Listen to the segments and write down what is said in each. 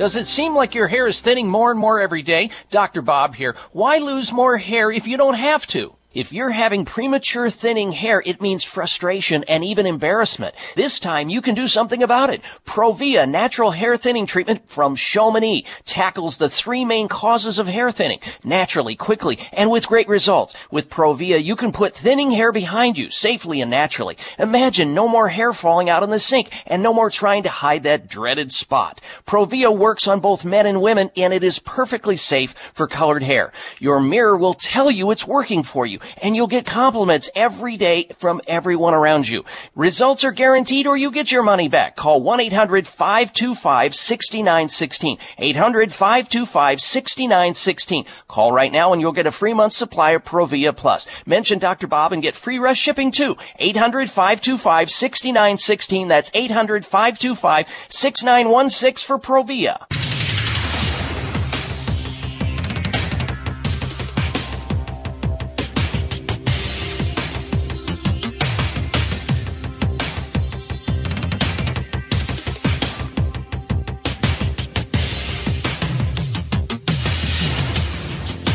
Does it seem like your hair is thinning more and more every day? Dr. Bob here. Why lose more hair if you don't have to? If you're having premature thinning hair, it means frustration and even embarrassment. This time you can do something about it. Provia natural hair thinning treatment from Chamonix tackles the three main causes of hair thinning naturally, quickly, and with great results. With Provia, you can put thinning hair behind you safely and naturally. Imagine no more hair falling out in the sink and no more trying to hide that dreaded spot. Provia works on both men and women and it is perfectly safe for colored hair. Your mirror will tell you it's working for you and you'll get compliments every day from everyone around you. Results are guaranteed or you get your money back. Call 1-800-525-6916. 800-525-6916. Call right now and you'll get a free month supply of Provia Plus. Mention Dr. Bob and get free rush shipping too. 800-525-6916. That's 800-525-6916 for Provia.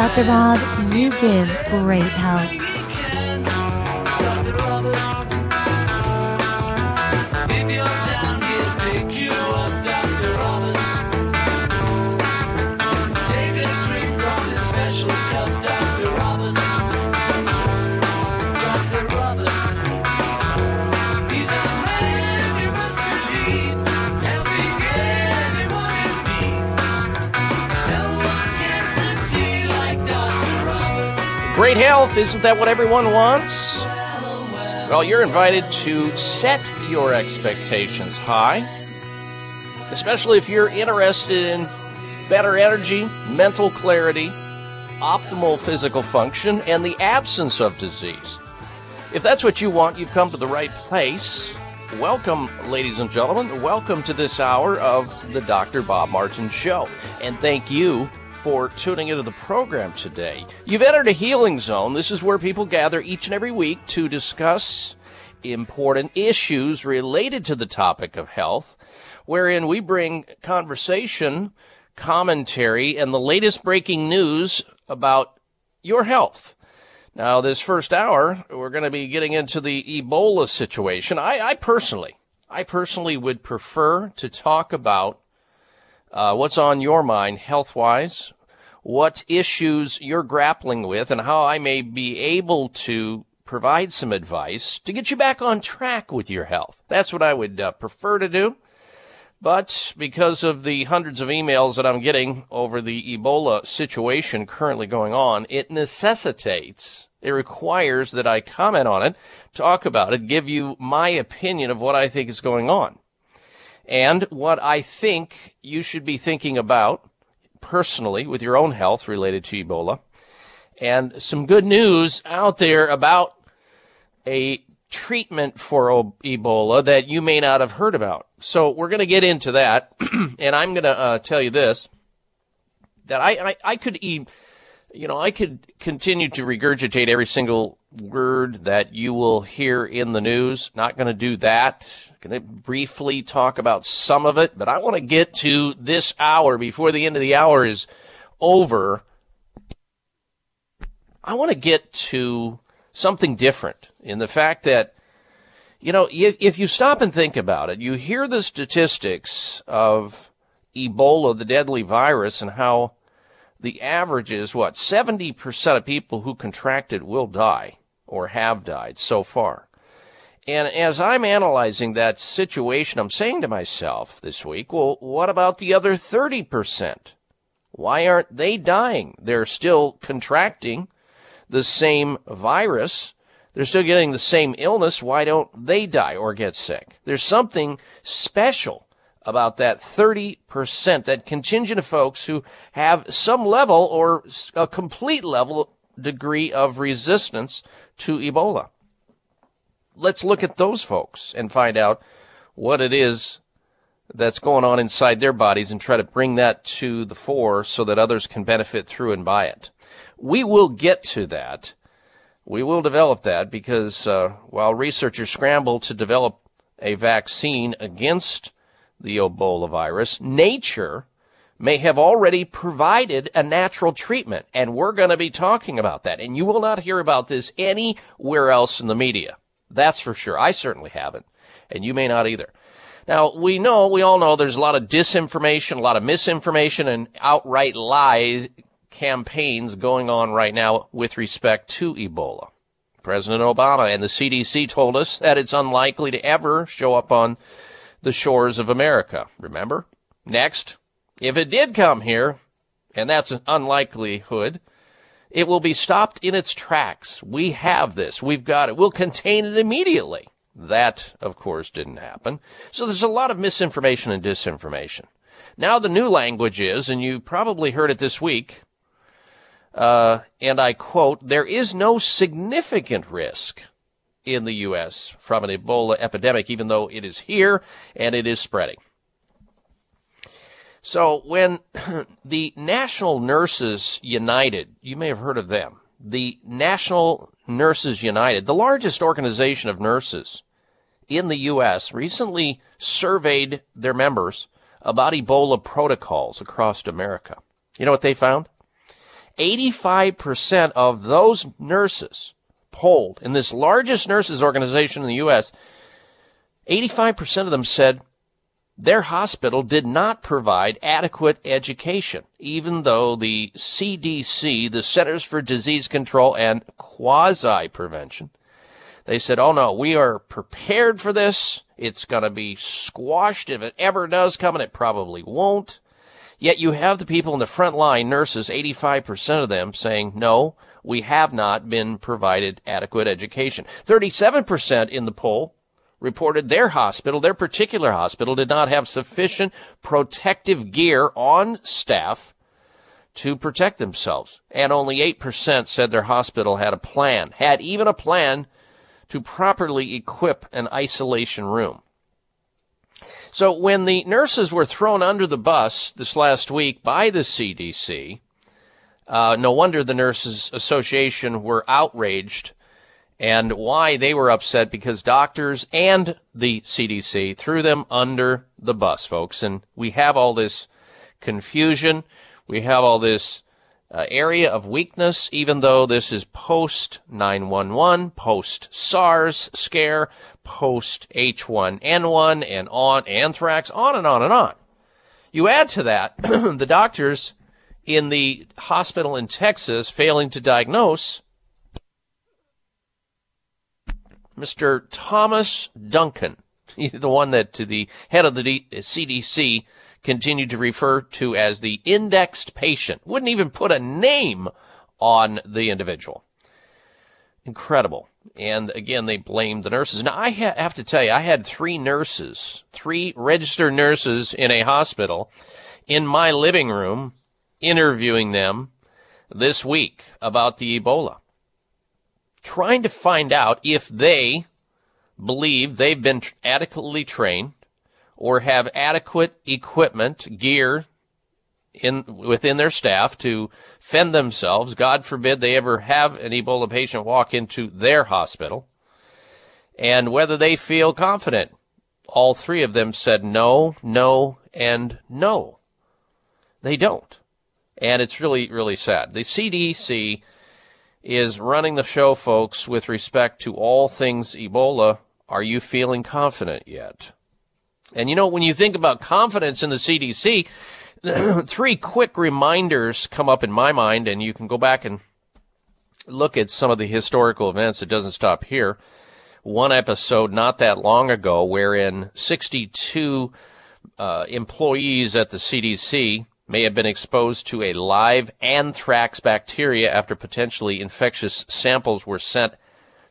Dr. Bob, you give great help. Great health, isn't that what everyone wants? Well, you're invited to set your expectations high, especially if you're interested in better energy, mental clarity, optimal physical function, and the absence of disease. If that's what you want, you've come to the right place. Welcome, ladies and gentlemen. Welcome to this hour of the Dr. Bob Martin Show. And thank you for tuning into the program today. You've entered a healing zone. This is where people gather each and every week to discuss important issues related to the topic of health, wherein we bring conversation, commentary, and the latest breaking news about your health. Now, this first hour, we're going to be getting into the Ebola situation. I, I personally, I personally would prefer to talk about uh, what's on your mind health wise, what issues you're grappling with, and how I may be able to provide some advice to get you back on track with your health. That's what I would uh, prefer to do. But because of the hundreds of emails that I'm getting over the Ebola situation currently going on, it necessitates, it requires that I comment on it, talk about it, give you my opinion of what I think is going on and what I think you should be thinking about personally with your own health related to Ebola. And some good news out there about a treatment for Ebola that you may not have heard about. So we're going to get into that, and I'm going to uh, tell you this: that I, I, I could, e- you know, I could continue to regurgitate every single word that you will hear in the news. Not going to do that. Going to briefly talk about some of it, but I want to get to this hour before the end of the hour is over. I want to get to something different in the fact that You know, if, if you stop and think about it, you hear the statistics of Ebola, the deadly virus, and how the average is what? 70% of people who contract it will die or have died so far. And as I'm analyzing that situation, I'm saying to myself this week, well, what about the other 30%? Why aren't they dying? They're still contracting the same virus. They're still getting the same illness. Why don't they die or get sick? There's something special about that 30%, that contingent of folks who have some level or a complete level degree of resistance to Ebola. Let's look at those folks and find out what it is that's going on inside their bodies and try to bring that to the fore so that others can benefit through and by it. We will get to that. We will develop that because uh, while researchers scramble to develop a vaccine against the Ebola virus, nature may have already provided a natural treatment. And we're going to be talking about that. And you will not hear about this anywhere else in the media. That's for sure. I certainly haven't. And you may not either. Now, we know, we all know there's a lot of disinformation, a lot of misinformation, and outright lies campaigns going on right now with respect to Ebola. President Obama and the CDC told us that it's unlikely to ever show up on the shores of America. Remember? Next, if it did come here, and that's an unlikelihood, it will be stopped in its tracks. We have this. We've got it. We'll contain it immediately. That, of course, didn't happen. So there's a lot of misinformation and disinformation. Now the new language is, and you probably heard it this week, uh, and I quote, there is no significant risk in the U.S. from an Ebola epidemic, even though it is here and it is spreading. So when the National Nurses United, you may have heard of them, the National Nurses United, the largest organization of nurses in the U.S., recently surveyed their members about Ebola protocols across America. You know what they found? 85% of those nurses polled in this largest nurses organization in the U.S., 85% of them said their hospital did not provide adequate education, even though the CDC, the Centers for Disease Control and Quasi Prevention, they said, oh no, we are prepared for this. It's going to be squashed if it ever does come, and it probably won't. Yet you have the people in the front line, nurses, 85% of them saying, no, we have not been provided adequate education. 37% in the poll reported their hospital, their particular hospital, did not have sufficient protective gear on staff to protect themselves. And only 8% said their hospital had a plan, had even a plan to properly equip an isolation room. So when the nurses were thrown under the bus this last week by the CDC, uh, no wonder the Nurses Association were outraged and why they were upset because doctors and the CDC threw them under the bus, folks. And we have all this confusion. We have all this uh, area of weakness, even though this is post 911, post SARS scare, post H1N1 and on anthrax, on and on and on. You add to that the doctors in the hospital in Texas failing to diagnose Mr. Thomas Duncan, the one that the head of the CDC continued to refer to as the indexed patient. Wouldn't even put a name on the individual. Incredible. And again, they blamed the nurses. Now, I ha- have to tell you, I had three nurses, three registered nurses in a hospital in my living room interviewing them this week about the Ebola. Trying to find out if they believe they've been adequately trained or have adequate equipment, gear in within their staff to fend themselves. God forbid they ever have an Ebola patient walk into their hospital. And whether they feel confident. All three of them said no, no, and no. They don't. And it's really, really sad. The CDC is running the show, folks, with respect to all things Ebola Are you feeling confident yet? And you know, when you think about confidence in the CDC, three quick reminders come up in my mind, and you can go back and look at some of the historical events. It doesn't stop here. One episode not that long ago, wherein 62 uh, employees at the CDC may have been exposed to a live anthrax bacteria after potentially infectious samples were sent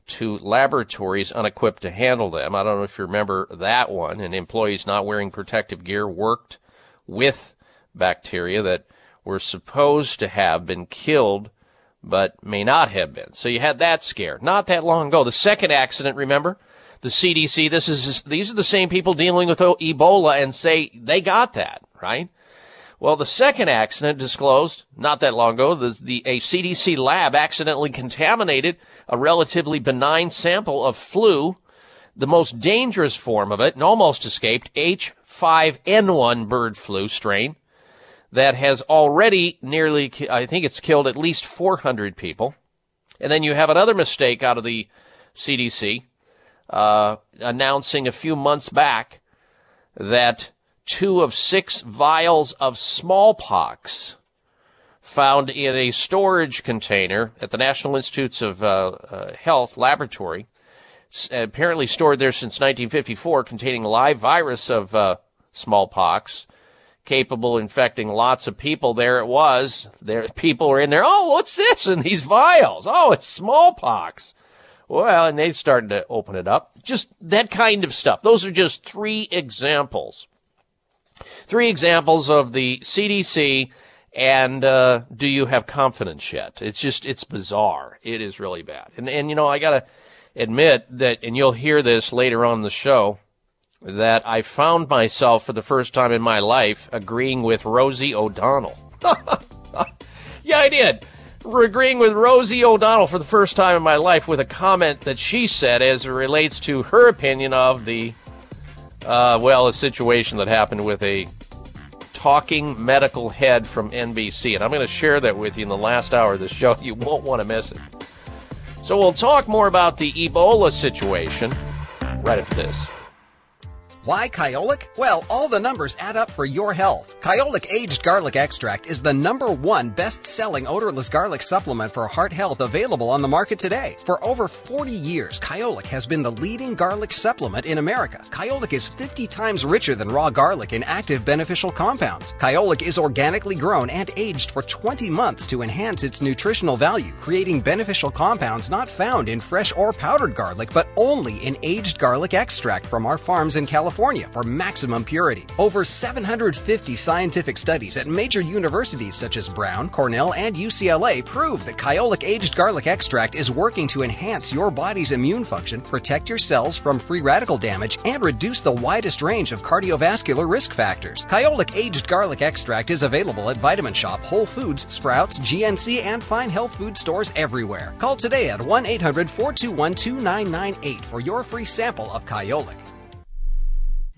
to laboratories unequipped to handle them. I don't know if you remember that one. And employees not wearing protective gear worked with bacteria that were supposed to have been killed but may not have been. So you had that scare not that long ago. The second accident, remember? The CDC, this is, these are the same people dealing with Ebola and say they got that, right? Well, the second accident disclosed not that long ago, the, the, a CDC lab accidentally contaminated a relatively benign sample of flu, the most dangerous form of it, and almost escaped H5N1 bird flu strain that has already nearly, I think it's killed at least 400 people. And then you have another mistake out of the CDC, uh, announcing a few months back that two of six vials of smallpox found in a storage container at the National Institutes of uh, uh, Health laboratory, apparently stored there since 1954, containing live virus of uh, smallpox, capable of infecting lots of people. There it was. There, people were in there. Oh, what's this in these vials? Oh, it's smallpox. Well, and they started to open it up. Just that kind of stuff. Those are just three examples. Three examples of the CDC and uh, do you have confidence yet? It's just it's bizarre. It is really bad. And and you know I gotta admit that, and you'll hear this later on the show that I found myself for the first time in my life agreeing with Rosie O'Donnell. yeah, I did. Agreeing with Rosie O'Donnell for the first time in my life with a comment that she said as it relates to her opinion of the, uh, well, a situation that happened with a talking medical head from NBC. And I'm going to share that with you in the last hour of the show. You won't want to miss it. So we'll talk more about the Ebola situation right after this. Why Kyolic? Well, all the numbers add up for your health. Kyolic Aged Garlic Extract is the number one best-selling odorless garlic supplement for heart health available on the market today. For over 40 years, Kyolic has been the leading garlic supplement in America. Kyolic is 50 times richer than raw garlic in active beneficial compounds. Kyolic is organically grown and aged for 20 months to enhance its nutritional value, creating beneficial compounds not found in fresh or powdered garlic, but only in aged garlic extract from our farms in California California for maximum purity. Over 750 scientific studies at major universities such as Brown, Cornell, and UCLA prove that Kyolic aged garlic extract is working to enhance your body's immune function, protect your cells from free radical damage, and reduce the widest range of cardiovascular risk factors. Kyolic aged garlic extract is available at Vitamin Shoppe, Whole Foods, Sprouts, GNC, and fine health food stores everywhere. Call today at 1 800 421 2998 for your free sample of Kyolic.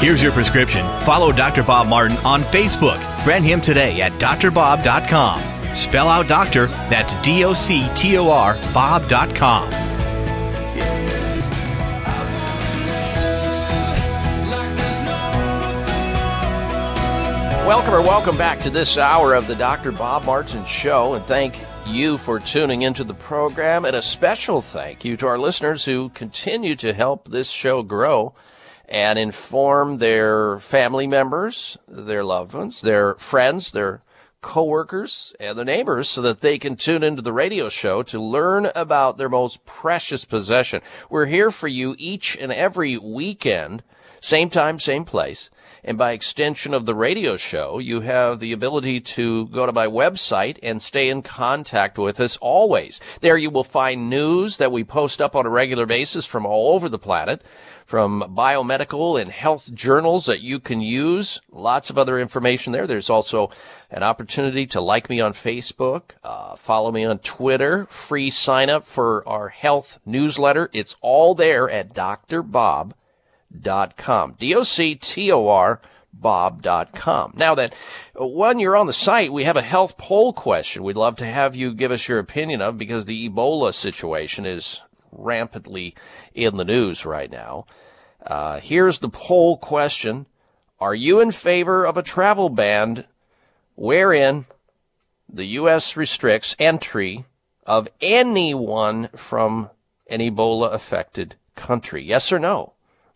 Here's your prescription. Follow Dr. Bob Martin on Facebook. Friend him today at doctorbob.com. Spell out doctor, that's D O C T O R, Bob.com. Welcome or welcome back to this hour of the Dr. Bob Martin Show, and thank you for tuning into the program. And a special thank you to our listeners who continue to help this show grow and inform their family members, their loved ones, their friends, their coworkers, and their neighbors so that they can tune into the radio show to learn about their most precious possession. We're here for you each and every weekend, same time, same place. And by extension of the radio show, you have the ability to go to my website and stay in contact with us always. There you will find news that we post up on a regular basis from all over the planet from biomedical and health journals that you can use. Lots of other information there. There's also an opportunity to like me on Facebook, uh, follow me on Twitter, free sign up for our health newsletter. It's all there at doctorbob.com. D-O-C-T-O-R bob.com. Now that when you're on the site, we have a health poll question we'd love to have you give us your opinion of because the Ebola situation is rampantly in the news right now. Uh, here's the poll question. Are you in favor of a travel ban wherein the U.S. restricts entry of anyone from an Ebola affected country? Yes or no?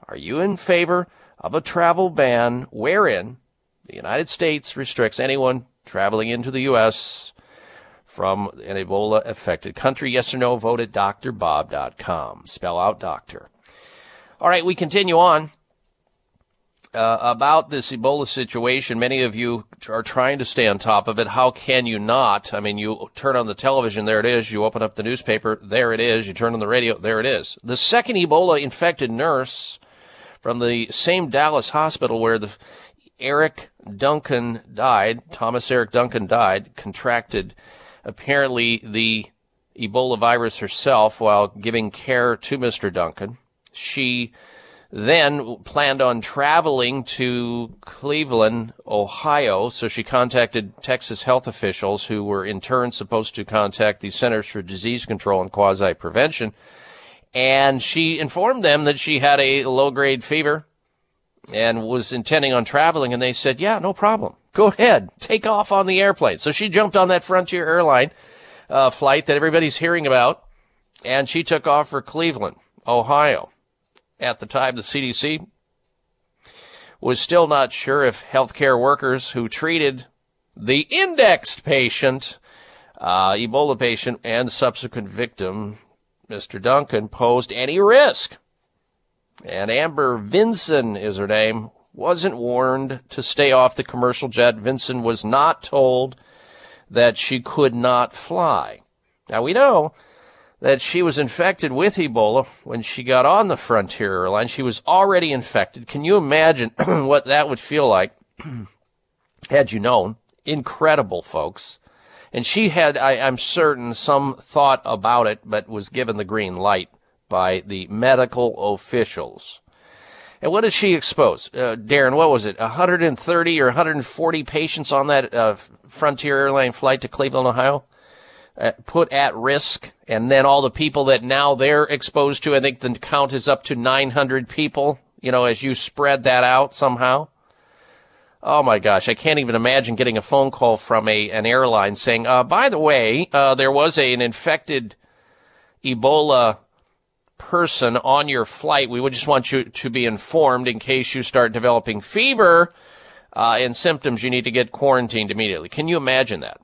Are you in favor of a travel ban wherein the United States restricts anyone traveling into the U.S. from an Ebola affected country? Yes or no? Vote at doctorbob.com. Spell out doctor. All right, we continue on. Uh, about this Ebola situation, many of you are trying to stay on top of it. How can you not? I mean, you turn on the television, there it is. You open up the newspaper, there it is. You turn on the radio, there it is. The second Ebola infected nurse from the same Dallas hospital where the Eric Duncan died, Thomas Eric Duncan died, contracted apparently the Ebola virus herself while giving care to Mr. Duncan. She then planned on traveling to Cleveland, Ohio, so she contacted Texas health officials who were in turn supposed to contact the Centers for Disease Control and Quasi Prevention. And she informed them that she had a low grade fever and was intending on traveling. And they said, yeah, no problem. Go ahead. Take off on the airplane. So she jumped on that Frontier airline uh, flight that everybody's hearing about. And she took off for Cleveland, Ohio at the time, the CDC was still not sure if healthcare workers who treated the indexed patient, uh, Ebola patient, and subsequent victim, Mr. Duncan, posed any risk. And Amber Vinson is her name, wasn't warned to stay off the commercial jet. Vinson was not told that she could not fly. Now we know that she was infected with Ebola when she got on the Frontier airline. She was already infected. Can you imagine what that would feel like had you known? Incredible, folks. And she had, I, am certain, some thought about it, but was given the green light by the medical officials. And what did she expose? Uh, Darren, what was it? 130 or 140 patients on that uh, Frontier airline flight to Cleveland, Ohio? uh, put at risk, and then all the people that now they're exposed to. I think the count is up to 900 people. You know, as you spread that out somehow. Oh my gosh, I can't even imagine getting a phone call from a an airline saying, uh, "By the way, uh, there was a, an infected Ebola person on your flight. We would just want you to be informed in case you start developing fever uh, and symptoms. You need to get quarantined immediately." Can you imagine that?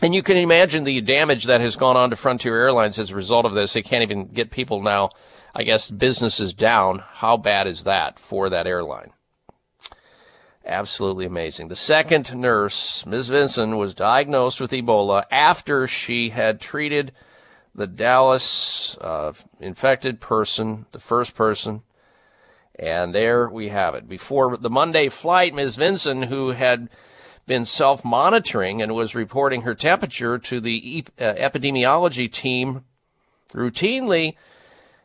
And you can imagine the damage that has gone on to Frontier Airlines as a result of this. They can't even get people now. I guess business is down. How bad is that for that airline? Absolutely amazing. The second nurse, Ms. Vinson, was diagnosed with Ebola after she had treated the Dallas uh, infected person, the first person. And there we have it. Before the Monday flight, Ms. Vinson, who had been self monitoring and was reporting her temperature to the uh, epidemiology team routinely,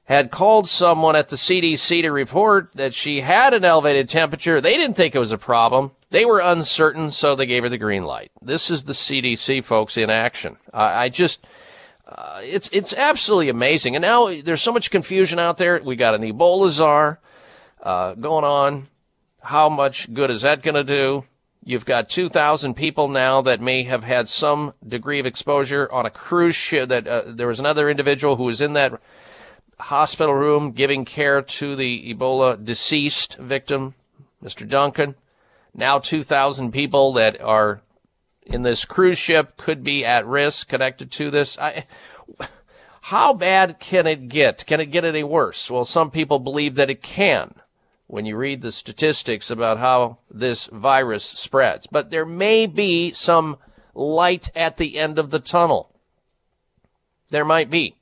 had called someone at the CDC to report that she had an elevated temperature. They didn't think it was a problem. They were uncertain, so they gave her the green light. This is the CDC folks in action. I, I just, uh, it's it's absolutely amazing. And now there's so much confusion out there. We got an Ebola czar uh, going on. How much good is that going to do? You've got 2,000 people now that may have had some degree of exposure on a cruise ship. That uh, there was another individual who was in that hospital room giving care to the Ebola deceased victim, Mr. Duncan. Now 2,000 people that are in this cruise ship could be at risk connected to this. I, how bad can it get? Can it get any worse? Well, some people believe that it can when you read the statistics about how this virus spreads. But there may be some light at the end of the tunnel. There might be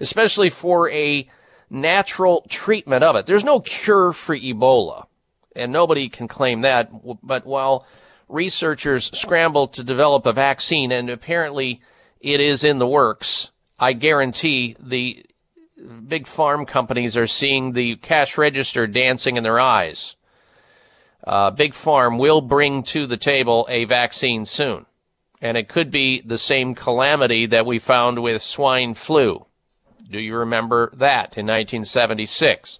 especially for a natural treatment of it. There's no cure for Ebola, and nobody can claim that. But while researchers scramble to develop a vaccine, and apparently it is in the works, I guarantee the big farm companies are seeing the cash register dancing in their eyes. Uh, big farm will bring to the table a vaccine soon. And it could be the same calamity that we found with swine flu. Do you remember that in 1976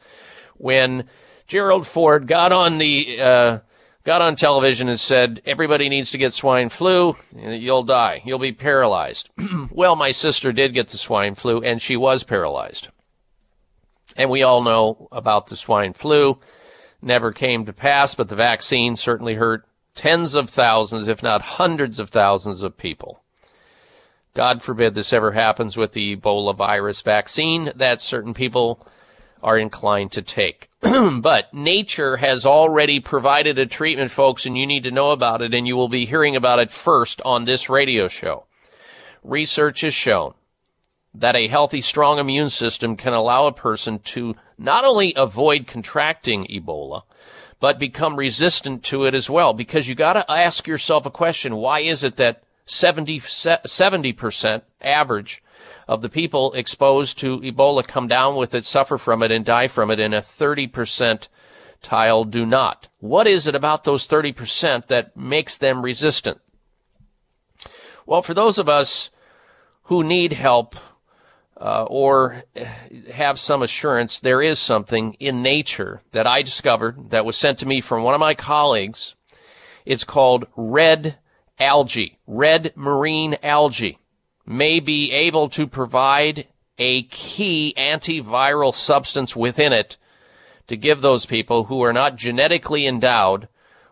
when Gerald Ford got on the uh, got on television and said everybody needs to get swine flu, you'll die, you'll be paralyzed. well, my sister did get the swine flu and she was paralyzed. And we all know about the swine flu. Never came to pass, but the vaccine certainly hurt tens of thousands, if not hundreds of thousands of people. God forbid this ever happens with the Ebola virus vaccine that certain people are inclined to take. but nature has already provided a treatment, folks, and you need to know about it, and you will be hearing about it first on this radio show. Research has shown that a healthy, strong immune system can allow a person to not only avoid contracting Ebola, but become resistant to it as well. Because you gotta ask yourself a question. Why is it that 70, 70% average of the people exposed to Ebola come down with it, suffer from it, and die from it, and a 30% tile do not. What is it about those 30% that makes them resistant? Well, for those of us who need help uh, or have some assurance, there is something in nature that I discovered that was sent to me from one of my colleagues. It's called red algae, red marine algae, may be able to provide a key antiviral substance within it to give those people who are not genetically endowed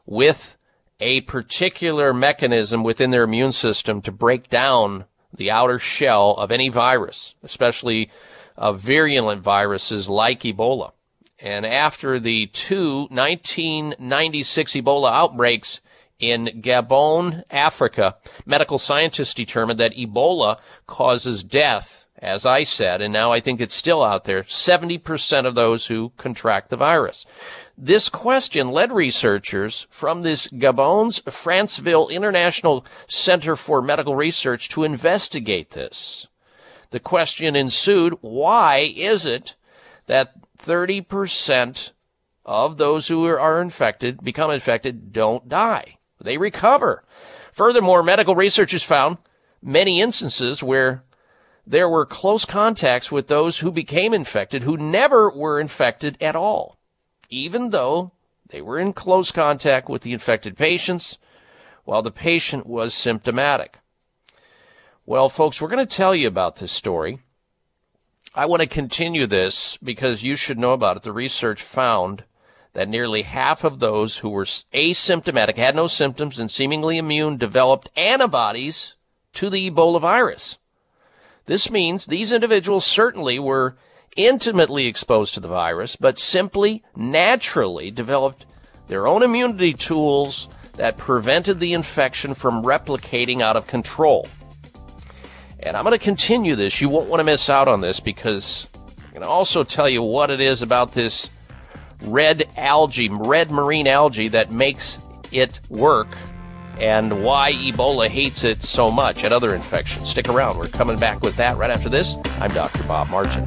with a particular mechanism within their immune system to break down the outer shell of any virus, especially uh, virulent viruses like Ebola. And after the two 1996 Ebola outbreaks, in Gabon, Africa, medical scientists determined that Ebola causes death, as I said, and now I think it's still out there, 70% of those who contract the virus. This question led researchers from this Gabon's Franceville International Center for Medical Research to investigate this. The question ensued, why is it that 30% of those who are infected, become infected, don't die? They recover. Furthermore, medical research has found many instances where there were close contacts with those who became infected who never were infected at all, even though they were in close contact with the infected patients while the patient was symptomatic. Well, folks, we're going to tell you about this story. I want to continue this because you should know about it. The research found that nearly half of those who were asymptomatic, had no symptoms, and seemingly immune developed antibodies to the Ebola virus. This means these individuals certainly were intimately exposed to the virus, but simply naturally developed their own immunity tools that prevented the infection from replicating out of control. And I'm going to continue this. You won't want to miss out on this because I'm going to also tell you what it is about this red algae, red marine algae that makes it work and why Ebola hates it so much and other infections. Stick around. We're coming back with that right after this. I'm Dr. Bob Martin.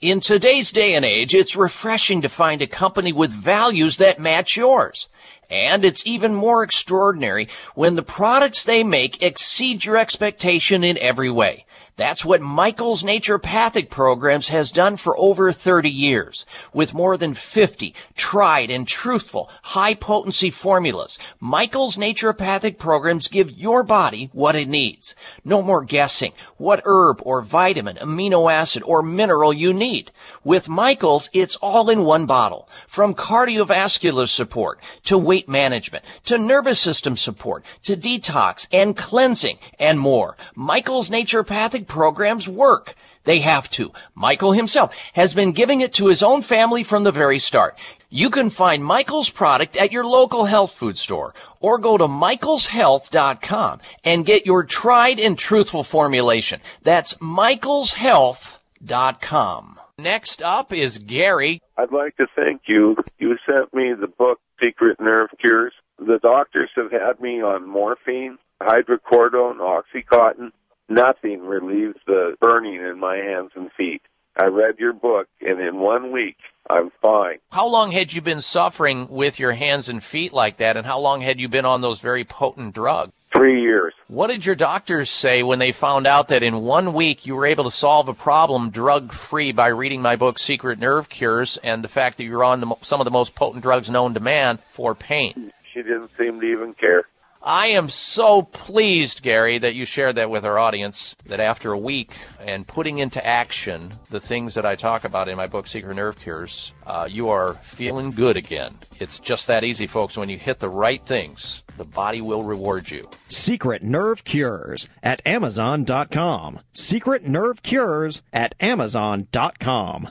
In today's day and age, it's refreshing to find a company with values that match yours. And it's even more extraordinary when the products they make exceed your expectation in every way. That's what Michael's Naturopathic Programs has done for over 30 years. With more than 50 tried and truthful high potency formulas, Michael's Naturopathic Programs give your body what it needs. No more guessing what herb or vitamin, amino acid, or mineral you need. With Michael's, it's all in one bottle. From cardiovascular support to weight management to nervous system support to detox and cleansing and more. Michael's Naturopathic programs work. They have to. Michael himself has been giving it to his own family from the very start. You can find Michael's product at your local health food store or go to michaelshealth.com and get your tried and truthful formulation. That's michaelshealth.com. Next up is Gary. I'd like to thank you. You sent me the book Secret Nerve Cures. The doctors have had me on morphine, hydrocodone, oxycontin, nothing relieves the burning in my hands and feet. I read your book, and in one week, I'm fine. How long had you been suffering with your hands and feet like that, and how long had you been on those very potent drugs? Three years. What did your doctors say when they found out that in one week you were able to solve a problem drug free by reading my book, Secret Nerve Cures, and the fact that you're on the, some of the most potent drugs known to man for pain? She didn't seem to even care. I am so pleased, Gary, that you shared that with our audience. That after a week and putting into action the things that I talk about in my book, Secret Nerve Cures, uh, you are feeling good again. It's just that easy, folks. When you hit the right things, the body will reward you. Secret Nerve Cures at Amazon.com. Secret Nerve Cures at Amazon.com.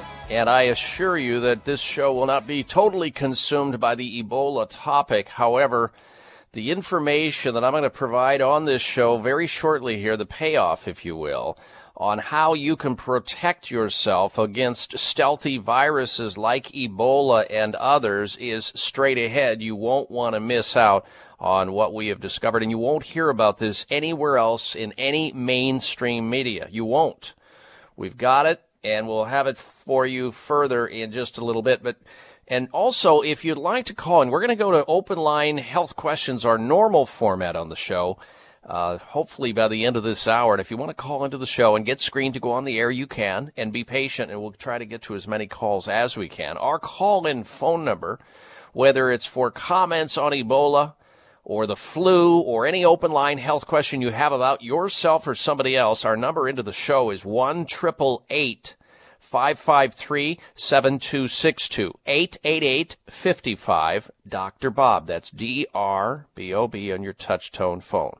And I assure you that this show will not be totally consumed by the Ebola topic. However, the information that I'm going to provide on this show very shortly here, the payoff, if you will, on how you can protect yourself against stealthy viruses like Ebola and others is straight ahead. You won't want to miss out on what we have discovered, and you won't hear about this anywhere else in any mainstream media. You won't. We've got it, and we'll have it for you further in just a little bit. But and also, if you'd like to call in, we're going to go to open line health questions, our normal format on the show. Uh, hopefully by the end of this hour. And if you want to call into the show and get screened to go on the air, you can. And be patient, and we'll try to get to as many calls as we can. Our call-in phone number, whether it's for comments on Ebola or the flu or any open line health question you have about yourself or somebody else, our number into the show is one triple eight. 553 7262 888 55 Dr. Bob. That's D R B O B on your touch tone phone.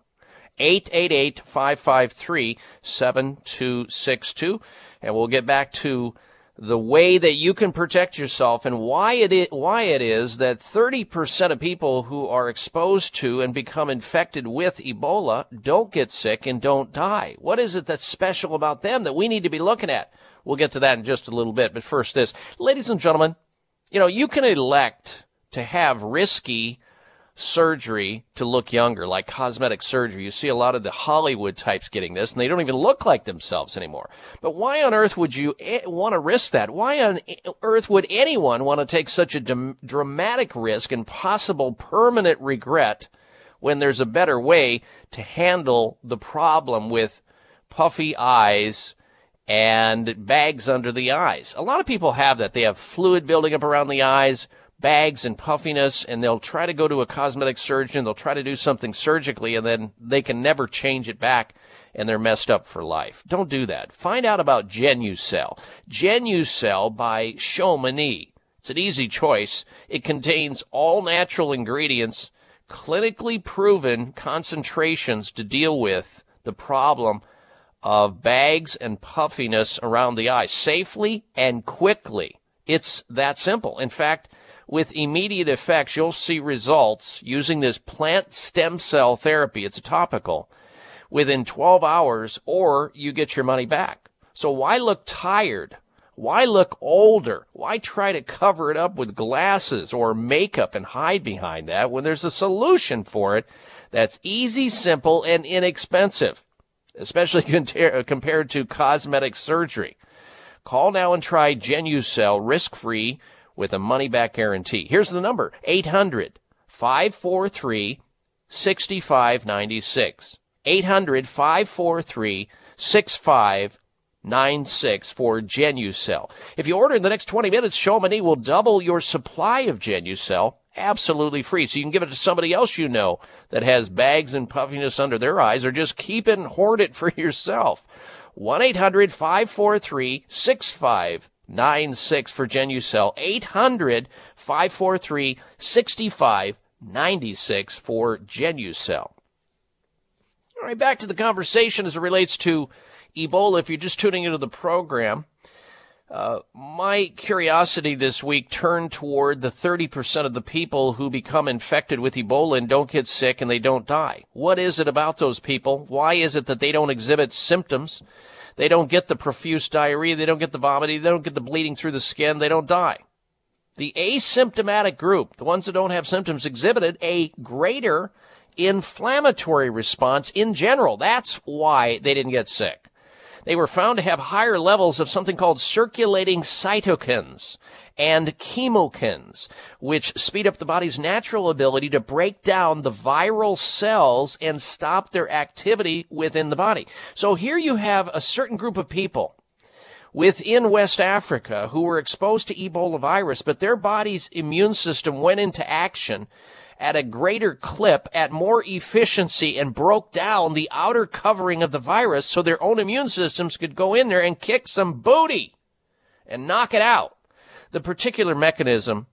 888-553-7262 and we'll get back to the way that you can protect yourself and why it is, why it is that 30% of people who are exposed to and become infected with Ebola don't get sick and don't die. What is it that's special about them that we need to be looking at? We'll get to that in just a little bit, but first this. Ladies and gentlemen, you know, you can elect to have risky surgery to look younger, like cosmetic surgery. You see a lot of the Hollywood types getting this, and they don't even look like themselves anymore. But why on earth would you eh, want to risk that? Why on earth would anyone want to take such a d- dramatic risk and possible permanent regret when there's a better way to handle the problem with puffy eyes? and bags under the eyes. A lot of people have that. They have fluid building up around the eyes, bags and puffiness and they'll try to go to a cosmetic surgeon. They'll try to do something surgically and then they can never change it back and they're messed up for life. Don't do that. Find out about Genucel. Genucel by Chamonix. It's an easy choice. It contains all natural ingredients, clinically proven concentrations to deal with the problem of bags and puffiness around the eye safely and quickly. It's that simple. In fact, with immediate effects, you'll see results using this plant stem cell therapy. It's a topical within 12 hours or you get your money back. So why look tired? Why look older? Why try to cover it up with glasses or makeup and hide behind that when there's a solution for it that's easy, simple, and inexpensive, especially compared to cosmetic surgery? Call now and try Genucel risk-free with a money back guarantee. Here's the number 800 543 6596. 800 543 6596 for Genucel. If you order in the next 20 minutes, Chamonix will double your supply of Genucel absolutely free. So you can give it to somebody else you know that has bags and puffiness under their eyes or just keep it and hoard it for yourself. 1 800 543 6596 for Genucel. 800 543 6596 for Genucel. All right, back to the conversation as it relates to Ebola. If you're just tuning into the program, uh, my curiosity this week turned toward the 30% of the people who become infected with Ebola and don't get sick and they don't die. What is it about those people? Why is it that they don't exhibit symptoms? They don't get the profuse diarrhea. They don't get the vomiting. They don't get the bleeding through the skin. They don't die. The asymptomatic group, the ones that don't have symptoms, exhibited a greater inflammatory response in general. That's why they didn't get sick they were found to have higher levels of something called circulating cytokines and chemokines, which speed up the body's natural ability to break down the viral cells and stop their activity within the body. So here you have a certain group of people within West Africa who were exposed to Ebola virus, but their body's immune system went into action at a greater clip, at more efficiency, and broke down the outer covering of the virus so their own immune systems could go in there and kick some booty and knock it out. The particular mechanism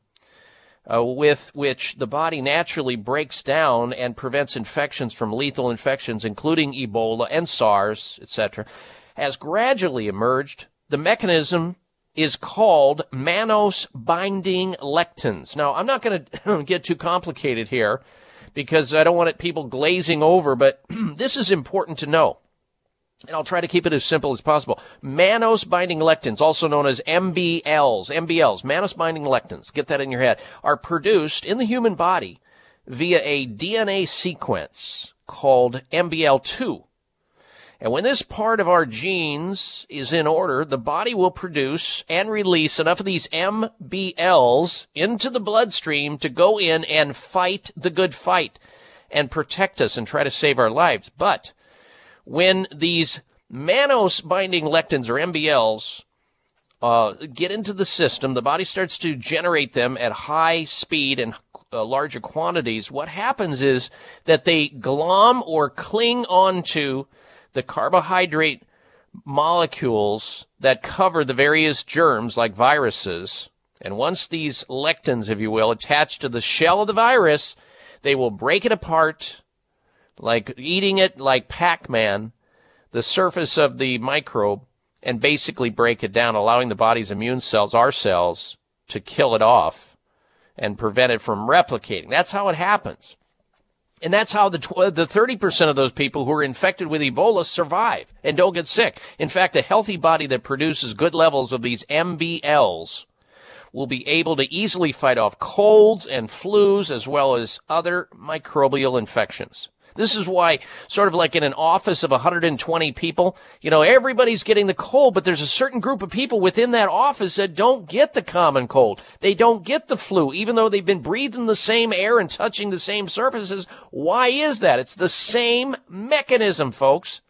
uh, with which the body naturally breaks down and prevents infections from lethal infections, including Ebola and SARS, etc., has gradually emerged. The mechanism is called mannose binding lectins. Now, I'm not going to get too complicated here because I don't want it, people glazing over, but this is important to know. And I'll try to keep it as simple as possible. Mannose binding lectins, also known as MBLs, MBLs, mannose binding lectins, get that in your head, are produced in the human body via a DNA sequence called MBL2. And when this part of our genes is in order, the body will produce and release enough of these MBLs into the bloodstream to go in and fight the good fight and protect us and try to save our lives. But when these mannose binding lectins or MBLs uh, get into the system, the body starts to generate them at high speed and uh, larger quantities. What happens is that they glom or cling onto the carbohydrate molecules that cover the various germs like viruses. And once these lectins, if you will, attach to the shell of the virus, they will break it apart like eating it like Pac-Man, the surface of the microbe, and basically break it down, allowing the body's immune cells, our cells, to kill it off and prevent it from replicating. That's how it happens. And that's how the, tw- the 30% of those people who are infected with Ebola survive and don't get sick. In fact, a healthy body that produces good levels of these MBLs will be able to easily fight off colds and flus as well as other microbial infections. This is why, sort of like in an office of 120 people, you know, everybody's getting the cold, but there's a certain group of people within that office that don't get the common cold. They don't get the flu, even though they've been breathing the same air and touching the same surfaces. Why is that? It's the same mechanism, folks.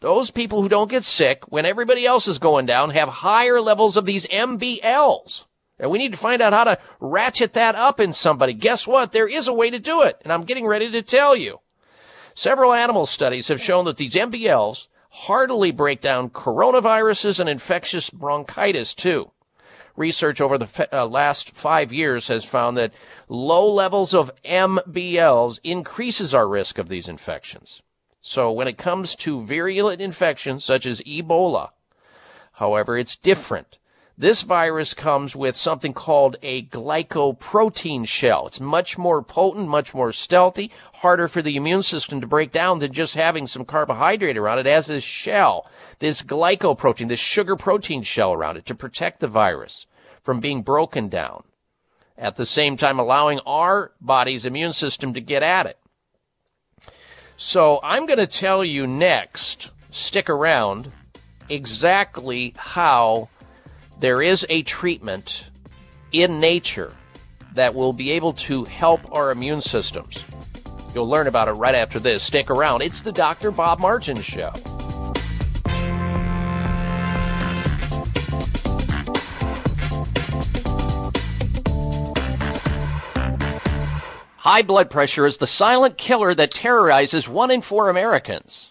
Those people who don't get sick when everybody else is going down have higher levels of these MBLs. And we need to find out how to ratchet that up in somebody. Guess what? There is a way to do it. And I'm getting ready to tell you. Several animal studies have shown that these MBLs heartily break down coronaviruses and infectious bronchitis too. Research over the uh, last five years has found that low levels of MBLs increases our risk of these infections. So when it comes to virulent infections such as Ebola, however, it's different. This virus comes with something called a glycoprotein shell. It's much more potent, much more stealthy, harder for the immune system to break down than just having some carbohydrate around it. It has this shell, this glycoprotein, this sugar protein shell around it to protect the virus from being broken down. At the same time allowing our body's immune system to get at it. So I'm going to tell you next, stick around, exactly how there is a treatment in nature that will be able to help our immune systems. You'll learn about it right after this. Stick around. It's the Dr. Bob Martin Show. High blood pressure is the silent killer that terrorizes one in four Americans.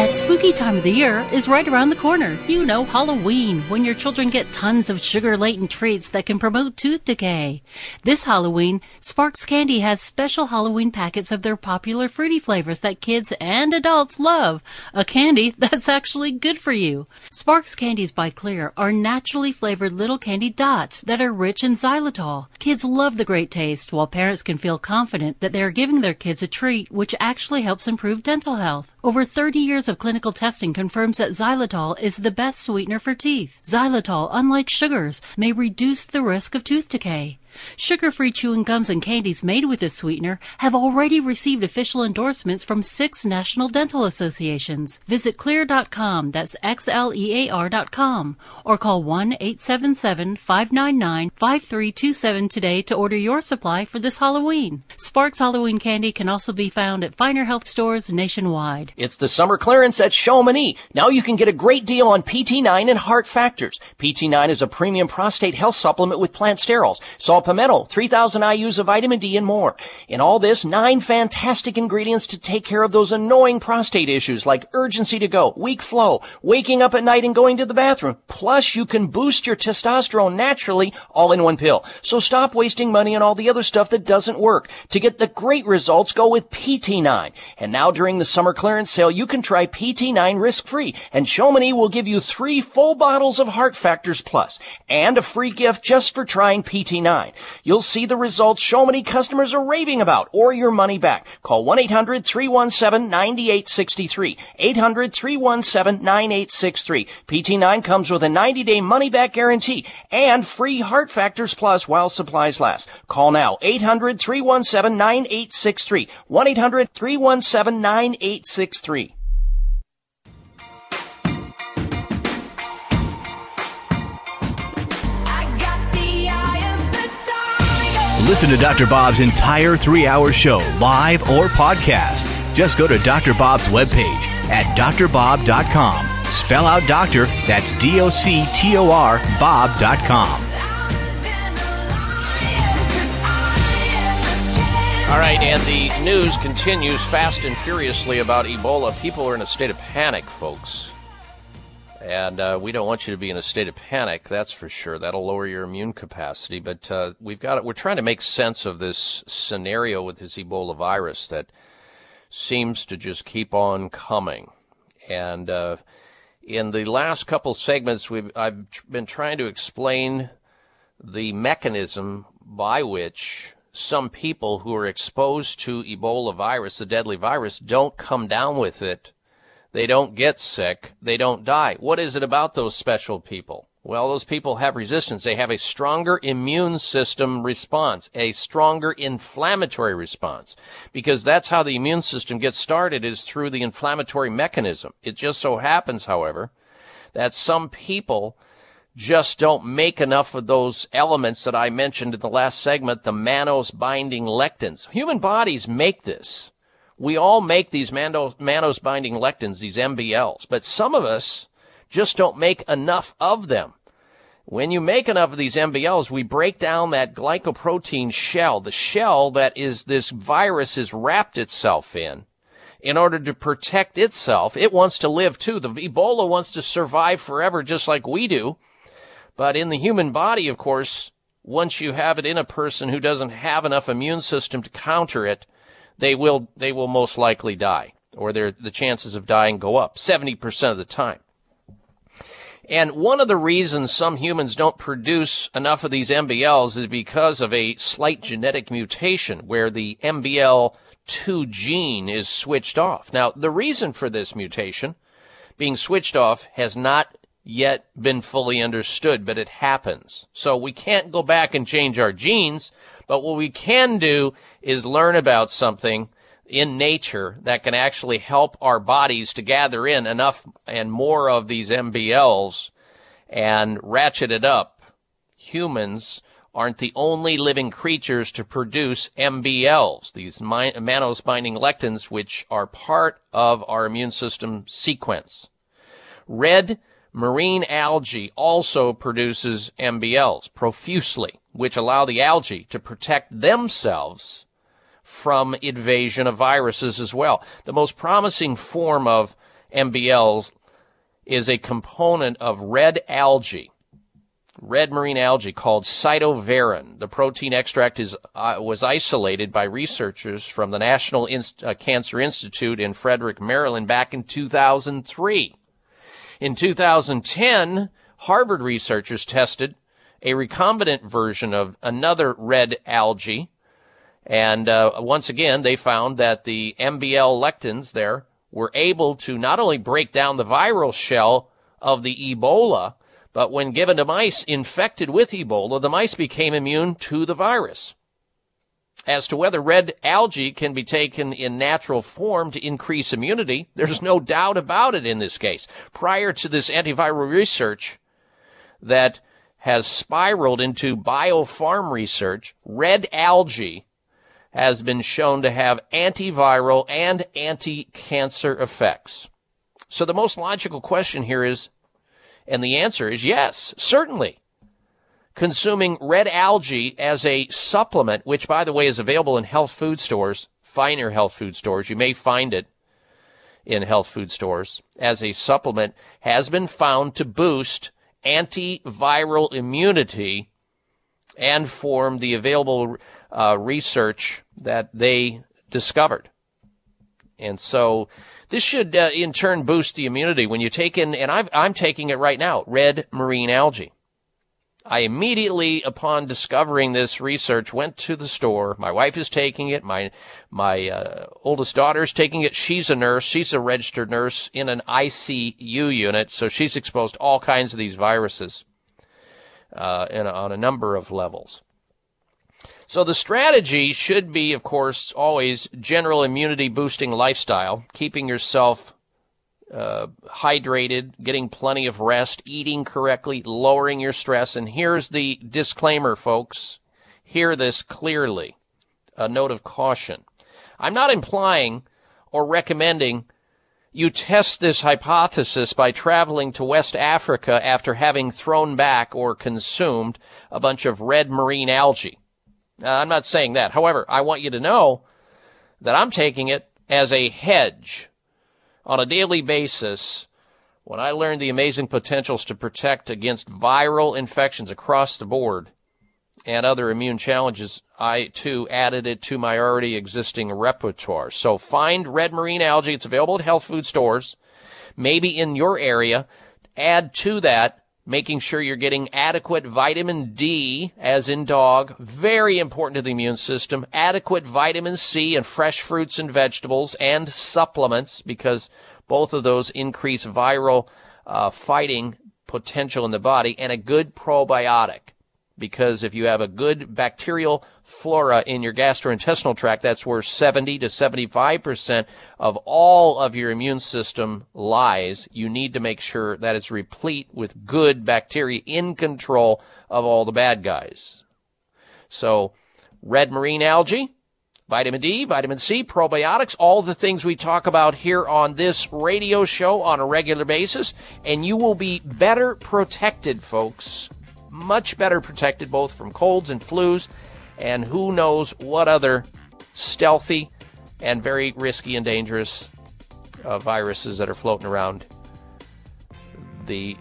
That spooky time of the year is right around the corner. You know, Halloween, when your children get tons of sugar laden treats that can promote tooth decay. This Halloween, Sparks Candy has special Halloween packets of their popular fruity flavors that kids and adults love. A candy that's actually good for you. Sparks Candies by Xlear are naturally flavored little candy dots that are rich in xylitol. Kids love the great taste, while parents can feel confident that they are giving their kids a treat which actually helps improve dental health. Over 30 years of clinical testing confirms that xylitol is the best sweetener for teeth. Xylitol, unlike sugars, may reduce the risk of tooth decay. Sugar-free chewing gums and candies made with this sweetener have already received official endorsements from six national dental associations. Visit xlear.com, that's X-L-E-A-R.com, or call 1-877-599-5327 today to order your supply for this Halloween. Sparks Halloween candy can also be found at finer health stores nationwide. It's the summer clearance at Chamonix. Now you can get a great deal on PT9 and Heart Factors. PT9 is a premium prostate health supplement with plant sterols, saw palmetto, 3000 IUs of vitamin D and more. In all this, nine fantastic ingredients to take care of those annoying prostate issues like urgency to go, weak flow, waking up at night and going to the bathroom. Plus you can boost your testosterone naturally all in one pill. So stop wasting money on all the other stuff that doesn't work. To get the great results, go with PT9. And now during the summer clearance sale, you can try PT9 risk-free. And Chamonix will give you three full bottles of Heart Factors Plus and a free gift just for trying PT9. You'll see the results Chamonix customers are raving about or your money back. Call 1-800-317-9863. 800-317-9863. PT9 comes with a 90-day money-back guarantee and free Heart Factors Plus while supplies last. Call now 800-317-9863. 1-800-317-9863. Listen to Dr. Bob's entire three hour show, live or podcast. Just go to Dr. Bob's webpage at drbob.com. Spell out doctor, that's D O C T O R, Bob.com. All right, and the news continues fast and furiously about Ebola. People are in a state of panic, folks. And uh, we don't want you to be in a state of panic, that's for sure. That'll lower your immune capacity. But uh, we've got it. We're trying to make sense of this scenario with this Ebola virus that seems to just keep on coming. And uh, in the last couple segments, we've I've been trying to explain the mechanism by which some people who are exposed to Ebola virus, the deadly virus, don't come down with it they don't get sick. They don't die. What is it about those special people? Well, those people have resistance. They have a stronger immune system response, a stronger inflammatory response, because that's how the immune system gets started is through the inflammatory mechanism. It just so happens, however, that some people just don't make enough of those elements that I mentioned in the last segment, the mannose binding lectins. Human bodies make this. We all make these mannose binding lectins, these MBLs, but some of us just don't make enough of them. When you make enough of these MBLs, we break down that glycoprotein shell, the shell that is this virus has wrapped itself in. In order to protect itself, it wants to live too. The Ebola wants to survive forever just like we do. But in the human body, of course, once you have it in a person who doesn't have enough immune system to counter it, they will they will most likely die, or the chances of dying go up 70% of the time. And one of the reasons some humans don't produce enough of these MBLs is because of a slight genetic mutation where the MBL2 gene is switched off. Now, the reason for this mutation being switched off has not yet been fully understood, but it happens. So we can't go back and change our genes, but what we can do is learn about something in nature that can actually help our bodies to gather in enough and more of these MBLs and ratchet it up. Humans aren't the only living creatures to produce MBLs, these mannose binding lectins, which are part of our immune system sequence. Red marine algae also produces MBLs profusely which allow the algae to protect themselves from invasion of viruses as well. The most promising form of MBLs is a component of red algae, red marine algae called cytoverin. The protein extract is, uh, was isolated by researchers from the National Inst- uh, Cancer Institute in Frederick, Maryland back in 2003. In 2010, Harvard researchers tested a recombinant version of another red algae. And uh, once again, they found that the MBL lectins there were able to not only break down the viral shell of the Ebola, But when given to mice infected with Ebola, the mice became immune to the virus. As to whether red algae can be taken in natural form to increase immunity, there's no doubt about it in this case. Prior to this antiviral research that has spiraled into biofarm research, red algae has been shown to have antiviral and anti-cancer effects. So the most logical question here is, and the answer is yes, certainly. Consuming red algae as a supplement, which by the way is available in health food stores, finer health food stores, you may find it in health food stores as a supplement, has been found to boost antiviral immunity and form the available uh, research that they discovered. And so this should uh, in turn boost the immunity when you take in, and i am taking it right now, red marine algae. I immediately, upon discovering this research, went to the store. My wife is taking it. My my uh, oldest daughter is taking it. She's a nurse. She's a registered nurse in an ICU unit, so she's exposed to all kinds of these viruses uh, a, on a number of levels. So the strategy should be, of course, always general immunity boosting lifestyle, keeping yourself uh, hydrated, getting plenty of rest, eating correctly, lowering your stress. And here's the disclaimer, folks. Hear this clearly. A note of caution. I'm not implying or recommending you test this hypothesis by traveling to West Africa after having thrown back or consumed a bunch of red marine algae. Uh, I'm not saying that. However, I want you to know that I'm taking it as a hedge on a daily basis when I learned the amazing potentials to protect against viral infections across the board and other immune challenges, I too added it to my already existing repertoire. So find red marine algae. It's available at health food stores, maybe in your area. Add to that making sure you're getting adequate vitamin D, as in dog, very important to the immune system, adequate vitamin C and fresh fruits and vegetables and supplements because both of those increase viral uh, fighting potential in the body and a good probiotic because if you have a good bacterial flora in your gastrointestinal tract, that's where 70 to 75% of all of your immune system lies. You need to make sure that it's replete with good bacteria in control of all the bad guys. So, red marine algae, vitamin D, vitamin C, probiotics, all the things we talk about here on this radio show on a regular basis, and you will be better protected, folks much better protected both from colds and flus and who knows what other stealthy and very risky and dangerous uh, viruses that are floating around the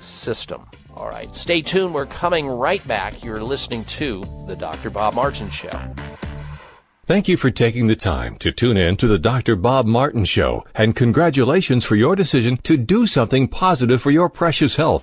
system. All right, stay tuned. We're coming right back. You're listening to The Dr. Bob Martin Show. Thank you for taking the time to tune in to the Dr. Bob Martin Show, and congratulations for your decision to do something positive for your precious health.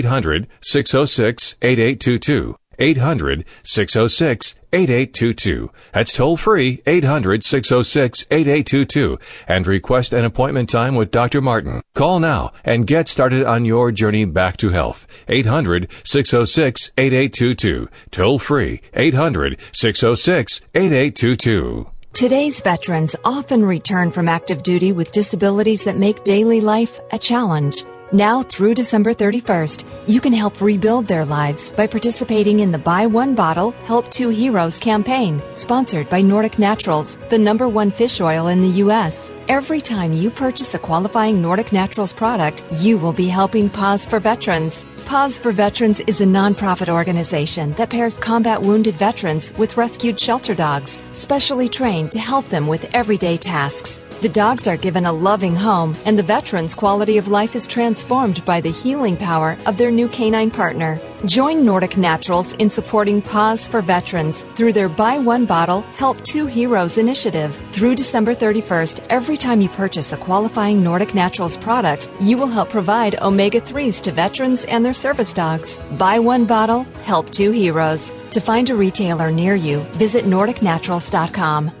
800 606 8822. 800 606 8822. That's toll free 800 606 8822 and request an appointment time with Dr. Martin. Call now and get started on your journey back to health. 800 606 8822. Toll free 800 606 8822. Today's veterans often return from active duty with disabilities that make daily life a challenge. Now through December 31st, you can help rebuild their lives by participating in the Buy One Bottle, Help Two Heroes campaign, sponsored by Nordic Naturals, the number one fish oil in the U.S. Every time you purchase a qualifying Nordic Naturals product, you will be helping Paws for Veterans. Paws for Veterans is a nonprofit organization that pairs combat wounded veterans with rescued shelter dogs, specially trained to help them with everyday tasks The dogs are given a loving home, and the veterans' quality of life is transformed by the healing power of their new canine partner. Join Nordic Naturals in supporting Paws for Veterans through their Buy One Bottle, Help Two Heroes initiative. Through December 31st, every time you purchase a qualifying Nordic Naturals product, you will help provide omega 3s to veterans and their service dogs. Buy one bottle, help two heroes. To find a retailer near you, visit NordicNaturals.com.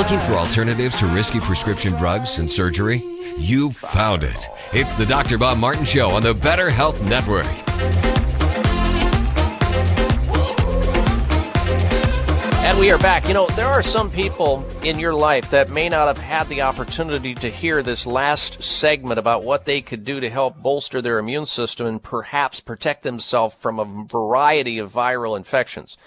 Looking for alternatives to risky prescription drugs and surgery? You found it. It's the Dr. Bob Martin Show on the Better Health Network. And we are back. You know, there are some people in your life that may not have had the opportunity to hear this last segment about what they could do to help bolster their immune system and perhaps protect themselves from a variety of viral infections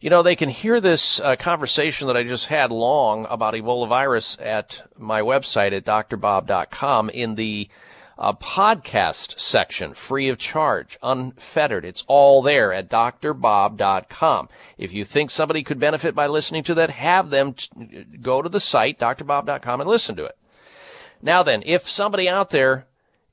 you know, they can hear this uh, conversation that I just had long about Ebola virus at my website at drbob.com in the uh, podcast section, free of charge, unfettered. It's all there at drbob.com. If you think somebody could benefit by listening to that, have them t- go to the site, drbob.com, and listen to it. Now then, if somebody out there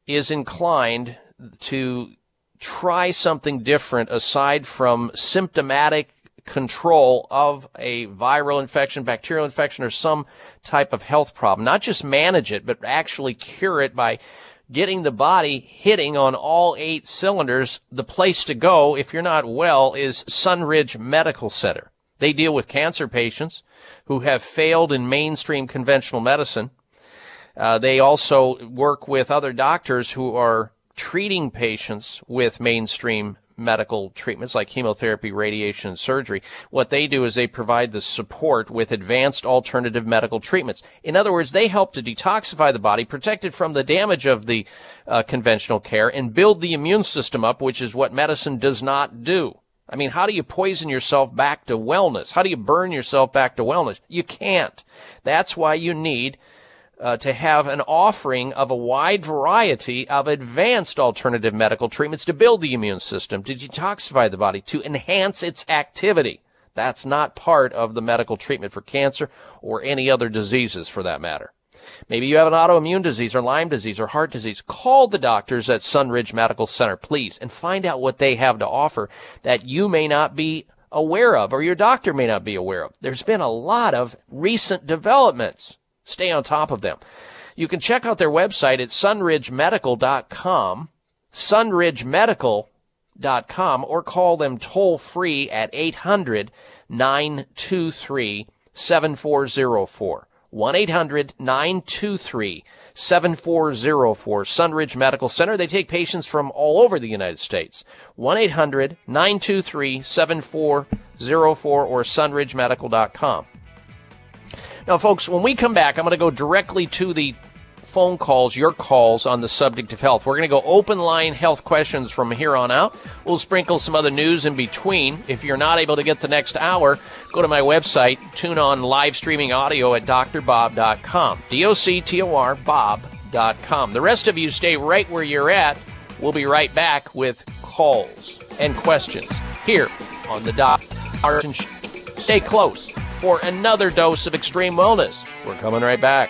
is inclined to try something different aside from symptomatic control of a viral infection, bacterial infection, or some type of health problem. Not just manage it, but actually cure it by getting the body hitting on all eight cylinders. The place to go if you're not well is Sunridge Medical Center. They deal with cancer patients who have failed in mainstream conventional medicine. Uh, they also work with other doctors who are treating patients with mainstream medical treatments like chemotherapy, radiation, and surgery. What they do is they provide the support with advanced alternative medical treatments. In other words, they help to detoxify the body, protect it from the damage of the uh, conventional care, and build the immune system up, which is what medicine does not do. I mean, how do you poison yourself back to wellness? How do you burn yourself back to wellness? You can't. That's why you need uh, to have an offering of a wide variety of advanced alternative medical treatments to build the immune system, to detoxify the body, to enhance its activity. That's not part of the medical treatment for cancer or any other diseases for that matter. Maybe you have an autoimmune disease or Lyme disease or heart disease. Call the doctors at Sunridge Medical Center, please, and find out what they have to offer that you may not be aware of or your doctor may not be aware of. There's been a lot of recent developments Stay on top of them. You can check out their website at sunridgemedical.com, sunridgemedical.com, or call them toll free at 800 923 7404. 1 800 923 7404. Sunridge Medical Center. They take patients from all over the United States. 1 800 923 7404 or sunridgemedical.com. Now, folks, when we come back, I'm going to go directly to the phone calls, your calls on the subject of health. We're going to go open line health questions from here on out. We'll sprinkle some other news in between. If you're not able to get the next hour, go to my website, tune on live streaming audio at drbob.com. D-O-C-T-O-R, bob.com. The rest of you stay right where you're at. We'll be right back with calls and questions here on the Doc. Stay close for another dose of extreme wellness. We're coming right back.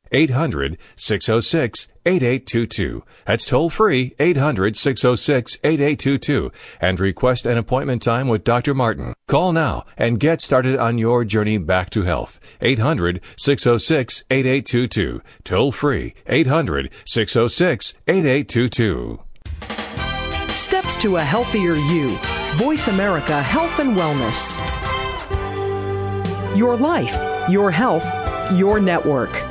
800 606 8822. That's toll free 800 606 8822 and request an appointment time with Dr. Martin. Call now and get started on your journey back to health. 800 606 8822. Toll free 800 606 8822. Steps to a healthier you. Voice America Health and Wellness. Your life, your health, your network.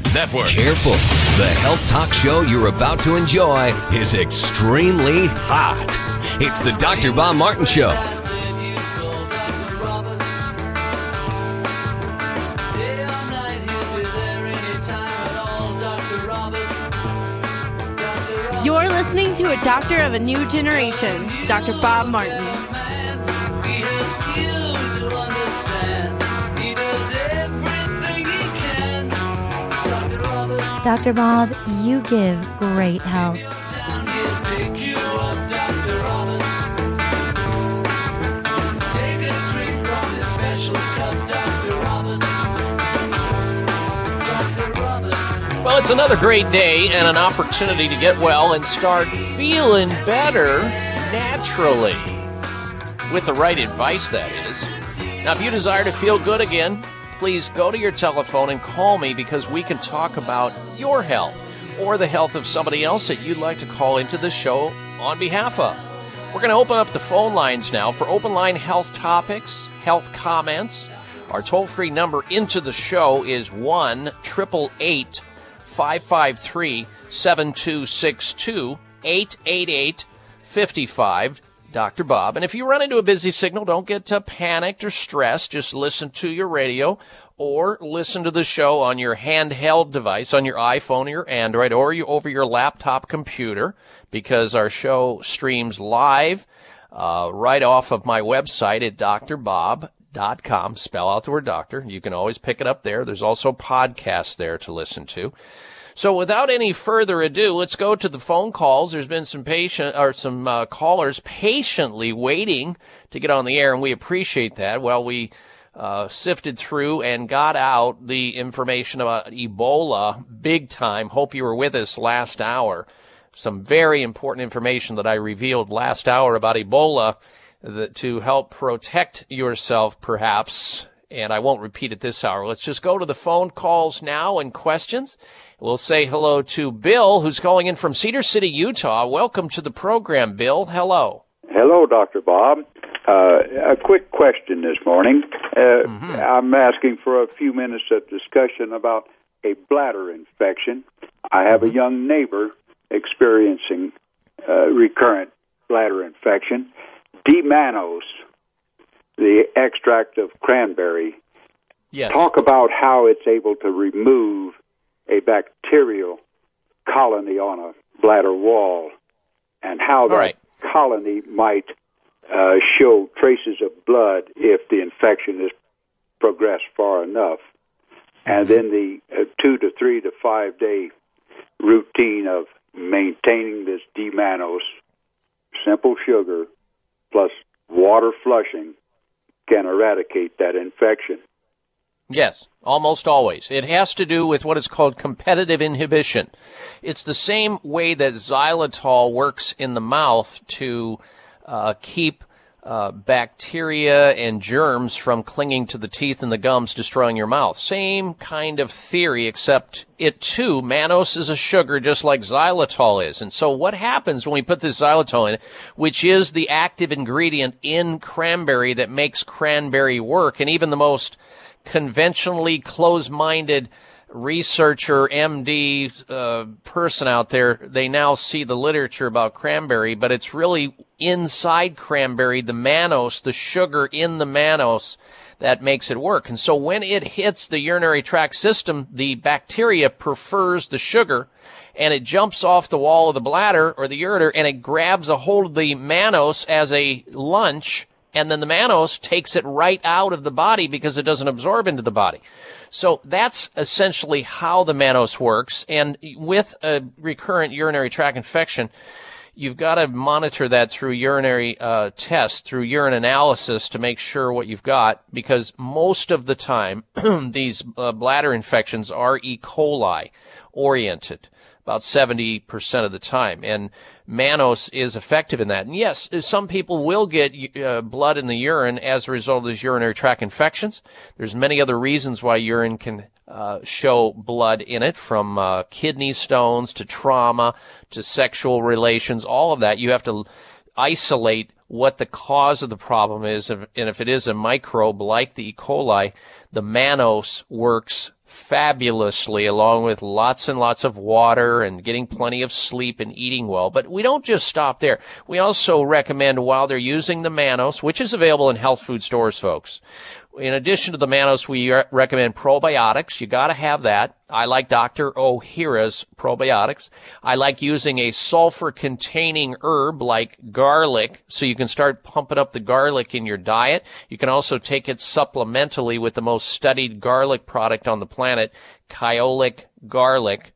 Network. Careful. The health talk show you're about to enjoy is extremely hot. It's the Dr. Bob Martin Show. You're listening to a doctor of a new generation, Dr. Bob Martin. Dr. Bob, you give great help. Well, it's another great day and an opportunity to get well and start feeling better naturally. With the right advice, that is. Now, if you desire to feel good again, please go to your telephone and call me because we can talk about your health or the health of somebody else that you'd like to call into the show on behalf of. We're going to open up the phone lines now for open line health topics, health comments. Our toll free number into the show is 1 888 553 7262 888 55 Dr. Bob. And if you run into a busy signal, don't get uh, panicked or stressed. Just listen to your radio or listen to the show on your handheld device, on your iPhone or your Android, or you, over your laptop computer, because our show streams live uh, right off of my website at drbob.com. Spell out the word doctor. You can always pick it up there. There's also podcasts there to listen to. So without any further ado, let's go to the phone calls. There's been some patient or some uh, callers patiently waiting to get on the air, and we appreciate that. Well, we uh, sifted through and got out the information about Ebola big time. Hope you were with us last hour. Some very important information that I revealed last hour about Ebola that to help protect yourself, perhaps and I won't repeat it this hour. Let's just go to the phone calls now and questions. We'll say hello to Bill, who's calling in from Cedar City, Utah. Welcome to the program, Bill. Hello. Hello, Dr. Bob. Uh, a quick question this morning. Uh, mm-hmm. I'm asking for a few minutes of discussion about a bladder infection. I have a mm-hmm. young neighbor experiencing uh, recurrent bladder infection. D-mannose, the extract of cranberry. Yes. Talk about how it's able to remove a bacterial colony on a bladder wall and how that right. colony might uh, show traces of blood if the infection has progressed far enough. And then the uh, two to three to five day routine of maintaining this D-mannose, simple sugar, plus water flushing can eradicate that infection. Yes, almost always. It has to do with what is called competitive inhibition. It's the same way that xylitol works in the mouth to uh, keep uh, bacteria and germs from clinging to the teeth and the gums, destroying your mouth. Same kind of theory, except it too, mannose is a sugar just like xylitol is. And so what happens when we put this xylitol in, which is the active ingredient in cranberry that makes cranberry work, and even the most conventionally close-minded researcher, MD uh, person out there, they now see the literature about cranberry, but it's really inside cranberry, the mannose, the sugar in the mannose that makes it work. And so when it hits the urinary tract system, the bacteria prefers the sugar and it jumps off the wall of the bladder or the ureter and it grabs a hold of the mannose as a lunch and then the mannose takes it right out of the body because it doesn't absorb into the body. So that's essentially how the mannose works. And with a recurrent urinary tract infection, you've got to monitor that through urinary uh, tests, through urine analysis to make sure what you've got, because most of the time these uh, bladder infections are E. coli oriented, about 70% of the time. And mannose is effective in that. And yes, some people will get uh, blood in the urine as a result of these urinary tract infections. There's many other reasons why urine can uh, show blood in it, from uh, kidney stones to trauma to sexual relations. All of that you have to isolate what the cause of the problem is, and if it is a microbe like the E. coli, the mannose works fabulously along with lots and lots of water and getting plenty of sleep and eating well. But we don't just stop there. We also recommend while they're using the mannose, which is available in health food stores, folks, in addition to the mannose, we recommend probiotics. You got to have that. I like Dr. Ohhira's probiotics. I like using a sulfur containing herb like garlic so you can start pumping up the garlic in your diet. You can also take it supplementally with the most studied garlic product on the planet, Kyolic garlic.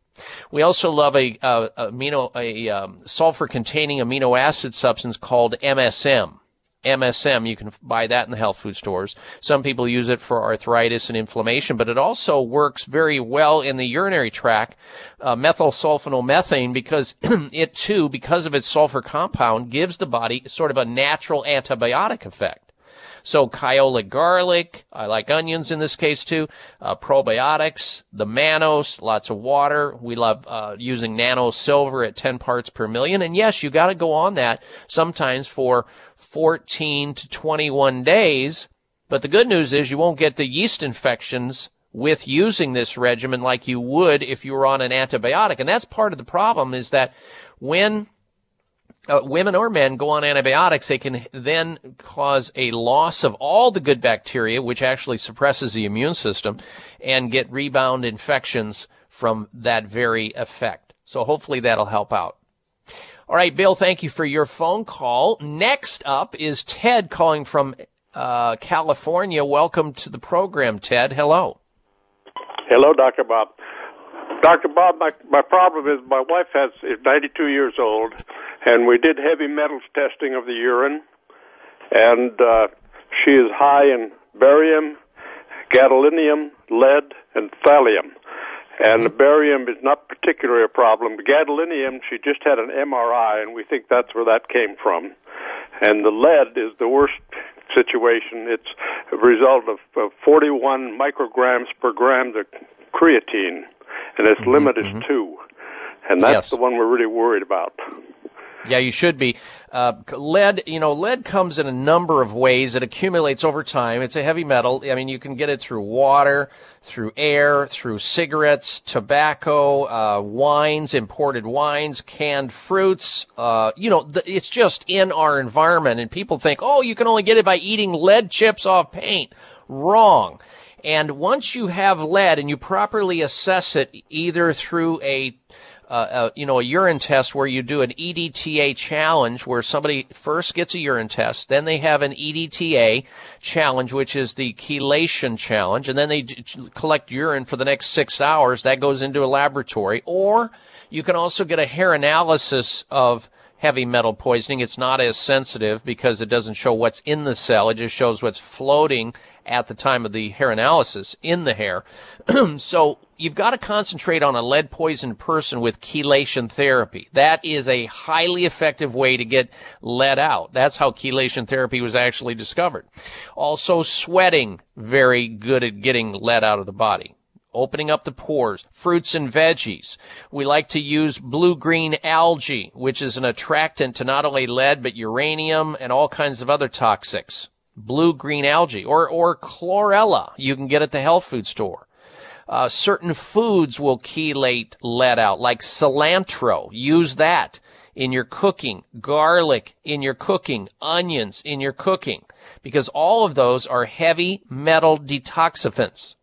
We also love a, a amino a um, sulfur containing amino acid substance called MSM. MSM. You can buy that in the health food stores. Some people use it for arthritis and inflammation, but it also works very well in the urinary tract, uh, methylsulfonylmethane, because it too, because of its sulfur compound, gives the body sort of a natural antibiotic effect. So Kyolic garlic, I like onions in this case too, uh, probiotics, the mannose, lots of water. We love uh, using nano silver at 10 parts per million. And yes, you got to go on that sometimes for 14 to 21 days. But the good news is you won't get the yeast infections with using this regimen like you would if you were on an antibiotic. And that's part of the problem is that when uh, women or men go on antibiotics, they can then cause a loss of all the good bacteria, which actually suppresses the immune system, and get rebound infections from that very effect. So hopefully that'll help out. All right, Bill, thank you for your phone call. Next up is Ted calling from uh, California. Welcome to the program, Ted. Hello. Hello, Dr. Bob. Dr. Bob, my, my problem is my wife has is 92 years old, and we did heavy metals testing of the urine, and uh, she is high in barium, gadolinium, lead, and thallium. And the barium is not particularly a problem. The gadolinium, she just had an MRI, and we think that's where that came from. And the lead is the worst situation. It's a result of, of 41 micrograms per gram of creatine, and its mm-hmm, limit is mm-hmm. two. And that's Yes. the one we're really worried about. Yeah, you should be. Uh, lead, you know, lead comes in a number of ways. It accumulates over time. It's a heavy metal. I mean, you can get it through water, through air, through cigarettes, tobacco, uh, wines, imported wines, canned fruits. Uh, you know, it's just in our environment, and people think, oh, you can only get it by eating lead chips off paint. Wrong. And once you have lead and you properly assess it either through a uh, uh, you know, a urine test where you do an EDTA challenge where somebody first gets a urine test, then they have an EDTA challenge, which is the chelation challenge, and then they d- collect urine for the next six hours. That goes into a laboratory. Or you can also get a hair analysis of heavy metal poisoning. It's not as sensitive because it doesn't show what's in the cell. It just shows what's floating at the time of the hair analysis in the hair. so you've got to concentrate on a lead poisoned person with chelation therapy. That is a highly effective way to get lead out. That's how chelation therapy was actually discovered. Also sweating, very good at getting lead out of the body opening up the pores, fruits and veggies. We like to use blue-green algae, which is an attractant to not only lead, but uranium and all kinds of other toxics. Blue-green algae or, or chlorella you can get at the health food store. Uh, certain foods will chelate lead out, like cilantro. Use that in your cooking, garlic in your cooking, onions in your cooking, because all of those are heavy metal detoxifiants.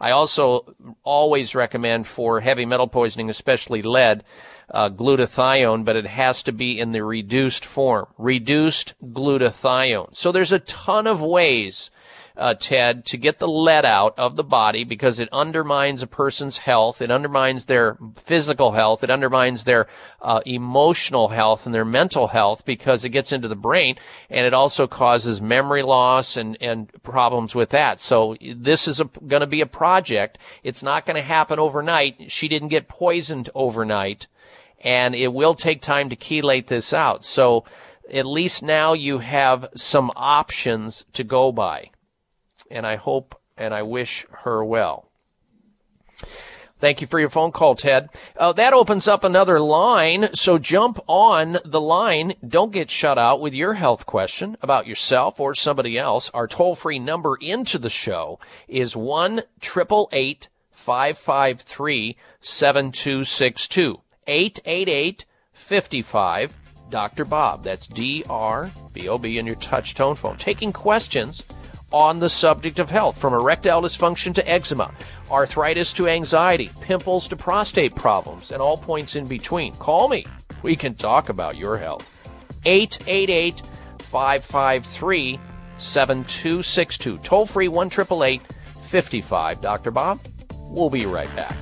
I also always recommend for heavy metal poisoning, especially lead, uh, glutathione, but it has to be in the reduced form. Reduced glutathione. So there's a ton of ways, uh, Ted, to get the lead out of the body because it undermines a person's health. It undermines their physical health. It undermines their uh, emotional health and their mental health because it gets into the brain and it also causes memory loss and, and problems with that. So this is going to be a project. It's not going to happen overnight. She didn't get poisoned overnight and it will take time to chelate this out. So at least now you have some options to go by. And I hope and I wish her well. Thank you for your phone call, Ted. Uh, that opens up another line, so jump on the line. Don't get shut out with your health question about yourself or somebody else. Our toll free number into the show is 1 553 7262. 888 55 Dr. Bob. That's D R B O B in your touch tone phone. Taking questions on the subject of health from erectile dysfunction to eczema, arthritis to anxiety, pimples to prostate problems, and all points in between. Call me. We can talk about your health. 888 553 7262. Toll free 1 55 Dr. Bob. We'll be right back.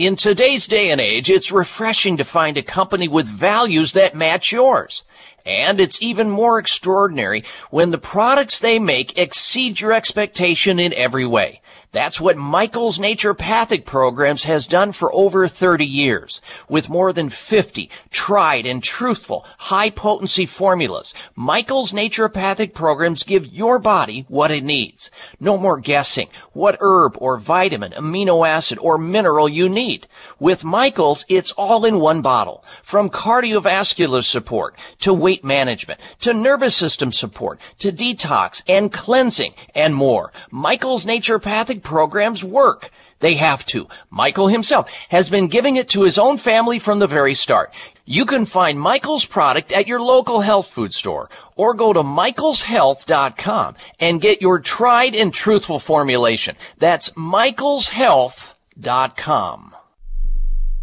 In today's day and age, it's refreshing to find a company with values that match yours. And it's even more extraordinary when the products they make exceed your expectation in every way. That's what Michael's Naturopathic Programs has done for over 30 years. With more than 50 tried and truthful high potency formulas, Michael's Naturopathic Programs give your body what it needs. No more guessing what herb or vitamin, amino acid, or mineral you need. With Michael's, it's all in one bottle. From cardiovascular support to weight management to nervous system support to detox and cleansing and more. Michael's Naturopathic programs work. They have to. Michael himself has been giving it to his own family from the very start. You can find Michael's product at your local health food store or go to michaelshealth.com and get your tried and truthful formulation. That's michaelshealth.com.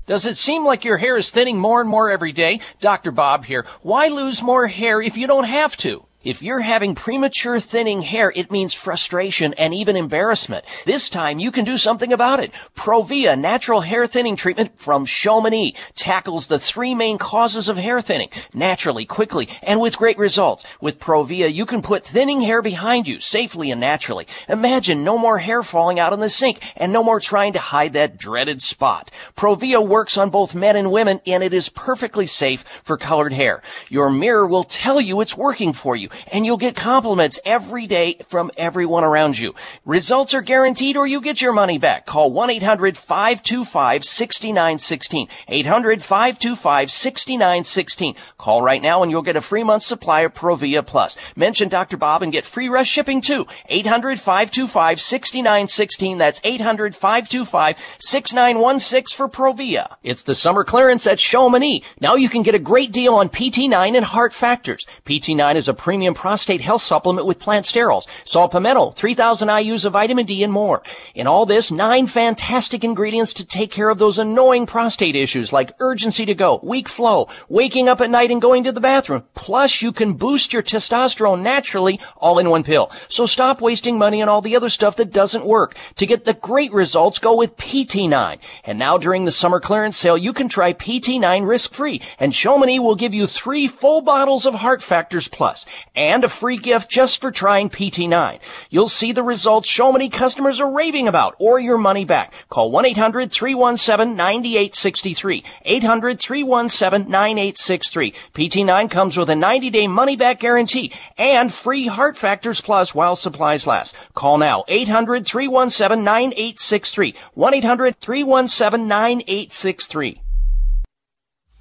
Does it seem like your hair is thinning more and more every day? Dr. Bob here. Why lose more hair if you don't have to? If you're having premature thinning hair, it means frustration and even embarrassment. This time you can do something about it. Provillus natural hair thinning treatment from Chamonix tackles the three main causes of hair thinning naturally, quickly, and with great results. With Provillus, you can put thinning hair behind you safely and naturally. Imagine no more hair falling out in the sink and no more trying to hide that dreaded spot. Provillus works on both men and women and it is perfectly safe for colored hair. Your mirror will tell you it's working for you. And you'll get compliments every day from everyone around you. Results are guaranteed or you get your money back. Call 1-800-525-6916. 800-525-6916. Call right now and you'll get a free month supply of Provillus Plus. Mention Dr. Bob and get free rush shipping too. 800-525-6916. That's 800-525-6916 for Provillus. It's the summer clearance at Chamonix. Now you can get a great deal on PT9 and Heart Factors. PT9 is a premium prostate health supplement with plant sterols, saw palmetto, 3000 IUs of vitamin D and more. In all this, nine fantastic ingredients to take care of those annoying prostate issues like urgency to go, weak flow, waking up at night and going to the bathroom. Plus you can boost your testosterone naturally all in one pill. So stop wasting money on all the other stuff that doesn't work. To get the great results, go with PT9. And now during the summer clearance sale, you can try PT9 risk-free and Chamonix will give you three full bottles of Heart Factors Plus and a free gift just for trying PT9. You'll see the results Chamonix customers are raving about or your money back. Call 1-800-317-9863. 800-317-9863. PT9 comes with a 90-day money back guarantee and free Heart Factors Plus while supplies last. Call now 800-317-9863. 1-800-317-9863.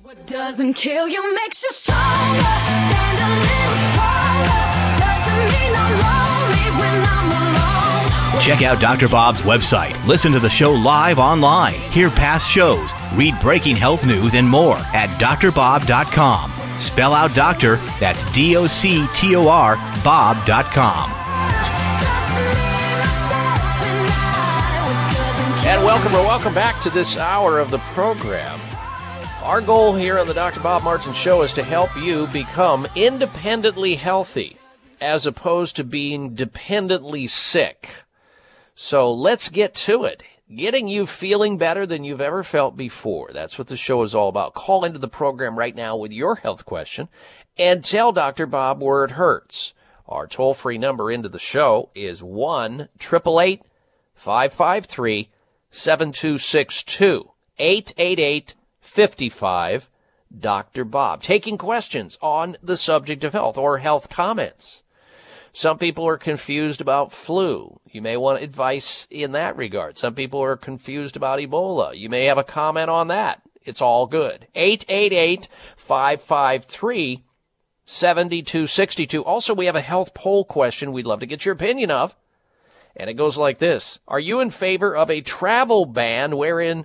What doesn't kill you makes you stronger. Check out Dr. Bob's website. Listen to the show live online. Hear past shows. Read breaking health news and more at doctorbob.com. Spell out doctor, that's D O C T O R, Bob.com. And welcome or welcome back to this hour of the program. Our goal here on the Dr. Bob Martin Show is to help you become independently healthy as opposed to being dependently sick. So let's get to it. Getting you feeling better than you've ever felt before. That's what the show is all about. Call into the program right now with your health question and tell Dr. Bob where it hurts. Our toll free number into the show is 1 553 7262 888 55 Dr. Bob. Taking questions on the subject of health or health comments. Some people are confused about flu. You may want advice in that regard. Some people are confused about Ebola. You may have a comment on that. It's all good. 888-553-7262. Also, we have a health poll question we'd love to get your opinion of. And it goes like this. Are you in favor of a travel ban wherein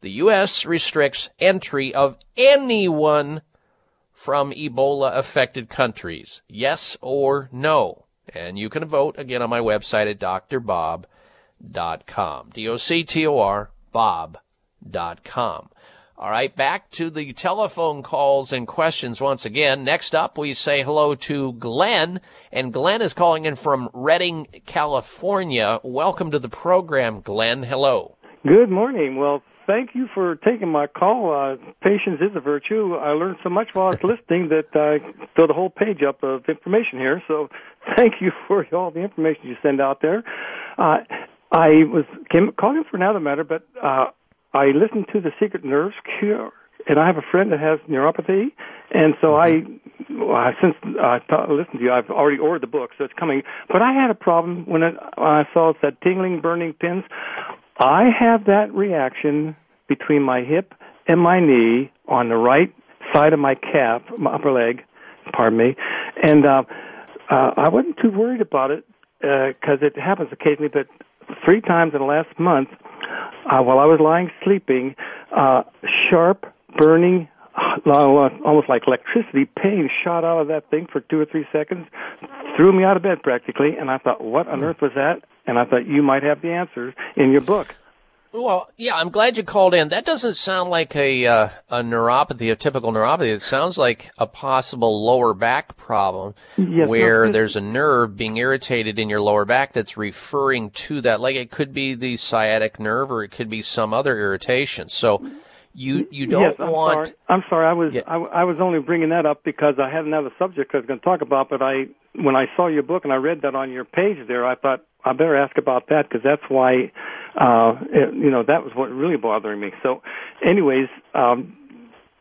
the U.S. restricts entry of anyone from Ebola affected countries? Yes or no? And you can vote again on my website at doctorbob.com. D-O-C-T-O-R, bob.com. All right, back to the telephone calls and questions once again. Next up, we say hello to Glenn, and Glenn is calling in from Redding, California. Welcome to the program, Glenn. Hello. Good morning. Well, thank you for taking my call. Uh, patience is a virtue. I learned so much while I was listening that I filled a whole page up of information here. So thank you for all the information you send out there. Uh, I was came, calling for another matter, but uh, I listened to the Secret Nerve Cures, and I have a friend that has neuropathy, and so I, well, since I th- listened to you, I've already ordered the book, so it's coming. But I had a problem when, it, when I saw it said tingling, burning pins. I have that reaction between my hip and my knee on the right side of my calf, my upper leg, pardon me, and uh, uh, I wasn't too worried about it because uh, it happens occasionally. But three times in the last month, uh, while I was lying sleeping, uh, sharp, burning, almost like electricity pain shot out of that thing for two or three seconds, threw me out of bed practically, and I thought, what on earth was that? And I thought you might have the answers in your book. Well, yeah, I'm glad you called in. That doesn't sound like a uh, a neuropathy, a typical neuropathy. It sounds like a possible lower back problem yes, where no, there's a nerve being irritated in your lower back that's referring to that. Like it could be the sciatic nerve or it could be some other irritation. So you you don't yes, I'm want. Sorry. I'm sorry. I was Yeah. I, I was only bringing that up because I had another subject I was going to talk about. But I when I saw your book and I read that on your page there, I thought I better ask about that because that's why uh, it, you know that was what really bothering me. So, anyways, um,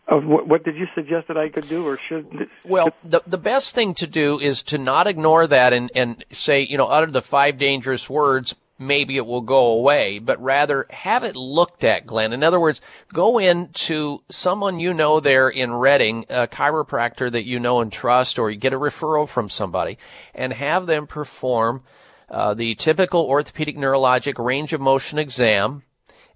of what, what did you suggest that I could do or should? Well, the the best thing to do is to not ignore that and and say, you know, utter the five dangerous words. Maybe it will go away, but rather have it looked at, Glenn. In other words, go in to someone you know there in Redding, a chiropractor that you know and trust, or you get a referral from somebody, and have them perform uh, the typical orthopedic neurologic range of motion exam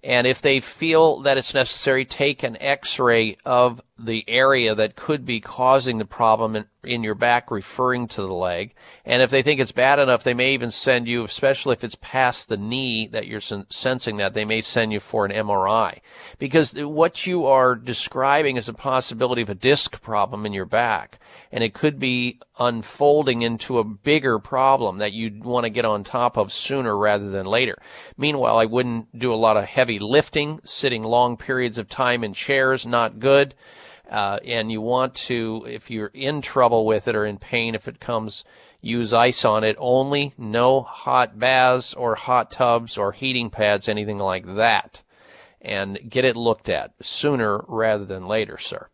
and if they feel that it's necessary, take an x-ray of the area that could be causing the problem in, in, your back, referring to the leg. And if they think it's bad enough, they may even send you, especially if it's past the knee that you're sen- sensing that, they may send you for an MRI. Because what you are describing is a possibility of a disc problem in your back. And it could be unfolding into a bigger problem that you'd want to get on top of sooner rather than later. Meanwhile, I wouldn't do a lot of heavy lifting, sitting long periods of time in chairs, not good. Uh, and you want to, if you're in trouble with it or in pain, if it comes, use ice on it only. No hot baths or hot tubs or heating pads, anything like that. And get it looked at sooner rather than later, sir.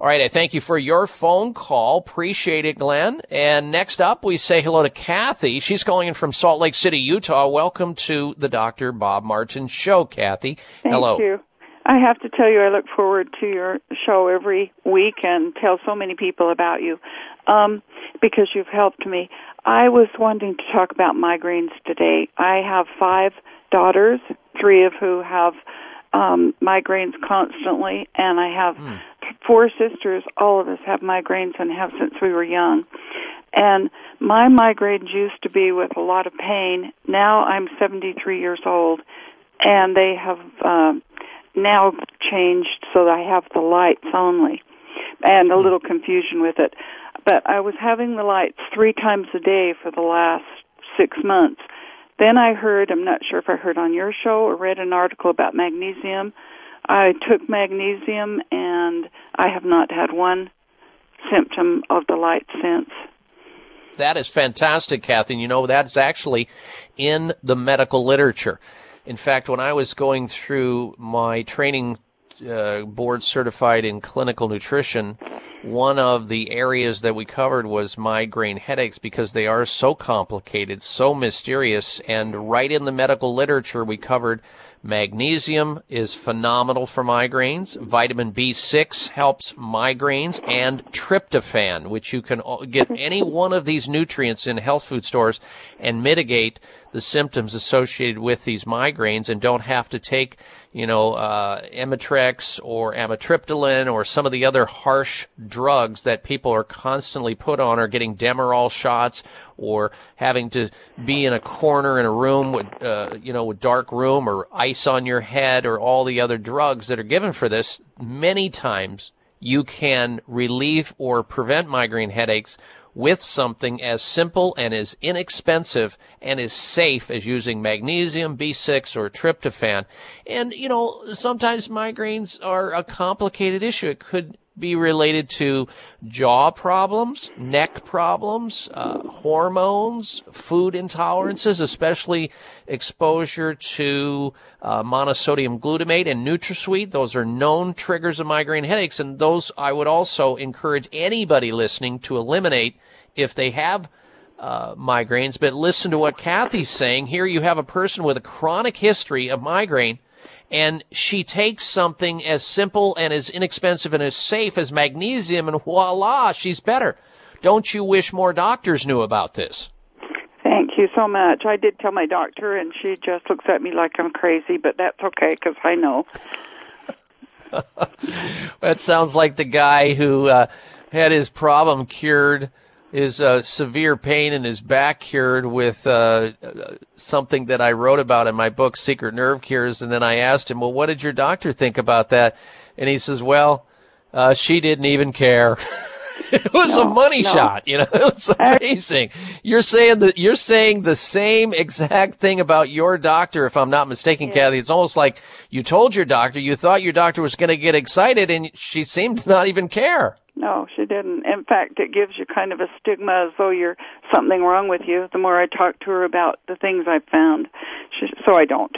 All right, I thank you for your phone call. Appreciate it, Glenn. And next up, we say hello to Kathy. She's calling in from Salt Lake City, Utah. Welcome to the Dr. Bob Martin Show, Kathy. Thank hello. you. I have to tell you, I look forward to your show every week and tell so many people about you um, because you've helped me. I was wanting to talk about migraines today. I have five daughters, three of who have um, migraines constantly, and I have Hmm. four sisters. All of us have migraines and have since we were young. And my migraines used to be with a lot of pain. Now I'm 73 years old, and they have uh, now changed so that I have the lights only, and a hmm. little confusion with it. But I was having the lights three times a day for the last six months. Then I heard, I'm not sure if I heard on your show or read an article about magnesium. I took magnesium and I have not had one symptom of the light since. That is fantastic, Kathy. And you know, that's actually in the medical literature. In fact, when I was going through my training uh, board certified in clinical nutrition, one of the areas that we covered was migraine headaches because they are so complicated, so mysterious, and right in the medical literature we covered magnesium is phenomenal for migraines, vitamin B6 helps migraines, and tryptophan, which you can get any one of these nutrients in health food stores and mitigate the symptoms associated with these migraines and don't have to take you know, uh, Imitrex or amitriptyline or some of the other harsh drugs that people are constantly put on or getting Demerol shots or having to be in a corner in a room with, uh, you know, a dark room or ice on your head or all the other drugs that are given for this. Many times you can relieve or prevent migraine headaches with something as simple and as inexpensive and as safe as using magnesium, B6, or tryptophan. And, you know, sometimes migraines are a complicated issue. It could be related to jaw problems, neck problems, uh, hormones, food intolerances, especially exposure to uh, monosodium glutamate and NutraSweet. Those are known triggers of migraine headaches, and those I would also encourage anybody listening to eliminate if they have uh, migraines. But listen to what Kathy's saying. Here you have a person with a chronic history of migraine and she takes something as simple and as inexpensive and as safe as magnesium, and voila, she's better. Don't you wish more doctors knew about this? Thank you so much. I did tell my doctor, and she just looks at me like I'm crazy, but that's okay because I know. that sounds like the guy who uh, had his problem cured, his uh, severe pain in his back cured with uh, something that I wrote about in my book, Secret Nerve Cures. And then I asked him, "Well, what did your doctor think about that?" And he says, "Well, uh, she didn't even care." it was a money no. shot, you know. It's amazing. You're saying that you're saying the same exact thing about your doctor, if I'm not mistaken, Kathy. It's almost like you told your doctor you thought your doctor was going to get excited, and she seemed to not even care. No, she didn't. In fact, it gives you kind of a stigma as though you're something wrong with you. The more I talk to her about the things I've found, she, so I don't.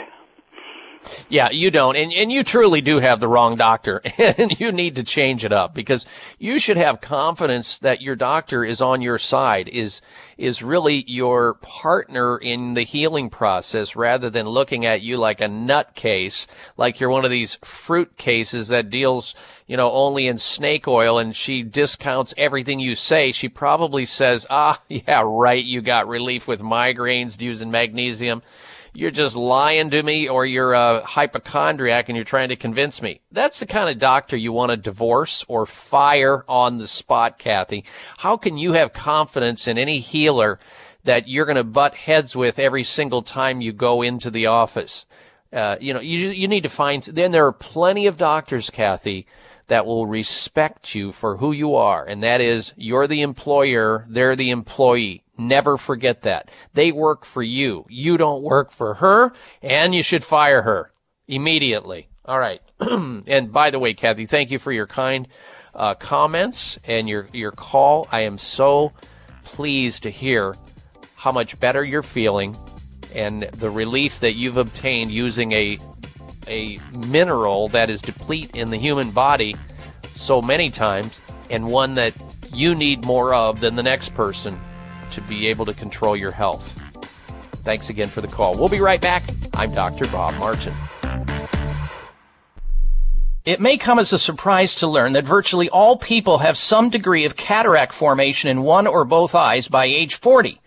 Yeah, you don't. And, and you truly do have the wrong doctor and you need to change it up because you should have confidence that your doctor is on your side, is, is really your partner in the healing process rather than looking at you like a nutcase, like you're one of these fruit cases that deals, you know, only in snake oil and she discounts everything you say. She probably says, ah, yeah, right. You got relief with migraines using magnesium you're just lying to me or you're a hypochondriac and you're trying to convince me. That's the kind of doctor you want to divorce or fire on the spot, Kathy. How can you have confidence in any healer that you're going to butt heads with every single time you go into the office? Uh, you know, you, you need to find, then there are plenty of doctors, Kathy, that will respect you for who you are. And that is, you're the employer, they're the employee. Never forget that. They work for you. You don't work for her, and you should fire her immediately. All right. and by the way, Kathy, thank you for your kind uh, comments and your your call. I am so pleased to hear how much better you're feeling and the relief that you've obtained using a a mineral that is deplete in the human body so many times and one that you need more of than the next person to be able to control your health. Thanks again for the call. We'll be right back. I'm Dr. Bob Martin. It may come as a surprise to learn that virtually all people have some degree of cataract formation in one or both eyes by age 40.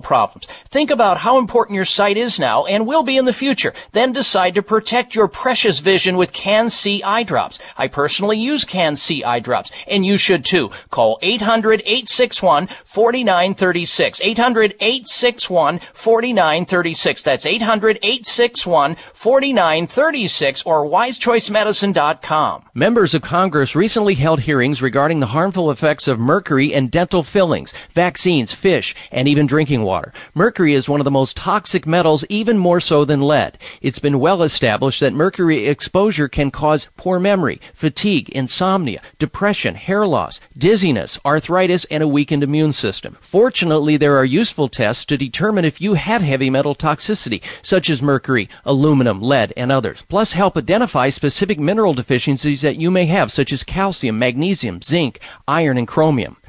problems. Think about how important your sight is now and will be in the future. Then decide to protect your precious vision with Can-C eye drops. I personally use Can-C eye drops, and you should too. Call 800-861-4936. 800-861-4936. That's 800-861-4936 or wisechoicemedicine.com. Members of Congress recently held hearings regarding the harmful effects of mercury and dental fillings, vaccines, fish, and even drinking water. Mercury is one of the most toxic metals, even more so than lead. It's been well established that mercury exposure can cause poor memory, fatigue, insomnia, depression, hair loss, dizziness, arthritis, and a weakened immune system. Fortunately, there are useful tests to determine if you have heavy metal toxicity, such as mercury, aluminum, lead, and others. Plus, help identify specific mineral deficiencies that you may have, such as calcium, magnesium, zinc, iron, and chromium.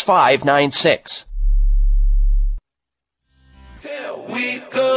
543 6596. we go.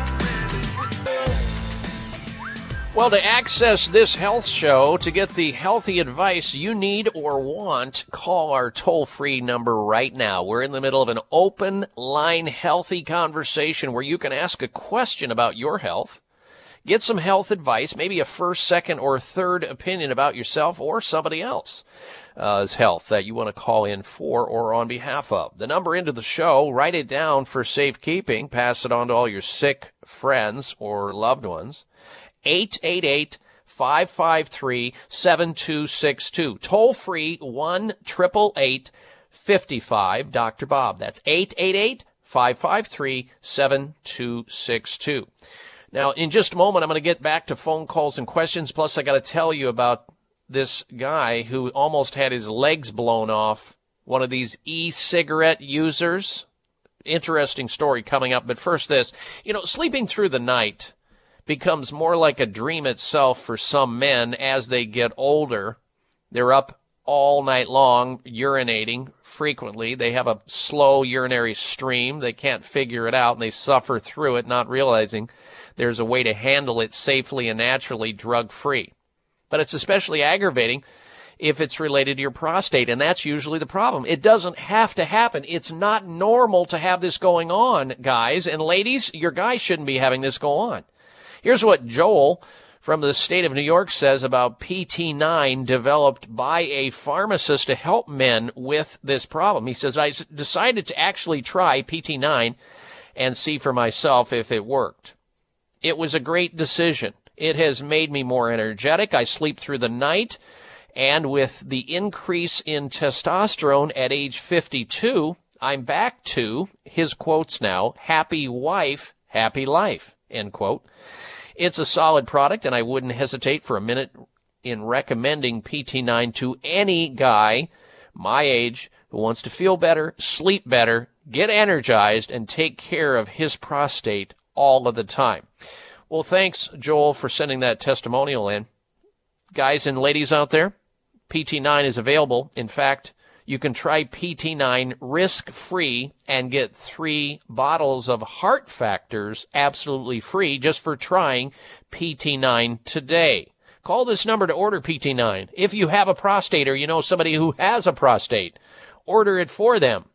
Well, to access this health show, to get the healthy advice you need or want, call our toll free number right now. We're in the middle of an open line healthy conversation where you can ask a question about your health, get some health advice, maybe a first, second, or third opinion about yourself or somebody else's uh, health that you want to call in for or on behalf of. The number into the show, write it down for safekeeping, pass it on to all your sick friends or loved ones. 888 553 7262. Toll free 1 55 Dr. Bob. That's 888 553 7262. Now, in just a moment, I'm going to get back to phone calls and questions. Plus, I got to tell you about this guy who almost had his legs blown off. One of these e-cigarette users. Interesting story coming up. But first, this. You know, sleeping through the night becomes more like a dream itself for some men as they get older. They're up all night long urinating frequently. They have a slow urinary stream. They can't figure it out and they suffer through it, not realizing there's a way to handle it safely and naturally drug free. But it's especially aggravating if it's related to your prostate, and that's usually the problem. It doesn't have to happen. It's not normal to have this going on, guys. And ladies, your guy shouldn't be having this go on. Here's what Joel from the state of New York says about PT9 developed by a pharmacist to help men with this problem. He says, I decided to actually try PT9 and see for myself if it worked. It was a great decision. It has made me more energetic. I sleep through the night. And with the increase in testosterone at age 52, I'm back to his quotes now, happy wife, happy life, end quote. It's a solid product, and I wouldn't hesitate for a minute in recommending PT9 to any guy my age who wants to feel better, sleep better, get energized, and take care of his prostate all of the time. Well, thanks, Joel, for sending that testimonial in. Guys and ladies out there, PT9 is available. In fact, you can try PT9 risk free and get three bottles of heart factors absolutely free just for trying PT9 today. Call this number to order PT9. If you have a prostate or you know somebody who has a prostate, order it for them.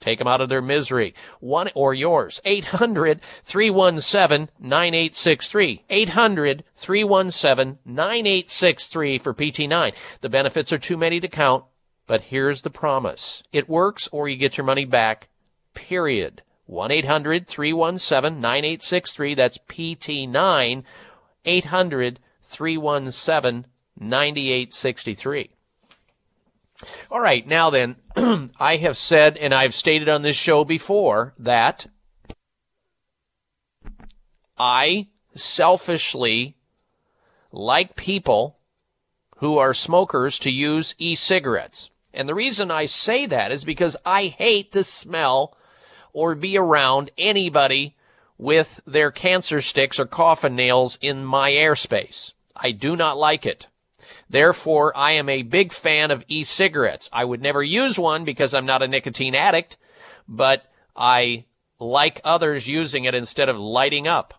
Take them out of their misery. One or yours. 800 317 9863. 800 317 9863 for PT9. The benefits are too many to count. But here's the promise. It works or you get your money back, period. 1-800-317-9863. That's PT9. 800-317-9863. All right, now then, I have said and I've stated on this show before that I selfishly like people who are smokers to use e-cigarettes. And the reason I say that is because I hate to smell or be around anybody with their cancer sticks or coffin nails in my airspace. I do not like it. Therefore, I am a big fan of e-cigarettes. I would never use one because I'm not a nicotine addict, but I like others using it instead of lighting up.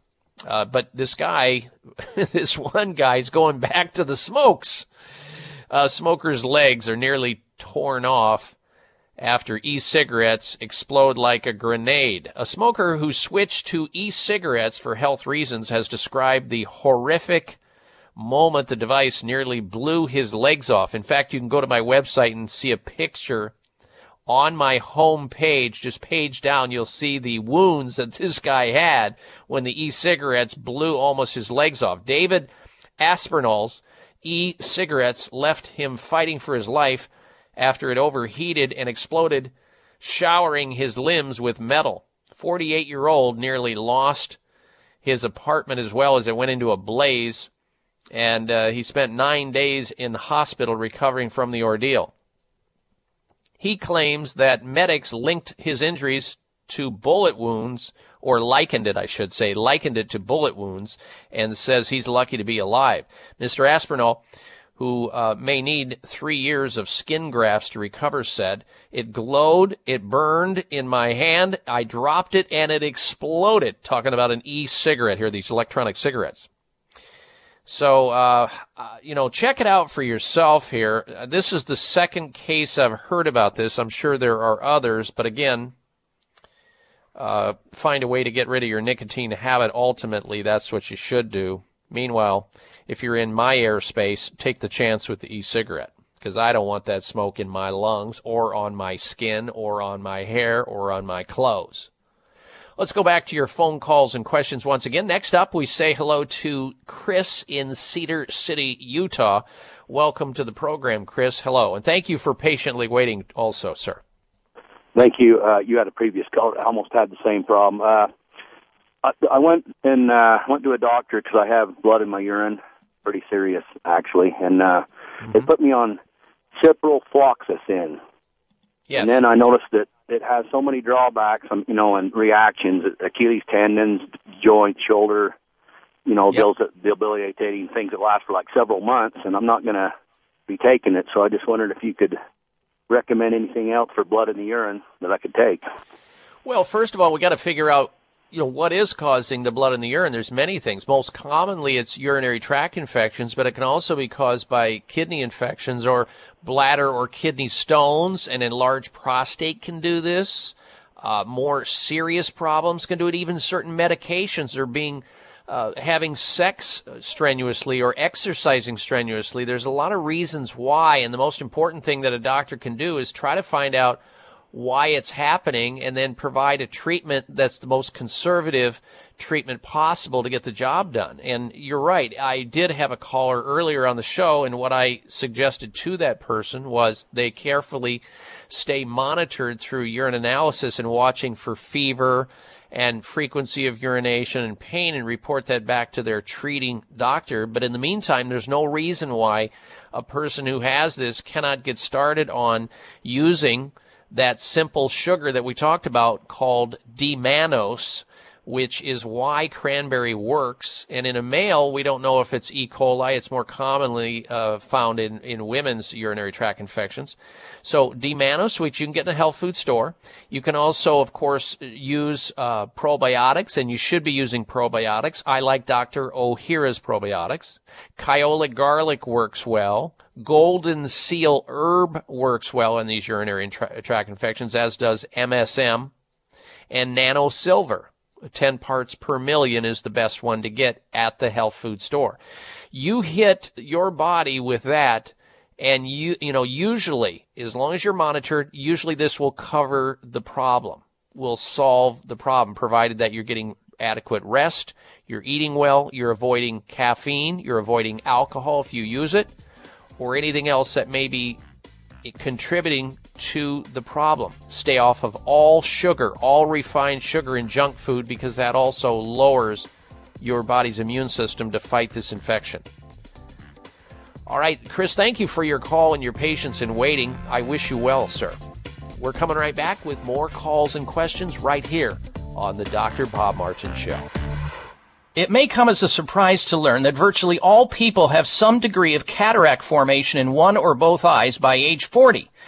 Uh, but this guy, this one guy is going back to the smokes. Uh, smokers' legs are nearly torn off after e-cigarettes explode like a grenade. A smoker who switched to e-cigarettes for health reasons has described the horrific moment the device nearly blew his legs off. In fact, you can go to my website and see a picture on my home page, just page down, you'll see the wounds that this guy had when the e-cigarettes blew almost his legs off. David Aspinall's e-cigarettes left him fighting for his life after it overheated and exploded, showering his limbs with metal. 48 year old nearly lost his apartment as well as it went into a blaze, and uh, he spent nine days in hospital recovering from the ordeal. He claims that medics linked his injuries to bullet wounds, or likened it, I should say, likened it to bullet wounds, and says he's lucky to be alive. Mr. Aspinall, who uh, may need three years of skin grafts to recover, said, It glowed, it burned in my hand, I dropped it, and it exploded. Talking about an e cigarette here, these electronic cigarettes. So, uh, uh, you know, check it out for yourself here. Uh, This is the second case I've heard about this. I'm sure there are others, but again, uh, find a way to get rid of your nicotine habit. Ultimately, that's what you should do. Meanwhile, if you're in my airspace, take the chance with the e-cigarette because I don't want that smoke in my lungs or on my skin or on my hair or on my clothes. Let's go back to your phone calls and questions once again. Next up, we say hello to Chris in Cedar City, Utah. Welcome to the program, Chris. Hello, and thank you for patiently waiting also, sir. Thank you. Uh, you had a previous call. I almost had the same problem. Uh, I, I went and uh, went to a doctor because I have blood in my urine, pretty serious actually, and uh, they put me on ciprofloxacin. Yes. And then I noticed that it has so many drawbacks, um, you know, and reactions: Achilles tendons, joint, shoulder, you know, those debilitating things that last for like several months. And I'm not going to be taking it, so I just wondered if you could recommend anything else for blood in the urine that I could take. Well, first of all, we got to figure out, you know, what is causing the blood in the urine. There's many things. Most commonly, it's urinary tract infections, but it can also be caused by kidney infections or bladder or kidney stones. An enlarged prostate can do this. Uh, more serious problems can do it. Even certain medications are being uh, having sex strenuously or exercising strenuously. There's a lot of reasons why, and the most important thing that a doctor can do is try to find out why it's happening and then provide a treatment that's the most conservative treatment possible to get the job done. And you're right. I did have a caller earlier on the show and what I suggested to that person was they carefully stay monitored through urine analysis and watching for fever and frequency of urination and pain and report that back to their treating doctor. But in the meantime, there's no reason why a person who has this cannot get started on using that simple sugar that we talked about called D-mannose, which is why cranberry works. And in a male, we don't know if it's E. coli. It's more commonly uh, found in, in women's urinary tract infections. So D-mannose, which you can get in a health food store. You can also, of course, use uh, probiotics, and you should be using probiotics. I like Dr. Ohhira's probiotics. Kyolic garlic works well. Golden seal herb works well in these urinary tra- tract infections, as does MSM. And nano silver, 10 parts per million is the best one to get at the health food store. You hit your body with that and you you know usually as long as you're monitored usually this will cover the problem will solve the problem provided that you're getting adequate rest you're eating well you're avoiding caffeine you're avoiding alcohol if you use it or anything else that may be contributing to the problem. Stay off of all sugar all refined sugar and junk food because that also lowers your body's immune system to fight this infection all right, Chris, thank you for your call and your patience in waiting. I wish you well, sir. We're coming right back with more calls and questions right here on the Dr. Bob Martin Show. It may come as a surprise to learn that virtually all people have some degree of cataract formation in one or both eyes by age 40.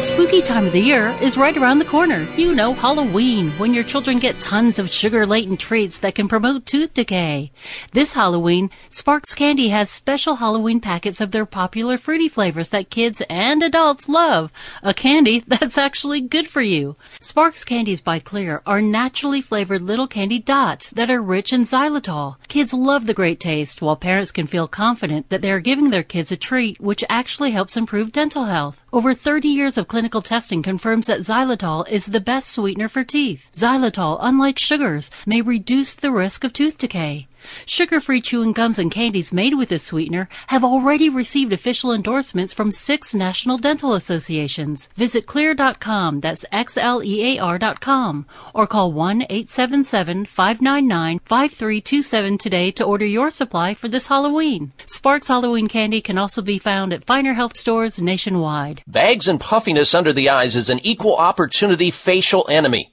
That spooky time of the year is right around the corner. You know, Halloween, when your children get tons of sugar laden treats that can promote tooth decay. This Halloween, Sparks Candy has special Halloween packets of their popular fruity flavors that kids and adults love. A candy that's actually good for you. Sparks Candies by Xlear are naturally flavored little candy dots that are rich in xylitol. Kids love the great taste, while parents can feel confident that they are giving their kids a treat which actually helps improve dental health. Over 30 years of clinical testing confirms that xylitol is the best sweetener for teeth. Xylitol, unlike sugars, may reduce the risk of tooth decay. Sugar-free chewing gums and candies made with this sweetener have already received official endorsements from six national dental associations. Visit xlear.com, that's X-L-E-A-R dot com, or call 1-877-599-5327 today to order your supply for this Halloween. Sparks Halloween candy can also be found at finer health stores nationwide. Bags and puffiness under the eyes is an equal opportunity facial enemy.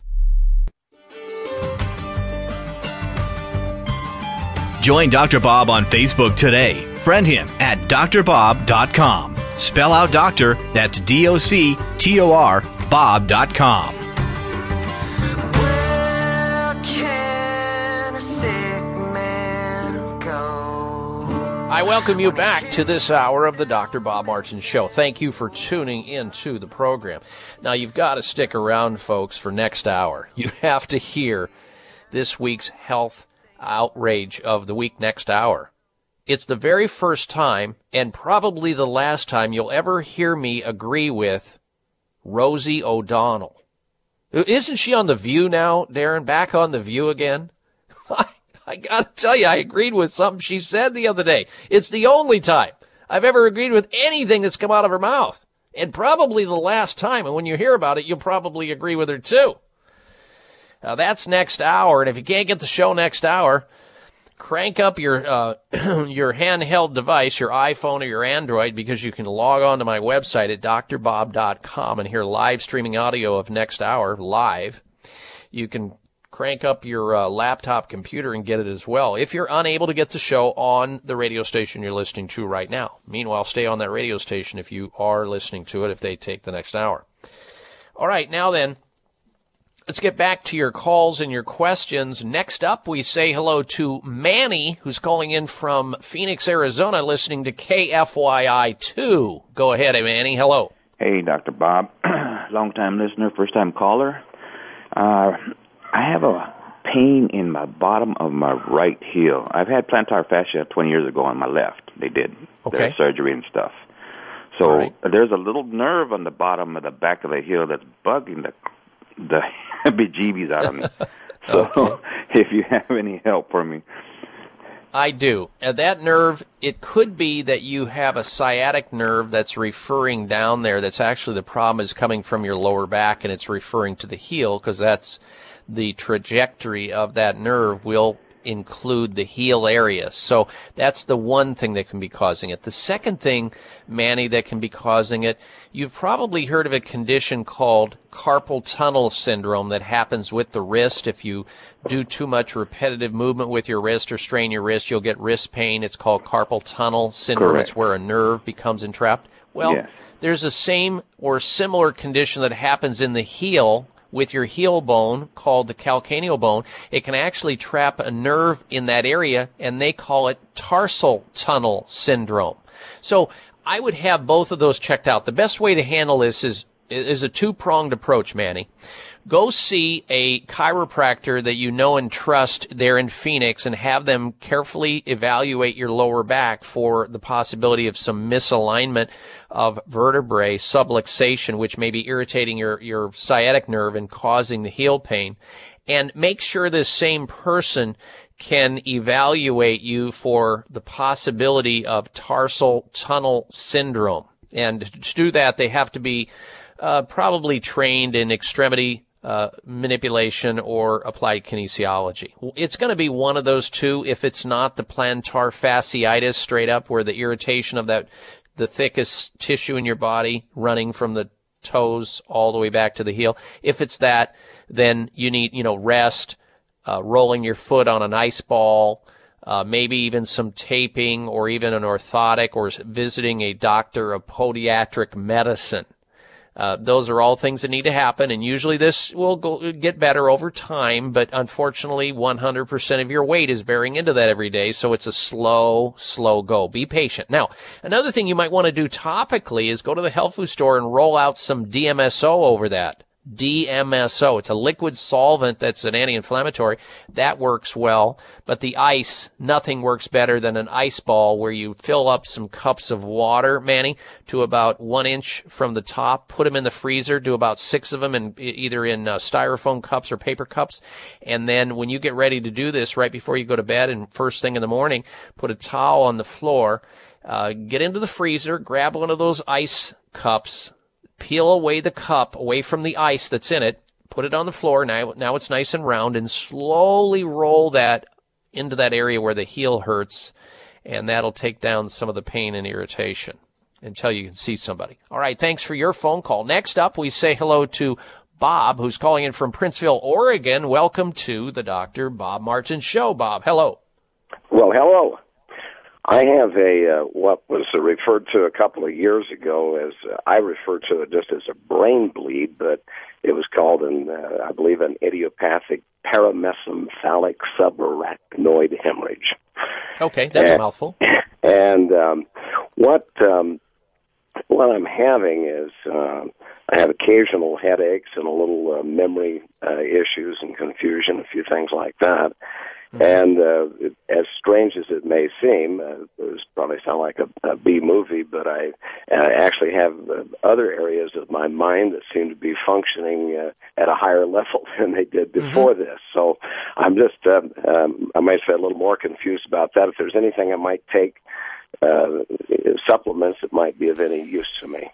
Join Dr. Bob on Facebook today. Friend him at doctorbob.com. Spell out doctor, that's D O C T O R, Bob.com. I welcome you back to this hour of the Dr. Bob Martin Show. Thank you for tuning into the program. Now, you've got to stick around, folks, for next hour. You have to hear this week's health outrage of the week next hour. It's the very first time, and probably the last time, you'll ever hear me agree with Rosie O'Donnell. Uh, isn't she on The View now, Darren? Back on The View again? I gotta tell you, I agreed with something she said the other day. It's the only time I've ever agreed with anything that's come out of her mouth. And probably the last time. And when you hear about it, you'll probably agree with her too. Now that's next hour. And if you can't get the show next hour, crank up your, uh, your handheld device, your iPhone or your Android, because you can log on to my website at doctorbob.com and hear live streaming audio of next hour live. You can crank up your uh, laptop computer and get it as well if you're unable to get the show on the radio station you're listening to right now. Meanwhile, stay on that radio station if you are listening to it if they take the next hour. All right, now then, let's get back to your calls and your questions. Next up, we say hello to Manny, who's calling in from Phoenix, Arizona, listening to KFYI 2. Go ahead, Manny. Hello. Hey, Dr. Bob. Long time listener, first time caller. Uh, I have a pain in my bottom of my right heel. I've had plantar fascia 20 years ago on my left. They did Okay. their surgery and stuff. So there's a little nerve on the bottom of the back of the heel that's bugging the the bejeebies out of me. So if you have any help for me, I do. And that nerve, it could be that you have a sciatic nerve that's referring down there. That's actually the problem is coming from your lower back and it's referring to the heel because that's the trajectory of that nerve will include the heel area. So that's the one thing that can be causing it. The second thing, Manny, that can be causing it, you've probably heard of a condition called carpal tunnel syndrome that happens with the wrist. If you do too much repetitive movement with your wrist or strain your wrist, you'll get wrist pain. It's called carpal tunnel syndrome. Correct. It's where a nerve becomes entrapped. Well, Yes. there's a same or similar condition that happens in the heel with your heel bone called the calcaneal bone. It can actually trap a nerve in that area and they call it tarsal tunnel syndrome. So I would have both of those checked out. The best way to handle this is is a two-pronged approach, Manny. Go see a chiropractor that you know and trust there in Phoenix and have them carefully evaluate your lower back for the possibility of some misalignment of vertebrae subluxation, which may be irritating your, your sciatic nerve and causing the heel pain. And make sure this same person can evaluate you for the possibility of tarsal tunnel syndrome. And to do that, they have to be uh, probably trained in extremity uh, manipulation or applied kinesiology. It's going to be one of those two. If it's not the plantar fasciitis straight up, where the irritation of that the thickest tissue in your body running from the toes all the way back to the heel. If it's that, then you need, you know, rest, uh, rolling your foot on an ice ball, uh, maybe even some taping or even an orthotic or visiting a doctor of podiatric medicine. Uh, those are all things that need to happen, and usually this will go, get better over time. But unfortunately, 100% of your weight is bearing into that every day, so it's a slow, slow go. Be patient. Now, another thing you might want to do topically is go to the health food store and roll out some DMSO over that. DMSO. It's a liquid solvent that's an anti-inflammatory. That works well. But the ice, nothing works better than an ice ball where you fill up some cups of water, Manny, to about one inch from the top, put them in the freezer, do about six of them in either in uh, styrofoam cups or paper cups. And then when you get ready to do this right before you go to bed and first thing in the morning, put a towel on the floor, uh, get into the freezer, grab one of those ice cups, peel away the cup away from the ice that's in it, put it on the floor. Now, now it's nice and round and slowly roll that into that area where the heel hurts and that'll take down some of the pain and irritation until you can see somebody. All right. Thanks for your phone call. Next up, we say hello to Bob, who's calling in from Prineville, Oregon. Welcome to the Dr. Bob Martin Show. Bob, hello. Well, hello. I have a uh, what was referred to a couple of years ago as uh, I refer to it just as a brain bleed, but it was called an uh, I believe an idiopathic perimesencephalic subarachnoid hemorrhage. Okay, that's and, a mouthful. And um, what um, what I'm having is uh, I have occasional headaches and a little uh, memory uh, issues and confusion, a few things like that. And uh, it, as strange as it may seem, uh, it probably sound like a, a B movie, but I, I actually have uh, other areas of my mind that seem to be functioning uh, at a higher level than they did before mm-hmm. this. So I'm just, uh, um, I might say, a little more confused about that. If there's anything I might take, uh, supplements that might be of any use to me.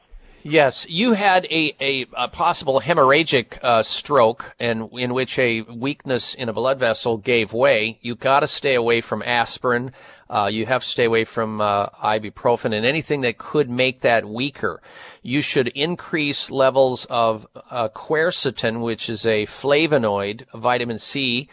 Yes, you had a, a, a possible hemorrhagic uh, stroke, and in which a weakness in a blood vessel gave way. You got to stay away from aspirin. Uh, you have to stay away from uh, ibuprofen and anything that could make that weaker. You should increase levels of uh, quercetin, which is a flavonoid, vitamin C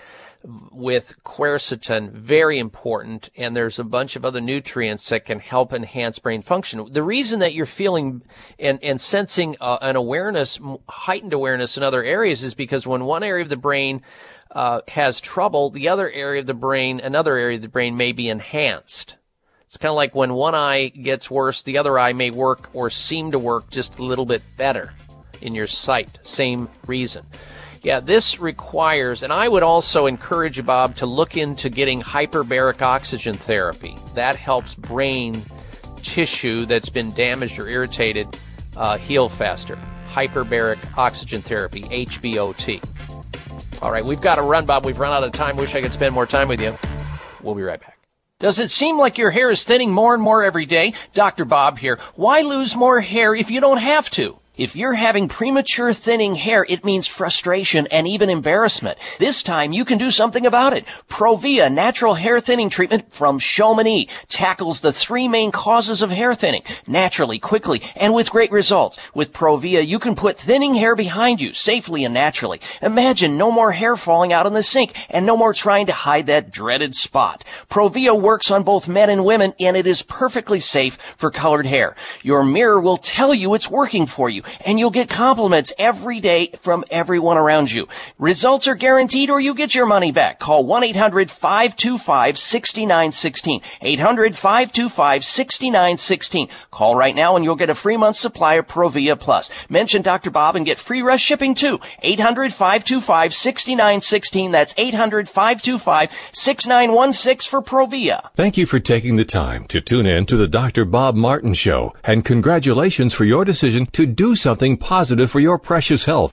with quercetin, very important, and there's a bunch of other nutrients that can help enhance brain function. The reason that you're feeling and, and sensing uh, an awareness, heightened awareness in other areas is because when one area of the brain uh, has trouble, the other area of the brain, another area of the brain may be enhanced. It's kind of like when one eye gets worse, the other eye may work or seem to work just a little bit better in your sight. Same reason. Yeah, this requires, and I would also encourage you, Bob, to look into getting hyperbaric oxygen therapy. That helps brain tissue that's been damaged or irritated uh, heal faster. Hyperbaric oxygen therapy, HBOT. All right, we've got to run, Bob. We've run out of time. Wish I could spend more time with you. We'll be right back. Does it seem like your hair is thinning more and more every day? Dr. Bob here. Why lose more hair if you don't have to? If you're having premature thinning hair, it means frustration and even embarrassment. This time you can do something about it. Provillus natural hair thinning treatment from Chamonix tackles the three main causes of hair thinning naturally, quickly, and with great results. With Provillus, you can put thinning hair behind you safely and naturally. Imagine no more hair falling out in the sink and no more trying to hide that dreaded spot. Provillus works on both men and women and it is perfectly safe for colored hair. Your mirror will tell you it's working for you and you'll get compliments every day from everyone around you. Results are guaranteed or you get your money back. Call 1-800-525-6916. 800-525-6916. Call right now and you'll get a free month supply of Provillus Plus. Mention Dr. Bob and get free rush shipping too. 800-525-6916. That's 800-525-6916 for Provillus. Thank you for taking the time to tune in to the Dr. Bob Martin Show, and congratulations for your decision to do something positive for your precious health.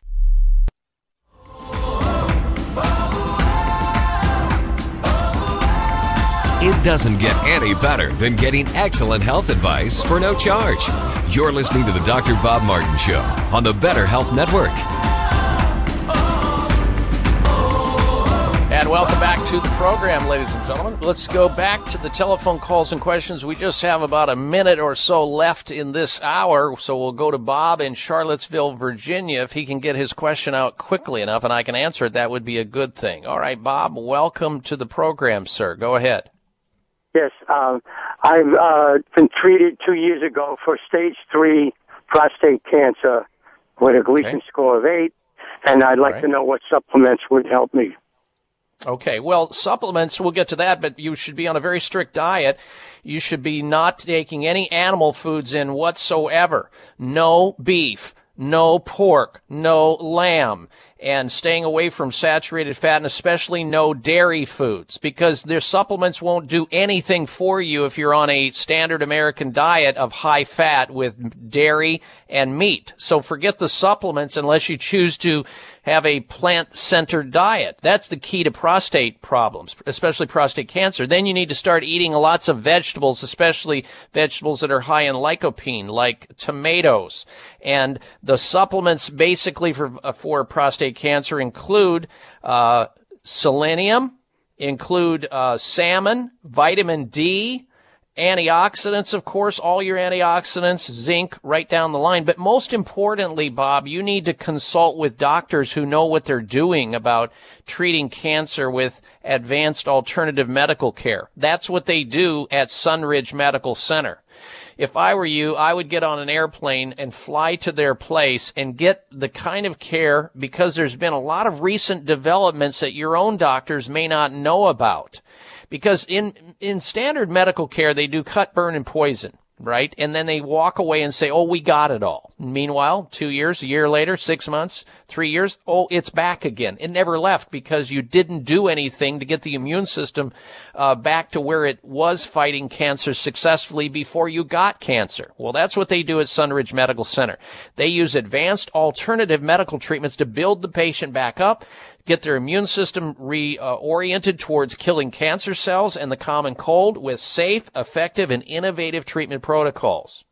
It doesn't get any better than getting excellent health advice for no charge. You're listening to the Dr. Bob Martin Show on the Better Health Network. And welcome back to the program, ladies and gentlemen. Let's go back to the telephone calls and questions. We just have about a minute or so left in this hour, so we'll go to Bob in Charlottesville, Virginia. If he can get his question out quickly enough and I can answer it, that would be a good thing. All right, Bob, welcome to the program, sir. Go ahead. Yes, um, I've uh, been treated two years ago for stage three prostate cancer with a Gleason Okay. score of eight, and I'd like Right. to know what supplements would help me. Okay, well, supplements, we'll get to that, but you should be on a very strict diet. You should be not taking any animal foods in whatsoever. No beef, no pork, no lamb, and staying away from saturated fat and especially no dairy foods because their supplements won't do anything for you if you're on a standard American diet of high fat with dairy and meat. So forget the supplements unless you choose to have a plant-centered diet. That's the key to prostate problems, especially prostate cancer. Then you need to start eating lots of vegetables, especially vegetables that are high in lycopene, like tomatoes. And the supplements basically for, for prostate cancer include, uh, selenium, include, uh, salmon, vitamin D, antioxidants, of course, all your antioxidants, zinc, right down the line. But most importantly, Bob, you need to consult with doctors who know what they're doing about treating cancer with advanced alternative medical care. That's what they do at Sunridge Medical Center. If I were you, I would get on an airplane and fly to their place and get the kind of care because there's been a lot of recent developments that your own doctors may not know about because in in standard medical care they do cut burn and poison right and then they walk away and say oh we got it all meanwhile 2 years a year later 6 months three years, oh, it's back again. It never left because you didn't do anything to get the immune system uh, back to where it was fighting cancer successfully before you got cancer. Well, that's what they do at Sunridge Medical Center. They use advanced alternative medical treatments to build the patient back up, get their immune system reoriented towards killing cancer cells and the common cold with safe, effective, and innovative treatment protocols.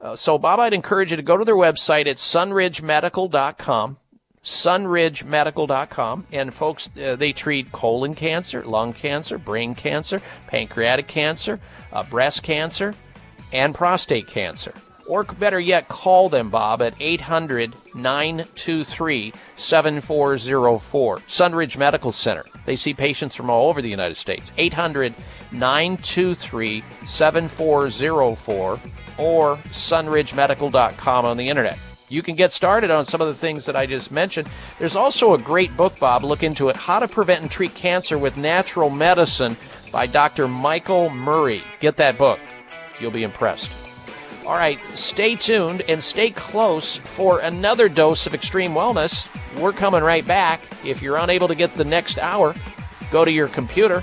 Uh, so, Bob, I'd encourage you to go to their website at sunridgemedical.com, sunridgemedical.com, and folks, uh, they treat colon cancer, lung cancer, brain cancer, pancreatic cancer, uh, breast cancer, and prostate cancer. Or better yet, call them, Bob, at 800 923 7404. Sunridge Medical Center. They see patients from all over the United States. 800 923 7404 or sunridgemedical.com on the internet. You can get started on some of the things that I just mentioned. There's also a great book, Bob. Look into it How to Prevent and Treat Cancer with Natural Medicine by Dr. Michael Murray. Get that book. You'll be impressed. All right, stay tuned and stay close for another dose of extreme wellness. We're coming right back. If you're unable to get the next hour, go to your computer,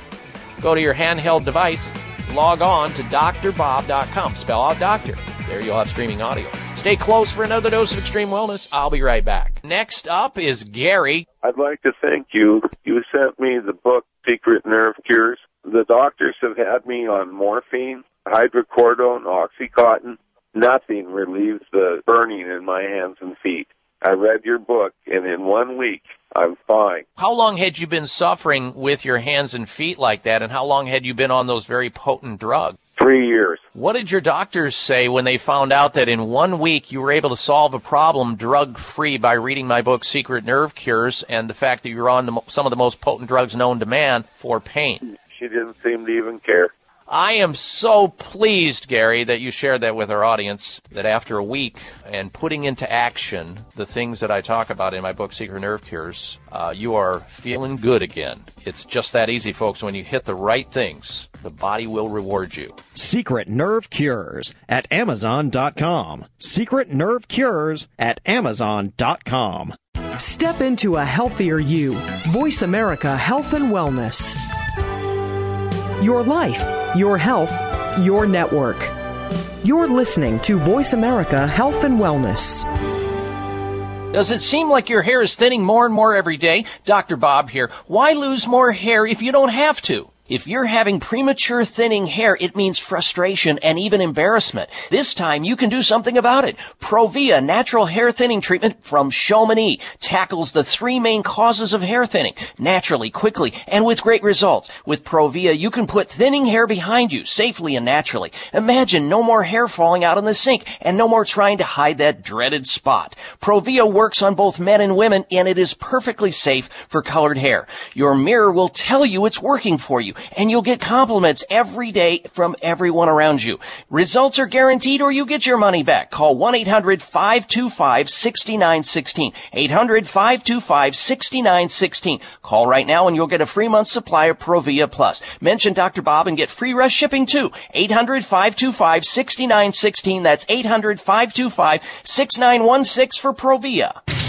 go to your handheld device, log on to doctorbob.com. Spell out doctor. There you'll have streaming audio. Stay close for another dose of extreme wellness. I'll be right back. Next up is Gary. I'd like to thank you. You sent me the book Secret Nerve Cures. The doctors have had me on morphine, hydrocodone, oxycontin. Nothing relieves the burning in my hands and feet. I read your book, and in one week, I'm fine. How long had you been suffering with your hands and feet like that, and how long had you been on those very potent drugs? Three years. What did your doctors say when they found out that in one week you were able to solve a problem drug free by reading my book, Secret Nerve Cures, and the fact that you were on the, some of the most potent drugs known to man for pain? She didn't seem to even care. I am so pleased, Gary, that you shared that with our audience. That after a week and putting into action the things that I talk about in my book, Secret Nerve Cures, uh, you are feeling good again. It's just that easy, folks. When you hit the right things, the body will reward you. Secret Nerve Cures at Amazon.com. Secret Nerve Cures at Amazon.com. Step into a healthier you. Voice America Health and Wellness. Your life, your health, your network. You're listening to Voice America Health and Wellness. Does it seem like your hair is thinning more and more every day? Dr. Bob here. Why lose more hair if you don't have to? If you're having premature thinning hair, it means frustration and even embarrassment. This time you can do something about it. Provillus natural hair thinning treatment from Chamonix tackles the three main causes of hair thinning naturally, quickly, and with great results. With Provillus, you can put thinning hair behind you safely and naturally. Imagine no more hair falling out in the sink and no more trying to hide that dreaded spot. Provillus works on both men and women and it is perfectly safe for colored hair. Your mirror will tell you it's working for you and you'll get compliments every day from everyone around you. Results are guaranteed or you get your money back. Call 1-800-525-6916. 800-525-6916. Call right now and you'll get a free month supply of Provillus Plus. Mention Dr. Bob and get free rush shipping too. 800-525-6916. That's 800-525-6916 for Provillus.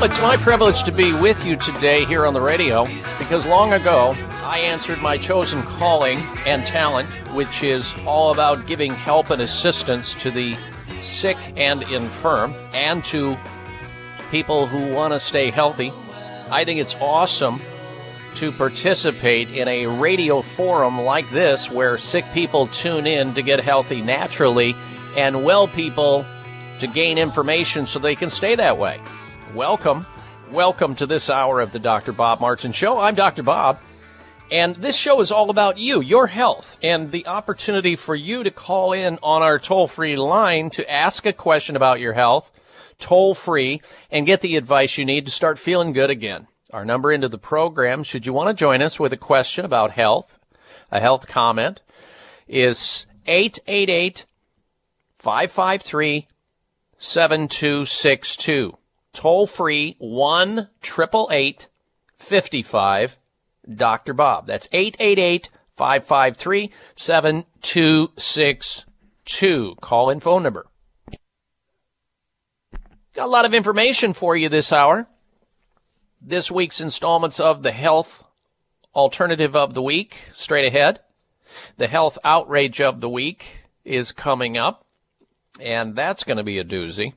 It's my privilege to be with you today here on the radio because long ago I answered my chosen calling and talent, which is all about giving help and assistance to the sick and infirm and to people who want to stay healthy. I think it's awesome to participate in a radio forum like this where sick people tune in to get healthy naturally and well people to gain information so they can stay that way. Welcome. Welcome to this hour of the Dr. Bob Martin Show. I'm Dr. Bob. And this show is all about you, your health, and the opportunity for you to call in on our toll free line to ask a question about your health, toll free, and get the advice you need to start feeling good again. Our number into the program, should you want to join us with a question about health, a health comment, is 888 553 7262. Toll free 1 888 55 Dr. Bob. That's 888 553 7262. Call in phone number. Got a lot of information for you this hour. This week's installments of the Health Alternative of the Week, straight ahead. The Health Outrage of the Week is coming up, and that's going to be a doozy.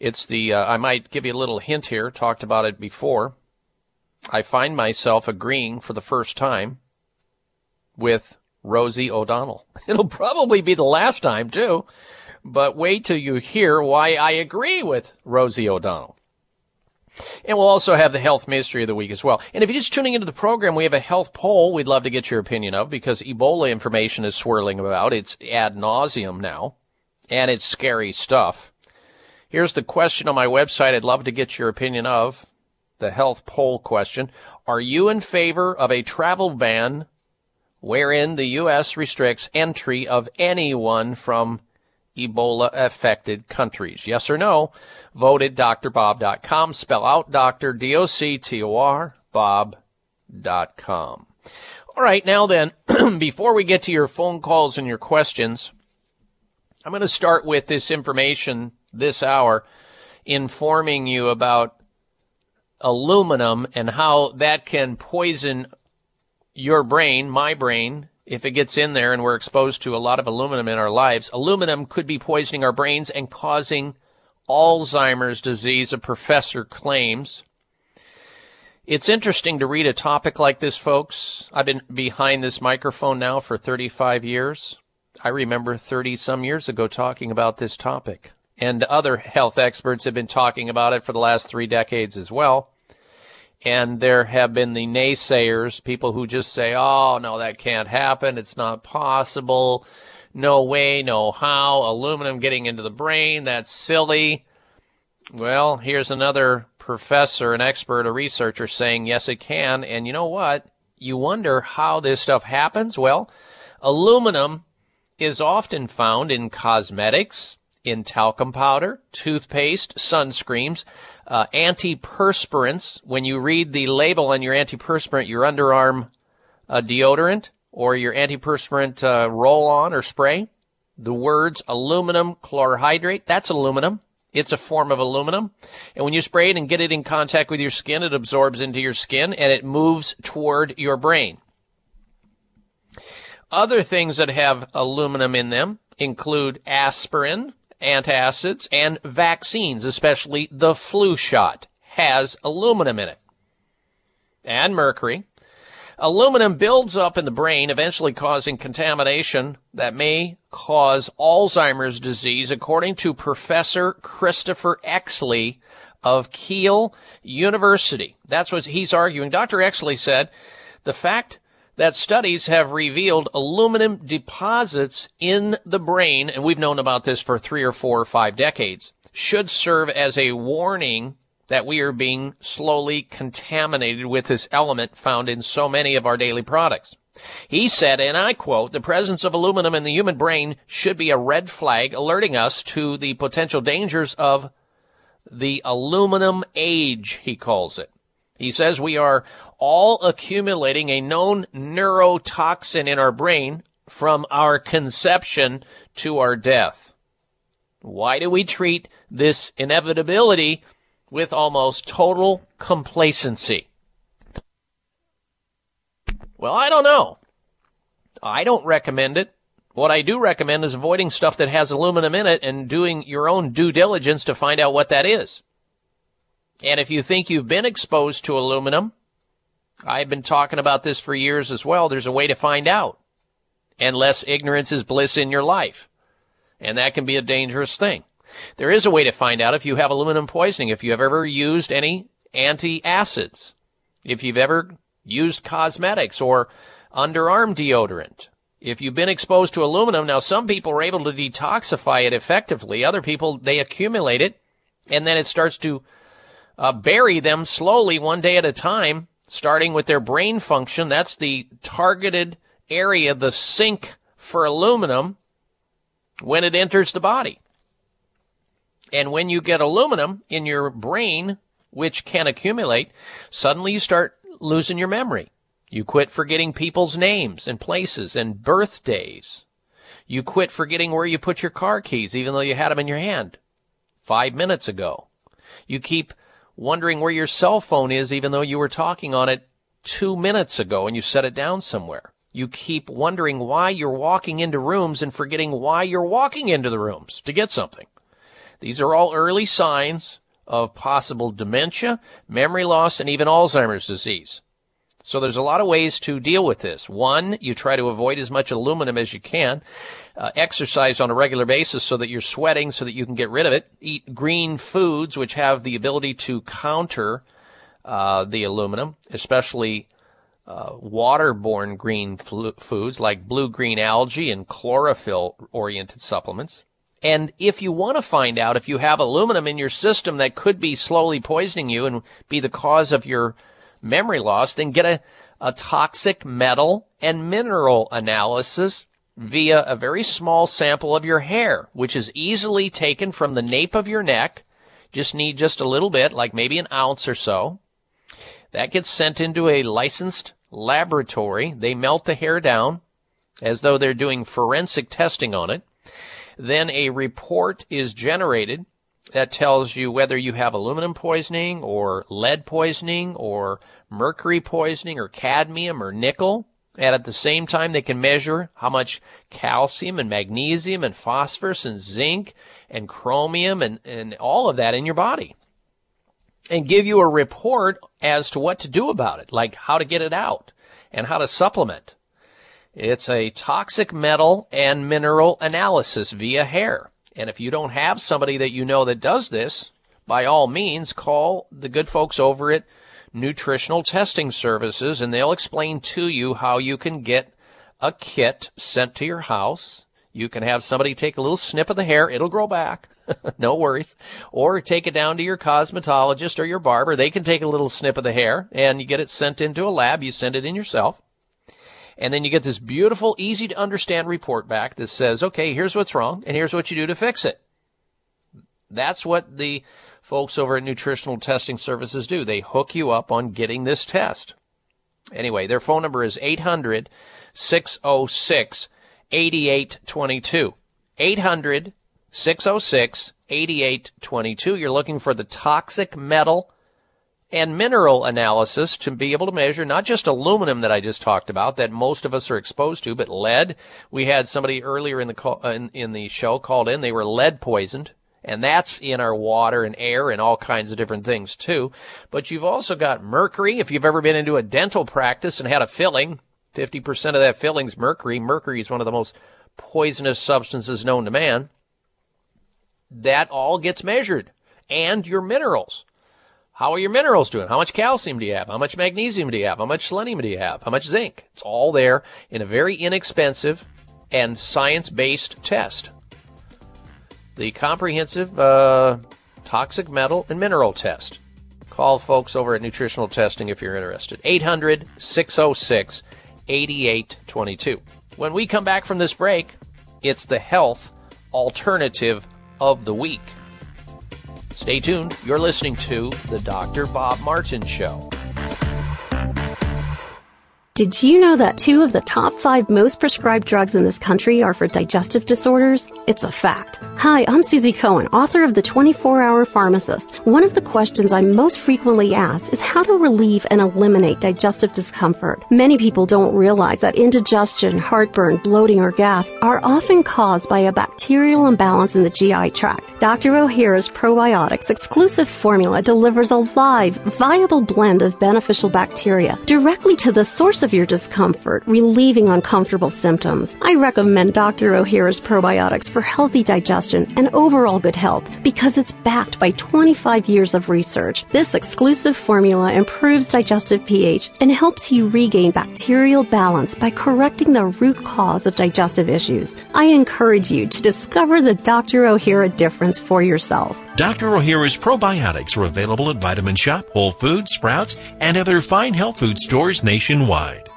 It's the, uh, I might give you a little hint here, talked about it before. I find myself agreeing for the first time with Rosie O'Donnell. It'll probably be the last time too, but wait till you hear why I agree with Rosie O'Donnell. And we'll also have the health mystery of the week as well. And if you're just tuning into the program, we have a health poll we'd love to get your opinion of because Ebola information is swirling about. It's ad nauseum now, and it's scary stuff. Here's the question on my website I'd love to get your opinion of. The health poll question. Are you in favor of a travel ban wherein the U.S. restricts entry of anyone from Ebola affected countries? Yes or no? Vote at doctorbob.com. Spell out. D-O-C-T-O-R, bob.com. All right, now then, before we get to your phone calls and your questions, I'm going to start with this information this hour informing you about aluminum and how that can poison your brain, my brain, if it gets in there and we're exposed to a lot of aluminum in our lives. Aluminum could be poisoning our brains and causing Alzheimer's disease, a professor claims. It's interesting to read a topic like this, folks. I've been behind this microphone now for 35 years. I remember 30 some years ago talking about this topic. And other health experts have been talking about it for the last three decades as well. And there have been the naysayers, people who just say, oh, no, that can't happen. It's not possible. No way, no how. Aluminum getting into the brain, that's silly. Well, here's another professor, an expert, a researcher saying, yes, it can. And you know what? You wonder how this stuff happens? Well, aluminum is often found in cosmetics, in talcum powder, toothpaste, sunscreens, uh, antiperspirants. When you read the label on your antiperspirant, your underarm uh, deodorant or your antiperspirant uh, roll-on or spray, the words aluminum chlorohydrate, that's aluminum. It's a form of aluminum. And when you spray it and get it in contact with your skin, it absorbs into your skin and it moves toward your brain. Other things that have aluminum in them include aspirin, antacids, and vaccines, especially the flu shot, has aluminum in it. And mercury. Aluminum builds up in the brain, eventually causing contamination that may cause Alzheimer's disease, according to Professor Christopher Exley of Keele University. That's what he's arguing. Dr. Exley said the fact that studies have revealed aluminum deposits in the brain, and we've known about this for three or four or five decades, should serve as a warning that we are being slowly contaminated with this element found in so many of our daily products. He said, and I quote, the presence of aluminum in the human brain should be a red flag alerting us to the potential dangers of the aluminum age, he calls it. He says we are all accumulating a known neurotoxin in our brain from our conception to our death. Why do we treat this inevitability with almost total complacency? Well, I don't know. I don't recommend it. What I do recommend is avoiding stuff that has aluminum in it and doing your own due diligence to find out what that is. And if you think you've been exposed to aluminum, I've been talking about this for years as well. There's a way to find out. Unless ignorance is bliss in your life. And that can be a dangerous thing. There is a way to find out if you have aluminum poisoning, if you have ever used any antacids, if you've ever used cosmetics or underarm deodorant, if you've been exposed to aluminum. Now, some people are able to detoxify it effectively. Other people, they accumulate it and then it starts to uh, bury them slowly one day at a time, starting with their brain function. That's the targeted area, the sink for aluminum when it enters the body. And when you get aluminum in your brain, which can accumulate, suddenly you start losing your memory. You quit forgetting people's names and places and birthdays. You quit forgetting where you put your car keys, even though you had them in your hand five minutes ago. You keep wondering where your cell phone is, even though you were talking on it two minutes ago and you set it down somewhere. You keep wondering why you're walking into rooms and forgetting why you're walking into the rooms to get something. These are all early signs of possible dementia, memory loss, and even Alzheimer's disease. So there's a lot of ways to deal with this. One, you try to avoid as much aluminum as you can. Uh, exercise on a regular basis so that you're sweating so that you can get rid of it. Eat green foods which have the ability to counter uh, the aluminum, especially uh, waterborne green foods like blue-green algae and chlorophyll-oriented supplements. And if you want to find out if you have aluminum in your system that could be slowly poisoning you and be the cause of your memory loss, then get a, a toxic metal and mineral analysis via a very small sample of your hair, which is easily taken from the nape of your neck. Just need just a little bit, like maybe an ounce or so. That gets sent into a licensed laboratory. They melt the hair down as though they're doing forensic testing on it. Then a report is generated that tells you whether you have aluminum poisoning or lead poisoning or mercury poisoning or cadmium or nickel. And at the same time, they can measure how much calcium and magnesium and phosphorus and zinc and chromium and, and all of that in your body. And give you a report as to what to do about it, like how to get it out and how to supplement. It's a toxic metal and mineral analysis via hair. And if you don't have somebody that you know that does this, by all means, call the good folks over at Nutritional Testing Services and they'll explain to you how you can get a kit sent to your house. You can have somebody take a little snip of the hair. It'll grow back. no worries. Or take it down to your cosmetologist or your barber. They can take a little snip of the hair and you get it sent into a lab. You send it in yourself. And then you get this beautiful, easy to understand report back that says, okay, here's what's wrong and here's what you do to fix it. That's what the folks over at Nutritional Testing Services do. They hook you up on getting this test. Anyway, their phone number is 800 606 8822. 800 606 8822. You're looking for the toxic metal and mineral analysis to be able to measure not just aluminum that I just talked about that most of us are exposed to, but lead. We had somebody earlier in the call, in, in the show called in. They were lead poisoned. And that's in our water and air and all kinds of different things too. But you've also got mercury. If you've ever been into a dental practice and had a filling, 50% of that filling's mercury. Mercury is one of the most poisonous substances known to man. That all gets measured. And your minerals. How are your minerals doing? How much calcium do you have? How much magnesium do you have? How much selenium do you have? How much zinc? It's all there in a very inexpensive and science-based test. The comprehensive uh, toxic metal and mineral test. Call folks over at Nutritional Testing if you're interested. 800 606 8822. When we come back from this break, it's the health alternative of the week. Stay tuned. You're listening to The Dr. Bob Martin Show. Did you know that two of the top five most prescribed drugs in this country are for digestive disorders? It's a fact. Hi, I'm Suzy Cohen, author of The 24 Hour Pharmacist. One of the questions I'm most frequently asked is how to relieve and eliminate digestive discomfort. Many people don't realize that indigestion, heartburn, bloating, or gas are often caused by a bacterial imbalance in the GI tract. Dr. Ohhira's Probiotics exclusive formula delivers a live, viable blend of beneficial bacteria directly to the source of your discomfort, relieving uncomfortable symptoms. I recommend Dr. Ohhira's Probiotics for healthy digestion and overall good health because it's backed by 25 years of research. This exclusive formula improves digestive pH and helps you regain bacterial balance by correcting the root cause of digestive issues. I encourage you to discover the Dr. Ohhira difference for yourself. Dr. Ohhira's probiotics are available at Vitamin Shoppe, Whole Foods, Sprouts, and other fine health food stores nationwide.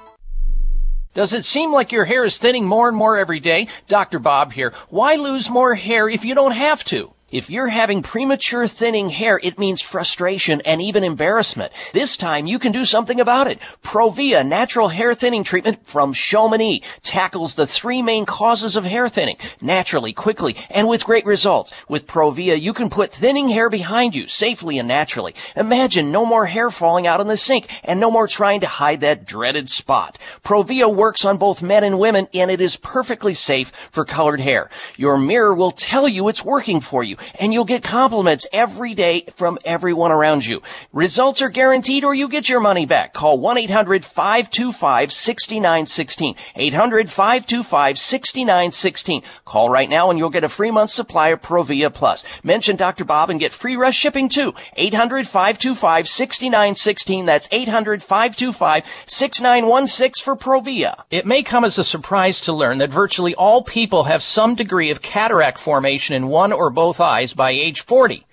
Does it seem like your hair is thinning more and more every day? Dr. Bob here. Why lose more hair if you don't have to? If you're having premature thinning hair, it means frustration and even embarrassment. This time you can do something about it. Provia natural hair thinning treatment from Chamonix tackles the three main causes of hair thinning naturally, quickly, and with great results. With Provia, you can put thinning hair behind you safely and naturally. Imagine no more hair falling out in the sink and no more trying to hide that dreaded spot. Provia works on both men and women and it is perfectly safe for colored hair. Your mirror will tell you it's working for you and you'll get compliments every day from everyone around you. Results are guaranteed or you get your money back. Call 1-800-525-6916. 800-525-6916. Call right now and you'll get a free month supply of Provia Plus. Mention Dr. Bob and get free rush shipping too. 800-525-6916. That's 800-525-6916 for Provia. It may come as a surprise to learn that virtually all people have some degree of cataract formation in one or both eyes by age 40.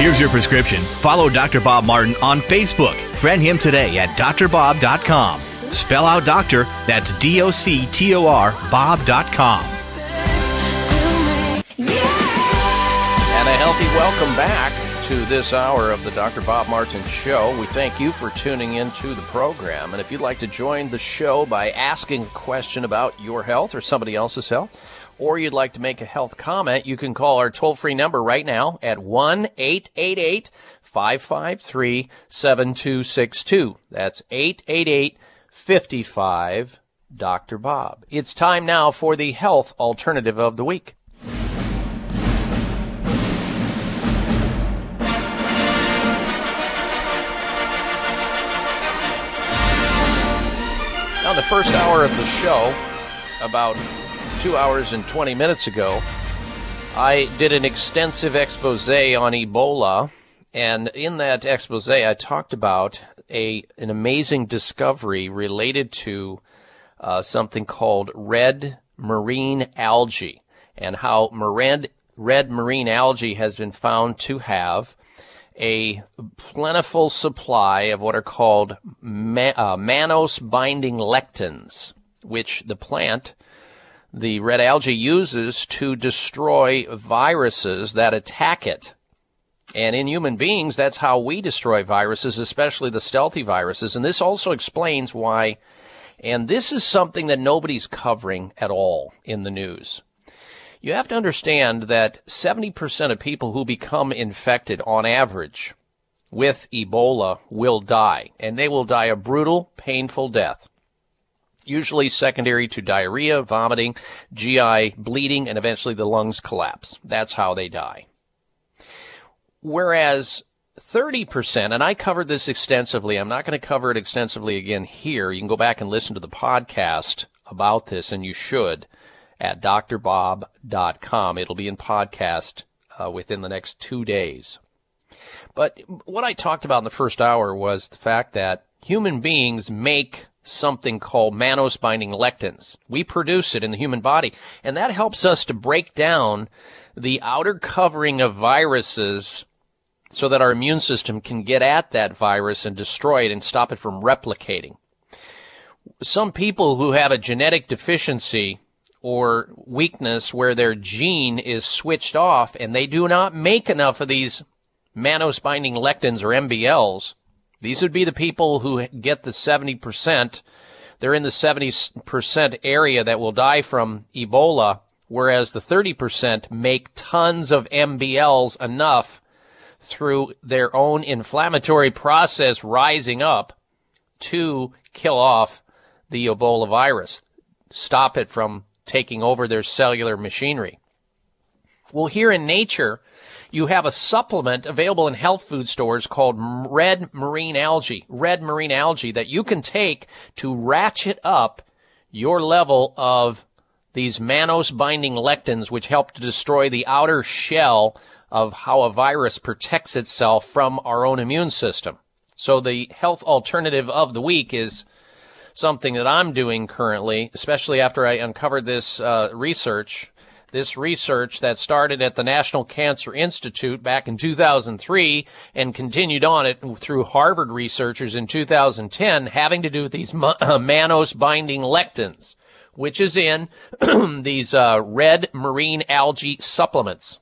Here's your prescription. Follow Dr. Bob Martin on Facebook. Friend him today at doctorbob.com. Spell out doctor, that's D O C T O R, Bob.com. And a healthy welcome back to this hour of the Dr. Bob Martin Show. We thank you for tuning into the program. And if you'd like to join the show by asking a question about your health or somebody else's health, or you'd like to make a health comment, you can call our toll free number right now at 1 888 553 7262. That's 888 55 Dr. Bob. It's time now for the health alternative of the week. Now, the first hour of the show, about two hours and 20 minutes ago, I did an extensive expose on Ebola. And in that expose, I talked about a, an amazing discovery related to uh, something called red marine algae and how red, red marine algae has been found to have a plentiful supply of what are called ma- uh, mannose binding lectins, which the plant the red algae uses to destroy viruses that attack it. And in human beings, that's how we destroy viruses, especially the stealthy viruses. And this also explains why, and this is something that nobody's covering at all in the news. You have to understand that 70% of people who become infected on average with Ebola will die, and they will die a brutal, painful death. Usually secondary to diarrhea, vomiting, GI bleeding, and eventually the lungs collapse. That's how they die. Whereas 30%, and I covered this extensively, I'm not going to cover it extensively again here. You can go back and listen to the podcast about this, and you should at doctorbob.com. It'll be in podcast uh, within the next two days. But what I talked about in the first hour was the fact that human beings make something called mannose binding lectins. We produce it in the human body, and that helps us to break down the outer covering of viruses so that our immune system can get at that virus and destroy it and stop it from replicating. Some people who have a genetic deficiency or weakness where their gene is switched off and they do not make enough of these mannose binding lectins or MBLs, these would be the people who get the 70%. They're in the 70% area that will die from Ebola, whereas the 30% make tons of MBLs enough through their own inflammatory process rising up to kill off the Ebola virus, stop it from taking over their cellular machinery. Well, here in nature, you have a supplement available in health food stores called red marine algae, red marine algae that you can take to ratchet up your level of these mannose binding lectins, which help to destroy the outer shell of how a virus protects itself from our own immune system. So the health alternative of the week is something that I'm doing currently, especially after I uncovered this uh, research. This research that started at the National Cancer Institute back in 2003 and continued on it through Harvard researchers in 2010 having to do with these mannose binding lectins, which is in these uh, red marine algae supplements.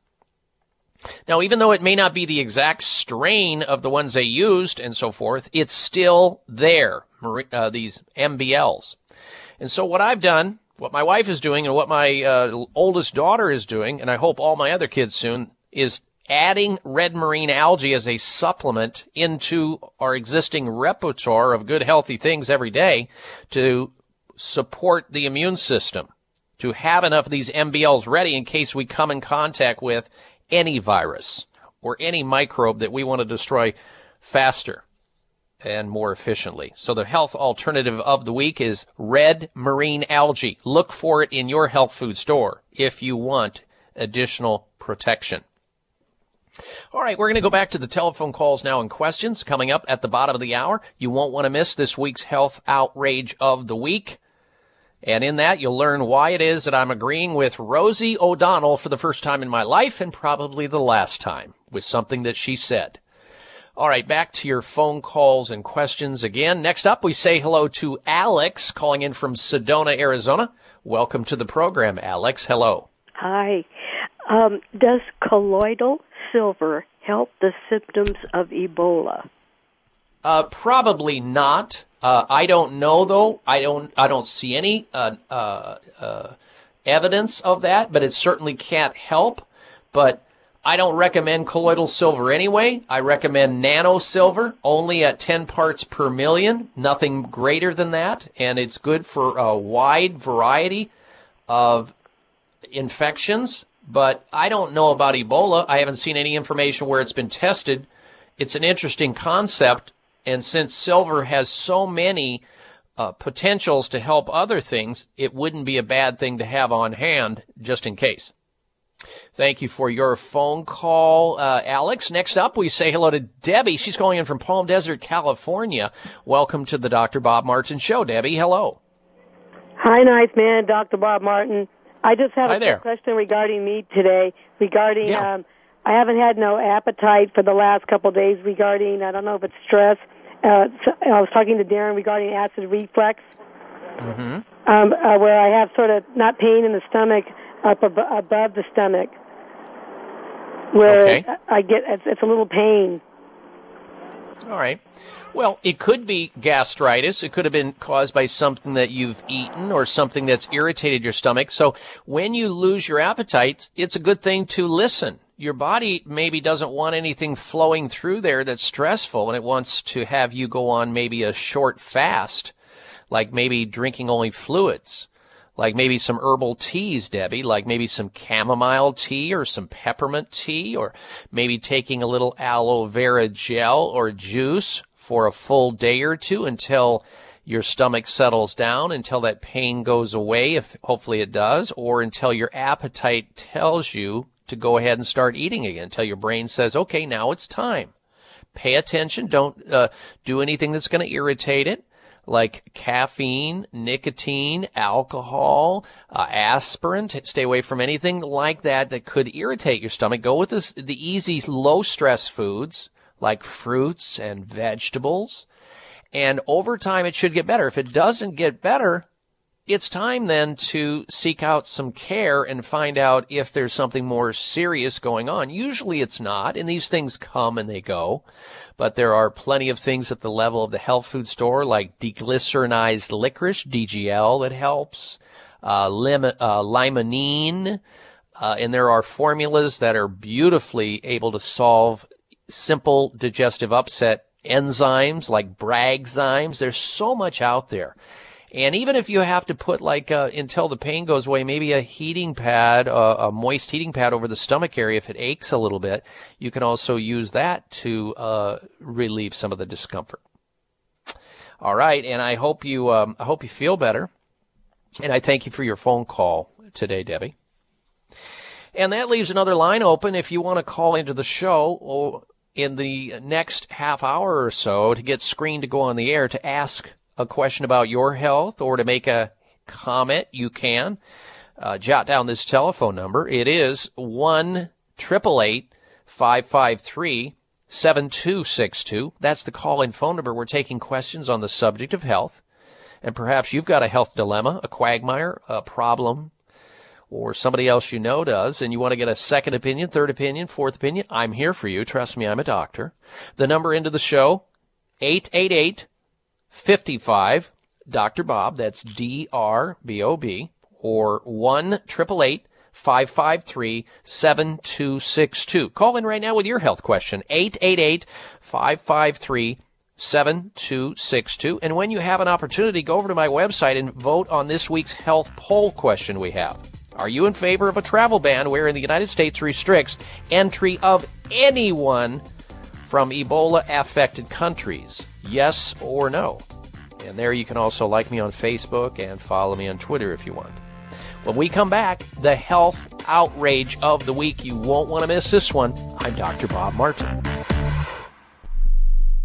Now, even though it may not be the exact strain of the ones they used and so forth, it's still there, uh, these MBLs. And so what I've done, what my wife is doing, and what my uh, oldest daughter is doing, and I hope all my other kids soon, is adding red marine algae as a supplement into our existing repertoire of good healthy things every day to support the immune system, to have enough of these MBLs ready in case we come in contact with any virus or any microbe that we want to destroy faster and more efficiently. So the health alternative of the week is red marine algae. Look for it in your health food store if you want additional protection. All right, we're going to go back to the telephone calls now and questions coming up at the bottom of the hour. You won't want to miss this week's health outrage of the week. And in that, you'll learn why it is that I'm agreeing with Rosie O'Donnell for the first time in my life and probably the last time with something that she said. All right, back to your phone calls and questions again. Next up, we say hello to Alex calling in from Sedona, Arizona. Welcome to the program, Alex. Hello. Hi. Um, does colloidal silver help the symptoms of Ebola? Uh, probably not. Uh, I don't know though. I don't. I don't see any uh, uh, uh, evidence of that, but it certainly can't help. But I don't recommend colloidal silver anyway. I recommend nano silver, only at 10 parts per million, nothing greater than that, and it's good for a wide variety of infections. But I don't know about Ebola. I haven't seen any information where it's been tested. It's an interesting concept and since silver has so many uh, potentials to help other things, it wouldn't be a bad thing to have on hand just in case. Thank you for your phone call, uh, Alex. Next up, we say hello to Debbie. She's calling in from Palm Desert, California. Welcome to the Dr. Bob Martin Show. Debbie, hello. Hi, nice man, Dr. Bob Martin. I just have Hi a there. question regarding meat today. Regarding, Yeah. um, I haven't had no appetite for the last couple of days. Regarding, I don't know if it's stress. Uh, I was talking to Darren regarding acid reflux, Mm-hmm. um, uh, where I have sort of not pain in the stomach up ab- above the stomach, where Okay. I get it's, it's a little pain. All right. Well, it could be gastritis. It could have been caused by something that you've eaten or something that's irritated your stomach. So when you lose your appetite, it's a good thing to listen your body maybe doesn't want anything flowing through there that's stressful and it wants to have you go on maybe a short fast, like maybe drinking only fluids, like maybe some herbal teas, Debbie, like maybe some chamomile tea or some peppermint tea or maybe taking a little aloe vera gel or juice for a full day or two until your stomach settles down until that pain goes away if hopefully it does or until your appetite tells you to go ahead and start eating again until your brain says, okay, now it's time. Pay attention. Don't uh, do anything that's going to irritate it, like caffeine, nicotine, alcohol, uh, aspirin. Stay away from anything like that that could irritate your stomach. Go with this, the easy, low stress foods like fruits and vegetables. And over time, it should get better. If it doesn't get better, it's time then to seek out some care and find out if there's something more serious going on. Usually it's not, and these things come and they go, but there are plenty of things at the level of the health food store like deglycerinized licorice, DGL, that helps, uh, lim- uh, limonene, uh, and there are formulas that are beautifully able to solve simple digestive upset enzymes like Bragzymes. There's so much out there. And even if you have to put like uh, until the pain goes away, maybe a heating pad, uh, a moist heating pad over the stomach area if it aches a little bit, you can also use that to uh, relieve some of the discomfort. All right, and I hope you um, I hope you feel better, and I thank you for your phone call today, Debbie. And that leaves another line open if you want to call into the show in the next half hour or so to get screened to go on the air to ask a question about your health or to make a comment, you can. Uh, jot down this telephone number. It is 1 553 7262. That's the call in phone number. We're taking questions on the subject of health. And perhaps you've got a health dilemma, a quagmire, a problem, or somebody else you know does, and you want to get a second opinion, third opinion, fourth opinion. I'm here for you. Trust me, I'm a doctor. The number into the show, 888 55 Dr. Bob, that's D R B O B, or 1 553 7262. Call in right now with your health question, 888 553 7262. And when you have an opportunity, go over to my website and vote on this week's health poll question we have. Are you in favor of a travel ban wherein the United States restricts entry of anyone from Ebola affected countries? Yes or no? And there you can also like me on Facebook and follow me on Twitter if you want. When we come back, the health outrage of the week. You won't want to miss this one. I'm Dr. Bob Martin.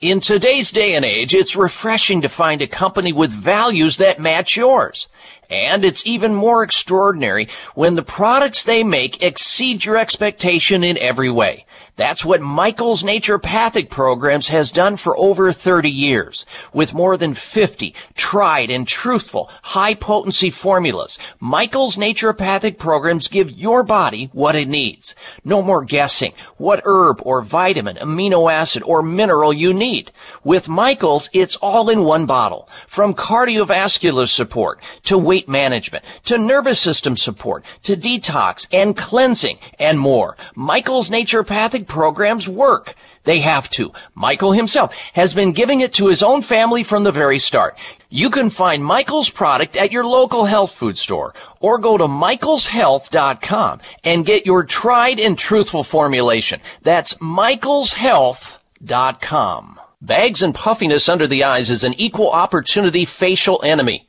In today's day and age, it's refreshing to find a company with values that match yours. And it's even more extraordinary when the products they make exceed your expectation in every way. That's what Michael's Naturopathic Programs has done for over 30 years. With more than 50 tried and truthful high potency formulas, Michael's Naturopathic Programs give your body what it needs. No more guessing what herb or vitamin, amino acid or mineral you need. With Michael's, it's all in one bottle. From cardiovascular support to weight management to nervous system support to detox and cleansing and more. Michael's Naturopathic programs work. They have to. Michael himself has been giving it to his own family from the very start. You can find Michael's product at your local health food store or go to michaelshealth.com and get your tried and truthful formulation. That's michaelshealth.com. Bags and puffiness under the eyes is an equal opportunity facial enemy.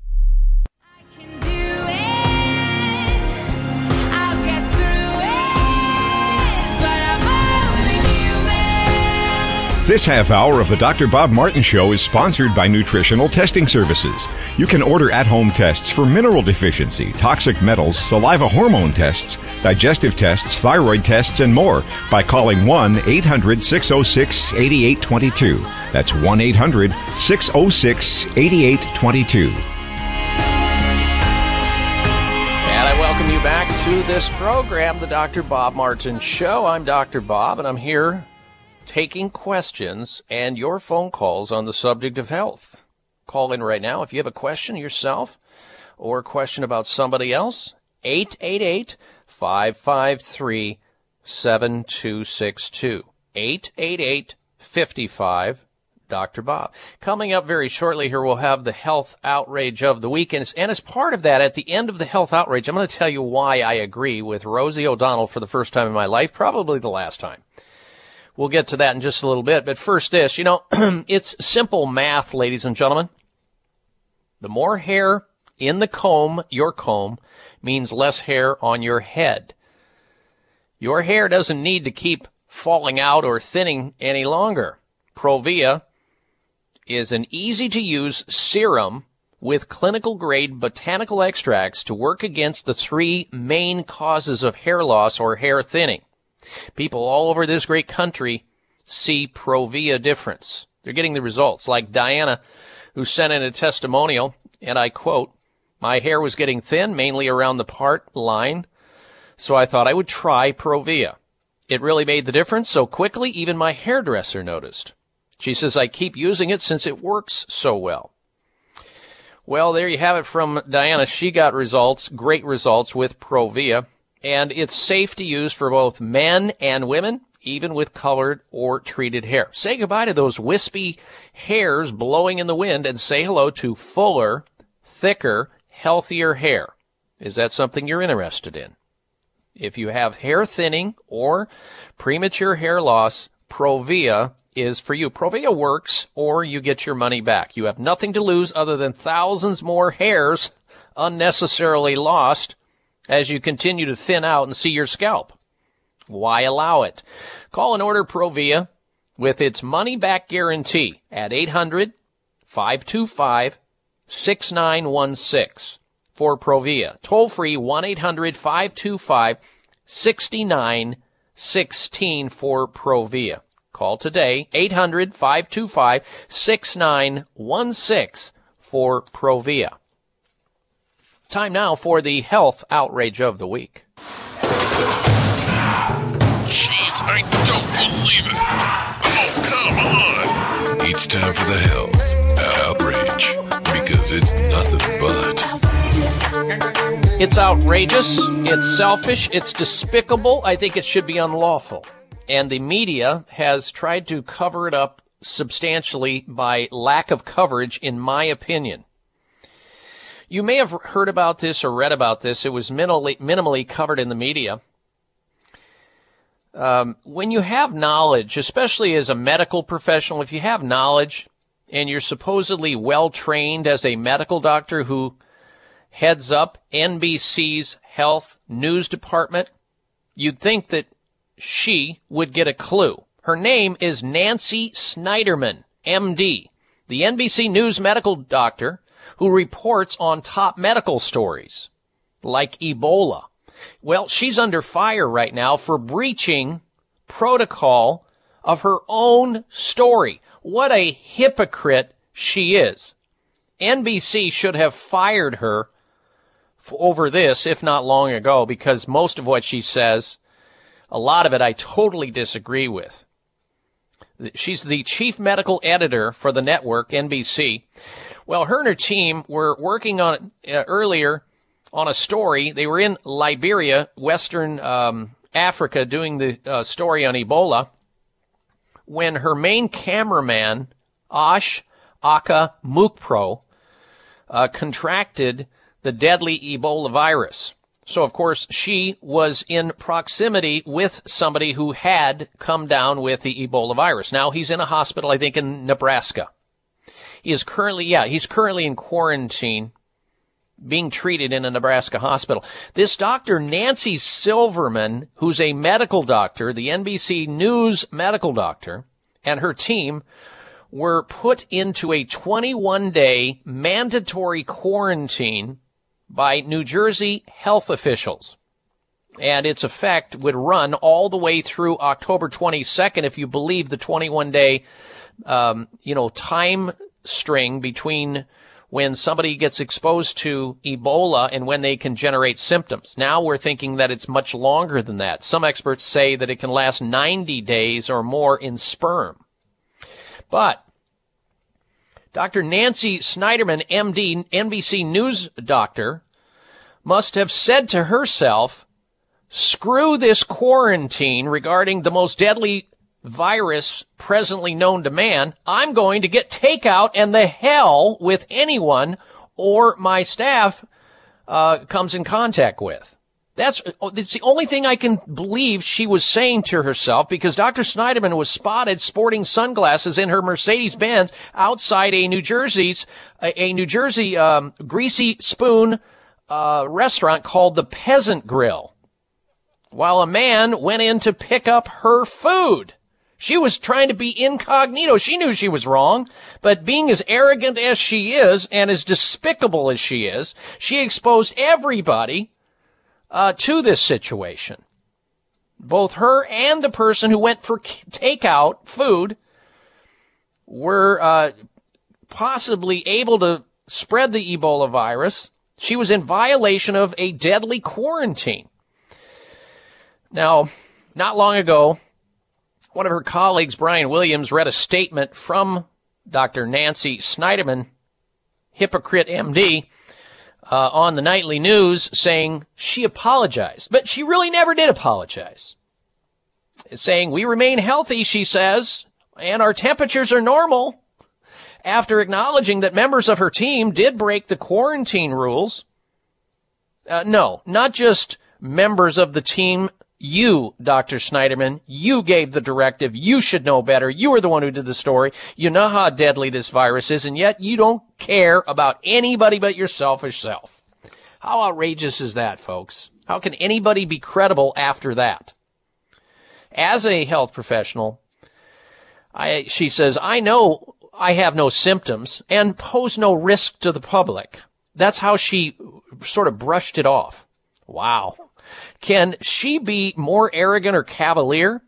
This half hour of the Dr. Bob Martin Show is sponsored by Nutritional Testing Services. You can order at home tests for mineral deficiency, toxic metals, saliva hormone tests, digestive tests, thyroid tests, and more by calling 1 800 606 8822. That's 1 800 606 8822. And I welcome you back to this program, the Dr. Bob Martin Show. I'm Dr. Bob, and I'm here taking questions and your phone calls on the subject of health. Call in right now if you have a question yourself or a question about somebody else. 888 553 7262. 888 55 Dr. Bob. Coming up very shortly here, we'll have the health outrage of the week. And as, and as part of that, at the end of the health outrage, I'm going to tell you why I agree with Rosie O'Donnell for the first time in my life, probably the last time. We'll get to that in just a little bit. But first this, you know, it's simple math, ladies and gentlemen. The more hair in the comb, your comb, means less hair on your head. Your hair doesn't need to keep falling out or thinning any longer. Provia is an easy to use serum with clinical grade botanical extracts to work against the three main causes of hair loss or hair thinning. People all over this great country see Provia difference. They're getting the results. Like Diana, who sent in a testimonial, and I quote, My hair was getting thin, mainly around the part line, so I thought I would try Provia. It really made the difference so quickly, even my hairdresser noticed. She says, I keep using it since it works so well. Well, there you have it from Diana. She got results, great results with Provia and it's safe to use for both men and women, even with colored or treated hair. Say goodbye to those wispy hairs blowing in the wind and say hello to fuller, thicker, healthier hair. Is that something you're interested in? If you have hair thinning or premature hair loss, Provia is for you. Provia works or you get your money back. You have nothing to lose other than thousands more hairs unnecessarily lost as you continue to thin out and see your scalp. Why allow it? Call and order Provia with its money back guarantee at 800 525 6916 for Provia. Toll free 1 800 525 6916 for Provia. Call today 800 525 6916 for Provia. Time now for the health outrage of the week. Jeez, I don't believe it. Oh, come on. It's time for the health outrage because it's nothing but. It's outrageous, it's selfish, it's despicable. I think it should be unlawful. And the media has tried to cover it up substantially by lack of coverage, in my opinion. You may have heard about this or read about this. It was minimally, minimally covered in the media. Um, when you have knowledge, especially as a medical professional, if you have knowledge and you're supposedly well trained as a medical doctor who heads up NBC's health news department, you'd think that she would get a clue. Her name is Nancy Snyderman, MD, the NBC News medical doctor who reports on top medical stories like Ebola. Well, she's under fire right now for breaching protocol of her own story. What a hypocrite she is. NBC should have fired her over this, if not long ago, because most of what she says, a lot of it I totally disagree with. She's the chief medical editor for the network, NBC. Well, her and her team were working on uh, earlier on a story. They were in Liberia, Western um, Africa, doing the uh, story on Ebola when her main cameraman, Ash Aka Mukpro, uh, contracted the deadly Ebola virus. So, of course, she was in proximity with somebody who had come down with the Ebola virus. Now he's in a hospital, I think, in Nebraska. He is currently, yeah, he's currently in quarantine, being treated in a Nebraska hospital. This doctor, Nancy Silverman, who's a medical doctor, the NBC News medical doctor, and her team were put into a 21 day mandatory quarantine by New Jersey health officials. And its effect would run all the way through October 22nd if you believe the 21 day, um, you know, time string between when somebody gets exposed to Ebola and when they can generate symptoms. Now we're thinking that it's much longer than that. Some experts say that it can last 90 days or more in sperm. But Dr. Nancy Snyderman, MD, NBC News doctor, must have said to herself, screw this quarantine regarding the most deadly virus presently known to man. I'm going to get takeout and the hell with anyone or my staff uh, comes in contact with. That's it's the only thing I can believe she was saying to herself because Dr. Snyderman was spotted sporting sunglasses in her Mercedes Benz outside a New Jersey's a New Jersey um, greasy spoon uh, restaurant called the Peasant Grill, while a man went in to pick up her food. She was trying to be incognito. She knew she was wrong, but being as arrogant as she is and as despicable as she is, she exposed everybody uh, to this situation. Both her and the person who went for takeout food were uh, possibly able to spread the Ebola virus. She was in violation of a deadly quarantine. Now, not long ago, one of her colleagues, Brian Williams, read a statement from Dr. Nancy Snyderman, hypocrite MD, uh, on the nightly news saying she apologized, but she really never did apologize. Saying we remain healthy, she says, and our temperatures are normal. After acknowledging that members of her team did break the quarantine rules. Uh, no, not just members of the team you, Dr. Schneiderman, you gave the directive. You should know better. You were the one who did the story. You know how deadly this virus is, and yet you don't care about anybody but your selfish self. How outrageous is that, folks? How can anybody be credible after that? As a health professional, I, she says, I know I have no symptoms and pose no risk to the public. That's how she sort of brushed it off. Wow. Can she be more arrogant or cavalier?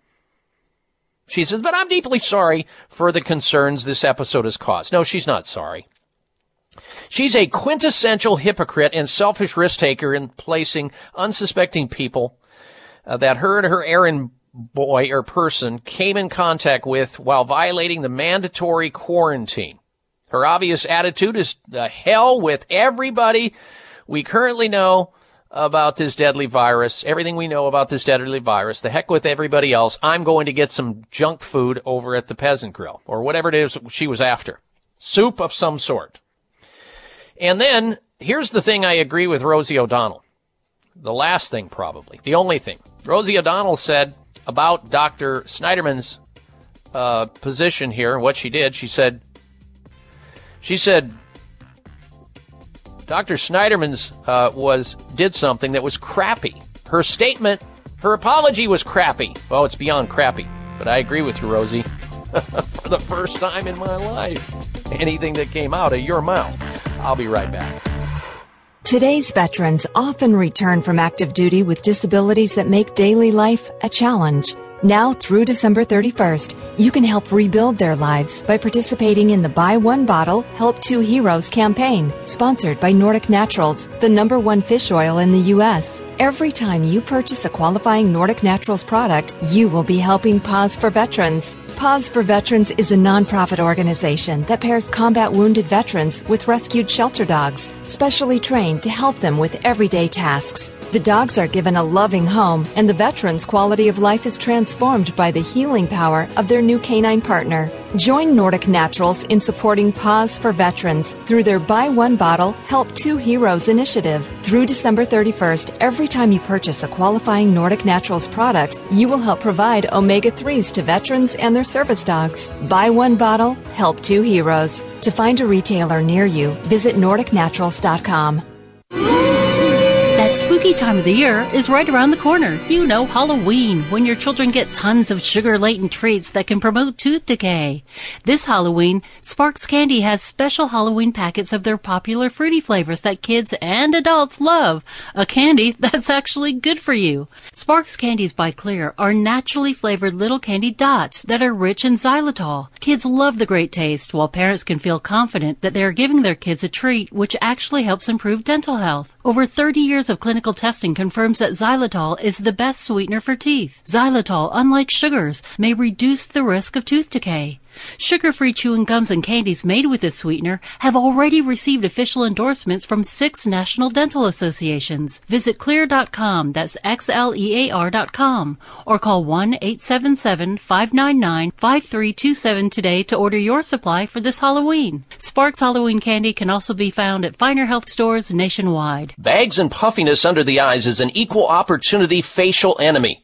She says, but I'm deeply sorry for the concerns this episode has caused. No, she's not sorry. She's a quintessential hypocrite and selfish risk taker in placing unsuspecting people uh, that her and her errand boy or person came in contact with while violating the mandatory quarantine. Her obvious attitude is the hell with everybody we currently know about this deadly virus, everything we know about this deadly virus, the heck with everybody else. I'm going to get some junk food over at the peasant grill or whatever it is she was after. Soup of some sort. And then here's the thing I agree with Rosie O'Donnell. The last thing probably. The only thing. Rosie O'Donnell said about Dr. Snyderman's uh, position here and what she did. She said, She said Dr. Schneiderman's uh, was did something that was crappy. Her statement, her apology was crappy. Well, it's beyond crappy, but I agree with you, Rosie. For the first time in my life, anything that came out of your mouth. I'll be right back. Today's veterans often return from active duty with disabilities that make daily life a challenge. Now through December 31st, you can help rebuild their lives by participating in the Buy One Bottle, Help Two Heroes campaign, sponsored by Nordic Naturals, the number one fish oil in the U.S. Every time you purchase a qualifying Nordic Naturals product, you will be helping Paws for Veterans. Paws for Veterans is a nonprofit organization that pairs combat wounded veterans with rescued shelter dogs, specially trained to help them with everyday tasks. The dogs are given a loving home, and the veterans' quality of life is transformed by the healing power of their new canine partner. Join Nordic Naturals in supporting Paws for Veterans through their Buy One Bottle, Help Two Heroes initiative. Through December 31st, every time you purchase a qualifying Nordic Naturals product, you will help provide omega 3s to veterans and their service dogs. Buy one bottle, help two heroes. To find a retailer near you, visit NordicNaturals.com. That spooky time of the year is right around the corner. You know, Halloween, when your children get tons of sugar laden treats that can promote tooth decay. This Halloween, Sparks Candy has special Halloween packets of their popular fruity flavors that kids and adults love. A candy that's actually good for you. Sparks Candies by Xlear are naturally flavored little candy dots that are rich in xylitol. Kids love the great taste, while parents can feel confident that they are giving their kids a treat which actually helps improve dental health. Over 30 years of clinical testing confirms that xylitol is the best sweetener for teeth. Xylitol, unlike sugars, may reduce the risk of tooth decay. Sugar-free chewing gums and candies made with this sweetener have already received official endorsements from six national dental associations. Visit xlear.com, that's X-L-E-A-R dot com, or call 1-877-599-5327 today to order your supply for this Halloween. Sparks Halloween candy can also be found at finer health stores nationwide. Bags and puffiness under the eyes is an equal opportunity facial enemy.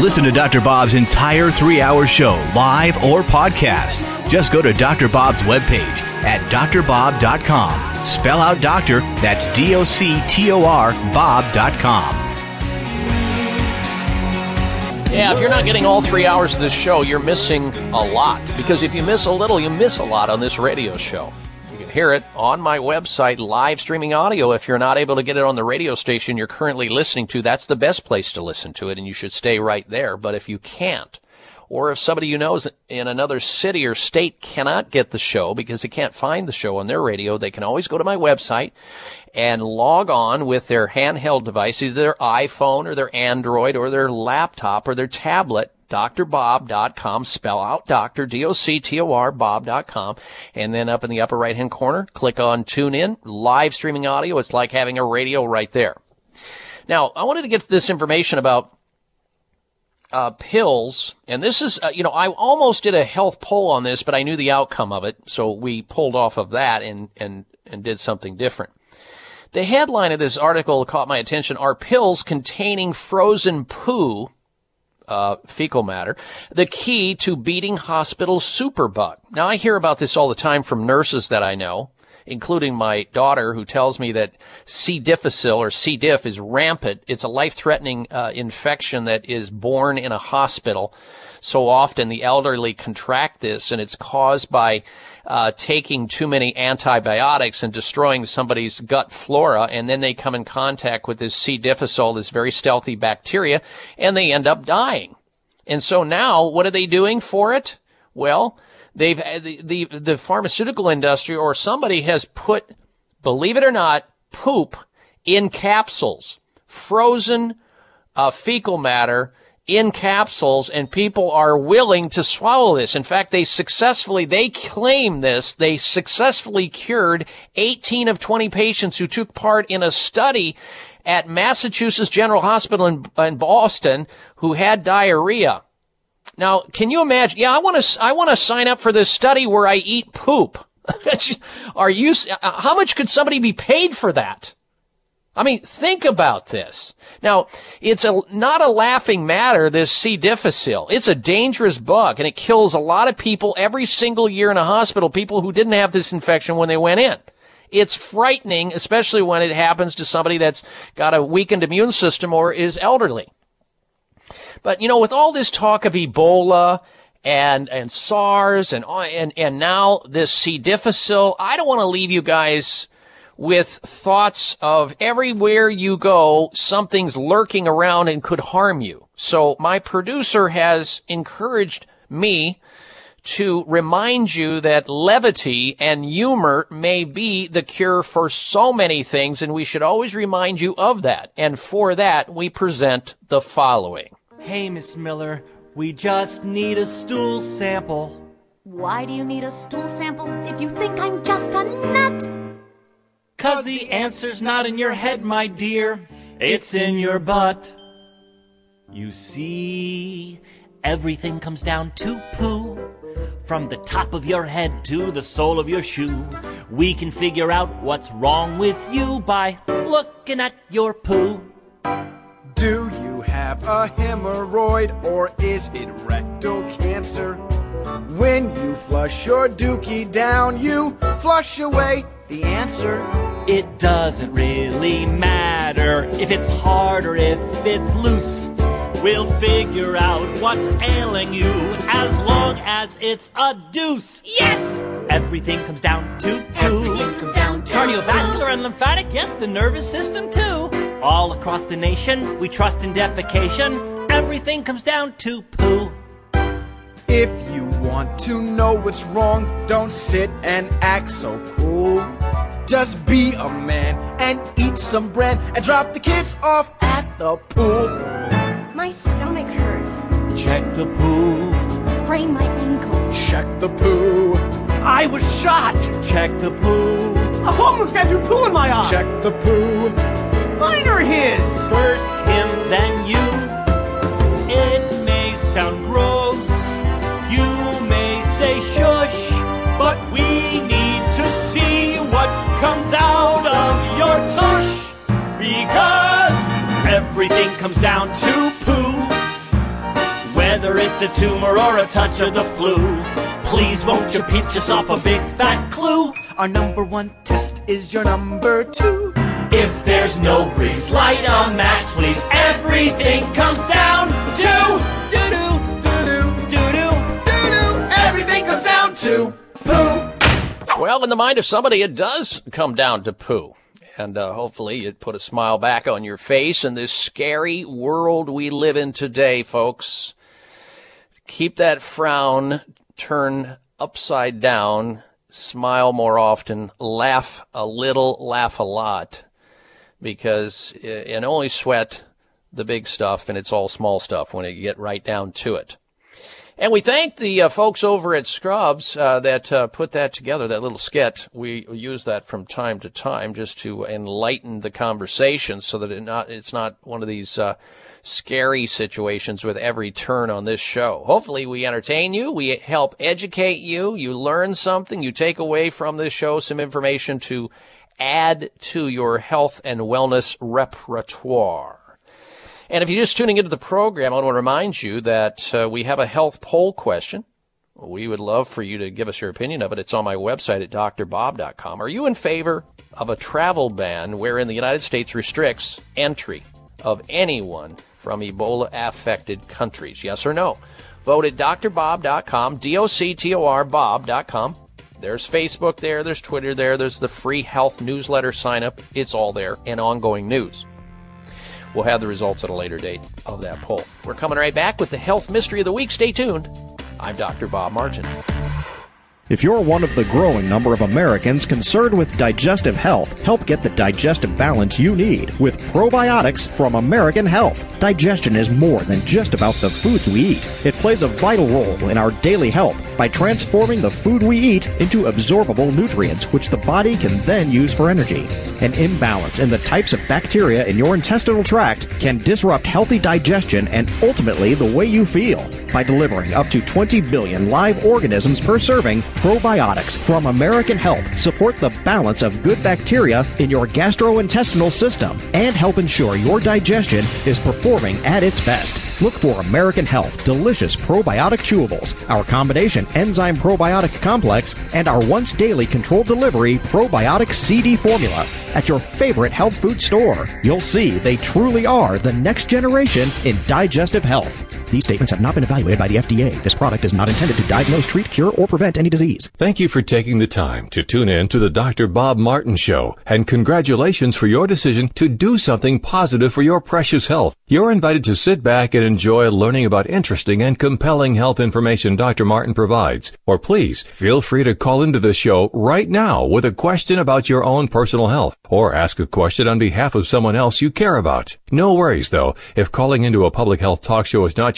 Listen to Dr. Bob's entire three hour show, live or podcast. Just go to Dr. Bob's webpage at doctorbob.com. Spell out doctor, that's D O C T O R, Bob.com. Yeah, if you're not getting all three hours of this show, you're missing a lot. Because if you miss a little, you miss a lot on this radio show. Hear it on my website, live streaming audio. If you're not able to get it on the radio station you're currently listening to, that's the best place to listen to it, and you should stay right there. But if you can't, or if somebody you know is in another city or state cannot get the show because they can't find the show on their radio, they can always go to my website and log on with their handheld device, either their iPhone or their Android or their laptop or their tablet, doctorbob.com, spell out doctor, D-O-C-T-O-R, bob.com, and then up in the upper right hand corner, click on tune in, live streaming audio. It's like having a radio right there. Now, I wanted to get this information about uh, pills, and this is, uh, you know, I almost did a health poll on this, but I knew the outcome of it, so we pulled off of that and, and, and did something different. The headline of this article caught my attention. Are pills containing frozen poo, uh, fecal matter, the key to beating hospital superbug? Now I hear about this all the time from nurses that I know including my daughter who tells me that C. difficile or C. diff is rampant. It's a life-threatening uh, infection that is born in a hospital. So often the elderly contract this and it's caused by uh, taking too many antibiotics and destroying somebody's gut flora, and then they come in contact with this C. difficile, this very stealthy bacteria, and they end up dying. And so now, what are they doing for it? Well, they've the the, the pharmaceutical industry or somebody has put, believe it or not, poop in capsules, frozen uh, fecal matter in capsules and people are willing to swallow this. In fact, they successfully, they claim this, they successfully cured 18 of 20 patients who took part in a study at Massachusetts General Hospital in, in Boston who had diarrhea. Now, can you imagine? Yeah, I want to, I want to sign up for this study where I eat poop. Are you, uh, how much could somebody be paid for that? I mean, think about this. Now, it's a, not a laughing matter, this C. difficile. It's a dangerous bug and it kills a lot of people every single year in a hospital, people who didn't have this infection when they went in. It's frightening, especially when it happens to somebody that's got a weakened immune system or is elderly. But, you know, with all this talk of Ebola and, and SARS and, and, and now this C. difficile, I don't want to leave you guys with thoughts of everywhere you go, something's lurking around and could harm you. So my producer has encouraged me to remind you that levity and humor may be the cure for so many things, and we should always remind you of that. And for that, we present the following. Hey, Miss Miller, we just need a stool sample. Why do you need a stool sample if you think I'm just a nut? Cause the answer's not in your head, my dear, it's in your butt. You see, everything comes down to poo. From the top of your head to the sole of your shoe, we can figure out what's wrong with you by looking at your poo. Do you have a hemorrhoid or is it rectal cancer? When you flush your dookie down, you flush away the answer. It doesn't really matter if it's hard or if it's loose. We'll figure out what's ailing you as long as it's a deuce. Yes! Everything comes down to poo. Comes down to Cardiovascular and lymphatic, yes, the nervous system too. All across the nation, we trust in defecation. Everything comes down to poo. If you want to know what's wrong, don't sit and act so cool. Just be a man and eat some bread and drop the kids off at the pool. My stomach hurts. Check the poo. Sprain my ankle. Check the poo. I was shot. Check the poo. A homeless guy threw poo in my eye. Check the poo. Mine are his. First him, then you. It may sound gross. Everything comes down to poo. Whether it's a tumor or a touch of the flu. Please won't you pinch us off a big fat clue? Our number one test is your number two. If there's no breeze, light a match, please. Everything comes down to doo doo doo doo doo doo doo. Everything comes down to poo. Well, in the mind of somebody, it does come down to poo. And uh, hopefully it put a smile back on your face in this scary world we live in today, folks. Keep that frown turn upside down, smile more often, laugh a little, laugh a lot, because uh, and only sweat the big stuff, and it's all small stuff when you get right down to it. And we thank the uh, folks over at Scrubs uh, that uh, put that together, that little skit. We use that from time to time just to enlighten the conversation so that it not, it's not one of these uh, scary situations with every turn on this show. Hopefully we entertain you, we help educate you, you learn something, you take away from this show some information to add to your health and wellness repertoire. And if you're just tuning into the program, I want to remind you that uh, we have a health poll question. we would love for you to give us your opinion of it. It's on my website at doctorbob.com. Are you in favor of a travel ban wherein the United States restricts entry of anyone from Ebola affected countries? Yes or no? Vote at doctorbob.com, D-O-C-T-O-R, bob.com. There's Facebook there, there's Twitter there, there's the free health newsletter sign up. It's all there and ongoing news. We'll have the results at a later date of that poll. We're coming right back with the health mystery of the week. Stay tuned. I'm Dr. Bob Martin. If you're one of the growing number of Americans concerned with digestive health, help get the digestive balance you need with probiotics from American Health. Digestion is more than just about the foods we eat. It plays a vital role in our daily health by transforming the food we eat into absorbable nutrients which the body can then use for energy. An imbalance in the types of bacteria in your intestinal tract can disrupt healthy digestion and ultimately the way you feel. By delivering up to 20 billion live organisms per serving, probiotics from American Health support the balance of good bacteria in your gastrointestinal system and help ensure your digestion is performing at its best. Look for American Health Delicious Probiotic Chewables, our combination enzyme probiotic complex, and our once daily controlled delivery probiotic CD formula at your favorite health food store. You'll see they truly are the next generation in digestive health. These statements have not been evaluated by the FDA. This product is not intended to diagnose, treat, cure, or prevent any disease. Thank you for taking the time to tune in to the Dr. Bob Martin Show, and congratulations for your decision to do something positive for your precious health. You're invited to sit back and enjoy learning about interesting and compelling health information Dr. Martin provides. Or please feel free to call into the show right now with a question about your own personal health, or ask a question on behalf of someone else you care about. No worries though, if calling into a public health talk show is not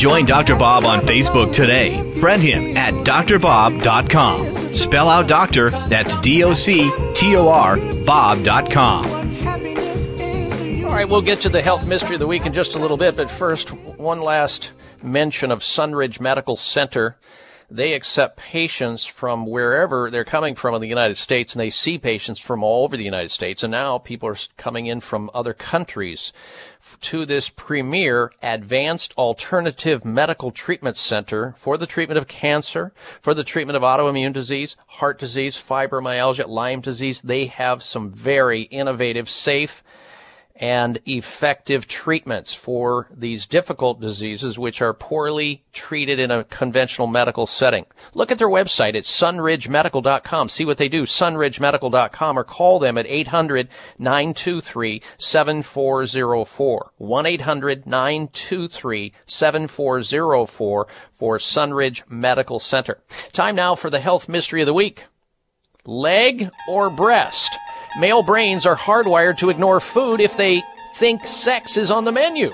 Join Dr. Bob on Facebook today. Friend him at doctorbob.com. Spell out doctor, that's D O C T O R, Bob.com. All right, we'll get to the health mystery of the week in just a little bit, but first, one last mention of Sunridge Medical Center. They accept patients from wherever they're coming from in the United States, and they see patients from all over the United States. And now people are coming in from other countries to this premier advanced alternative medical treatment center for the treatment of cancer, for the treatment of autoimmune disease, heart disease, fibromyalgia, Lyme disease. They have some very innovative, safe, and effective treatments for these difficult diseases which are poorly treated in a conventional medical setting. Look at their website at sunridgemedical.com. See what they do, sunridgemedical.com, or call them at 800-923-7404. 1-800-923-7404 for Sunridge Medical Center. Time now for the health mystery of the week. Leg or breast? Male brains are hardwired to ignore food if they think sex is on the menu.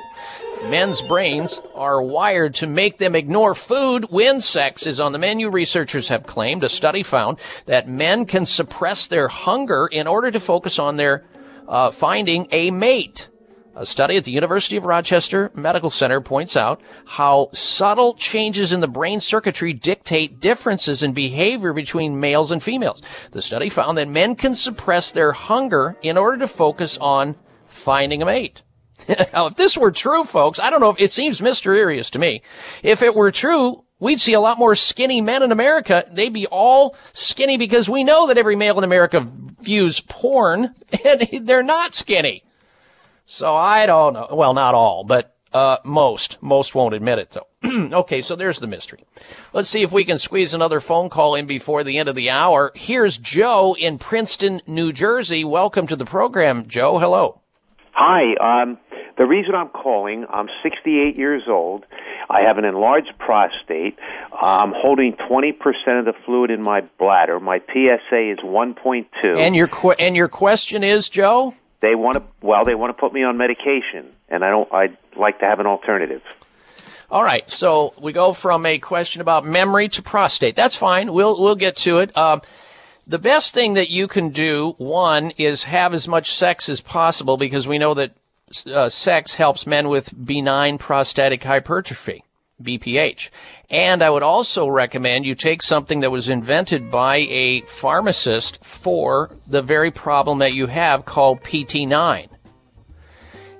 Men's brains are wired to make them ignore food when sex is on the menu. Researchers have claimed a study found that men can suppress their hunger in order to focus on their uh, finding a mate. A study at the University of Rochester Medical Center points out how subtle changes in the brain circuitry dictate differences in behavior between males and females. The study found that men can suppress their hunger in order to focus on finding a mate. now, if this were true, folks, I don't know if it seems mysterious to me. If it were true, we'd see a lot more skinny men in America. They'd be all skinny because we know that every male in America views porn and they're not skinny. So I don't know. Well, not all, but uh, most. Most won't admit it, though. okay, so there's the mystery. Let's see if we can squeeze another phone call in before the end of the hour. Here's Joe in Princeton, New Jersey. Welcome to the program, Joe. Hello. Hi. Um, the reason I'm calling, I'm 68 years old. I have an enlarged prostate. I'm holding 20% of the fluid in my bladder. My PSA is 1.2. And your qu- and your question is, Joe? They want to well they want to put me on medication and i don't i'd like to have an alternative. All right so we go from a question about memory to prostate. That's fine. We'll we'll get to it. Um, the best thing that you can do one is have as much sex as possible because we know that uh, sex helps men with benign prostatic hypertrophy BPH. And I would also recommend you take something that was invented by a pharmacist for the very problem that you have called PT9.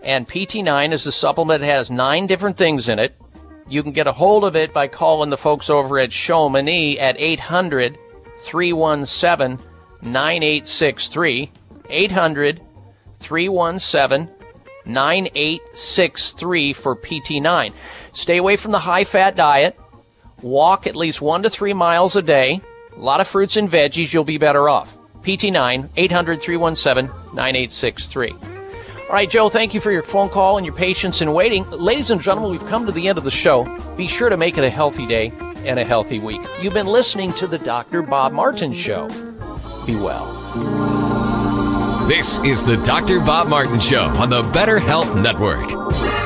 And PT9 is a supplement that has nine different things in it. You can get a hold of it by calling the folks over at Chamonix at 800 317 9863. 800 317 9863 for PT9. Stay away from the high fat diet. Walk at least one to three miles a day. A lot of fruits and veggies, you'll be better off. PT9, 800 317 9863. All right, Joe, thank you for your phone call and your patience in waiting. Ladies and gentlemen, we've come to the end of the show. Be sure to make it a healthy day and a healthy week. You've been listening to the Dr. Bob Martin Show. Be well. This is the Dr. Bob Martin Show on the Better Health Network.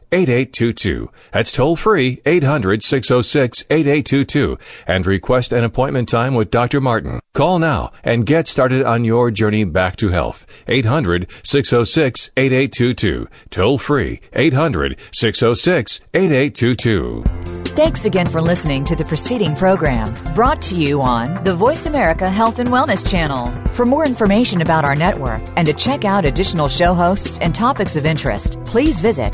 8822. That's toll free 800 606 8822 and request an appointment time with Dr. Martin. Call now and get started on your journey back to health. 800 606 8822. Toll free 800 606 8822. Thanks again for listening to the preceding program brought to you on the Voice America Health and Wellness Channel. For more information about our network and to check out additional show hosts and topics of interest, please visit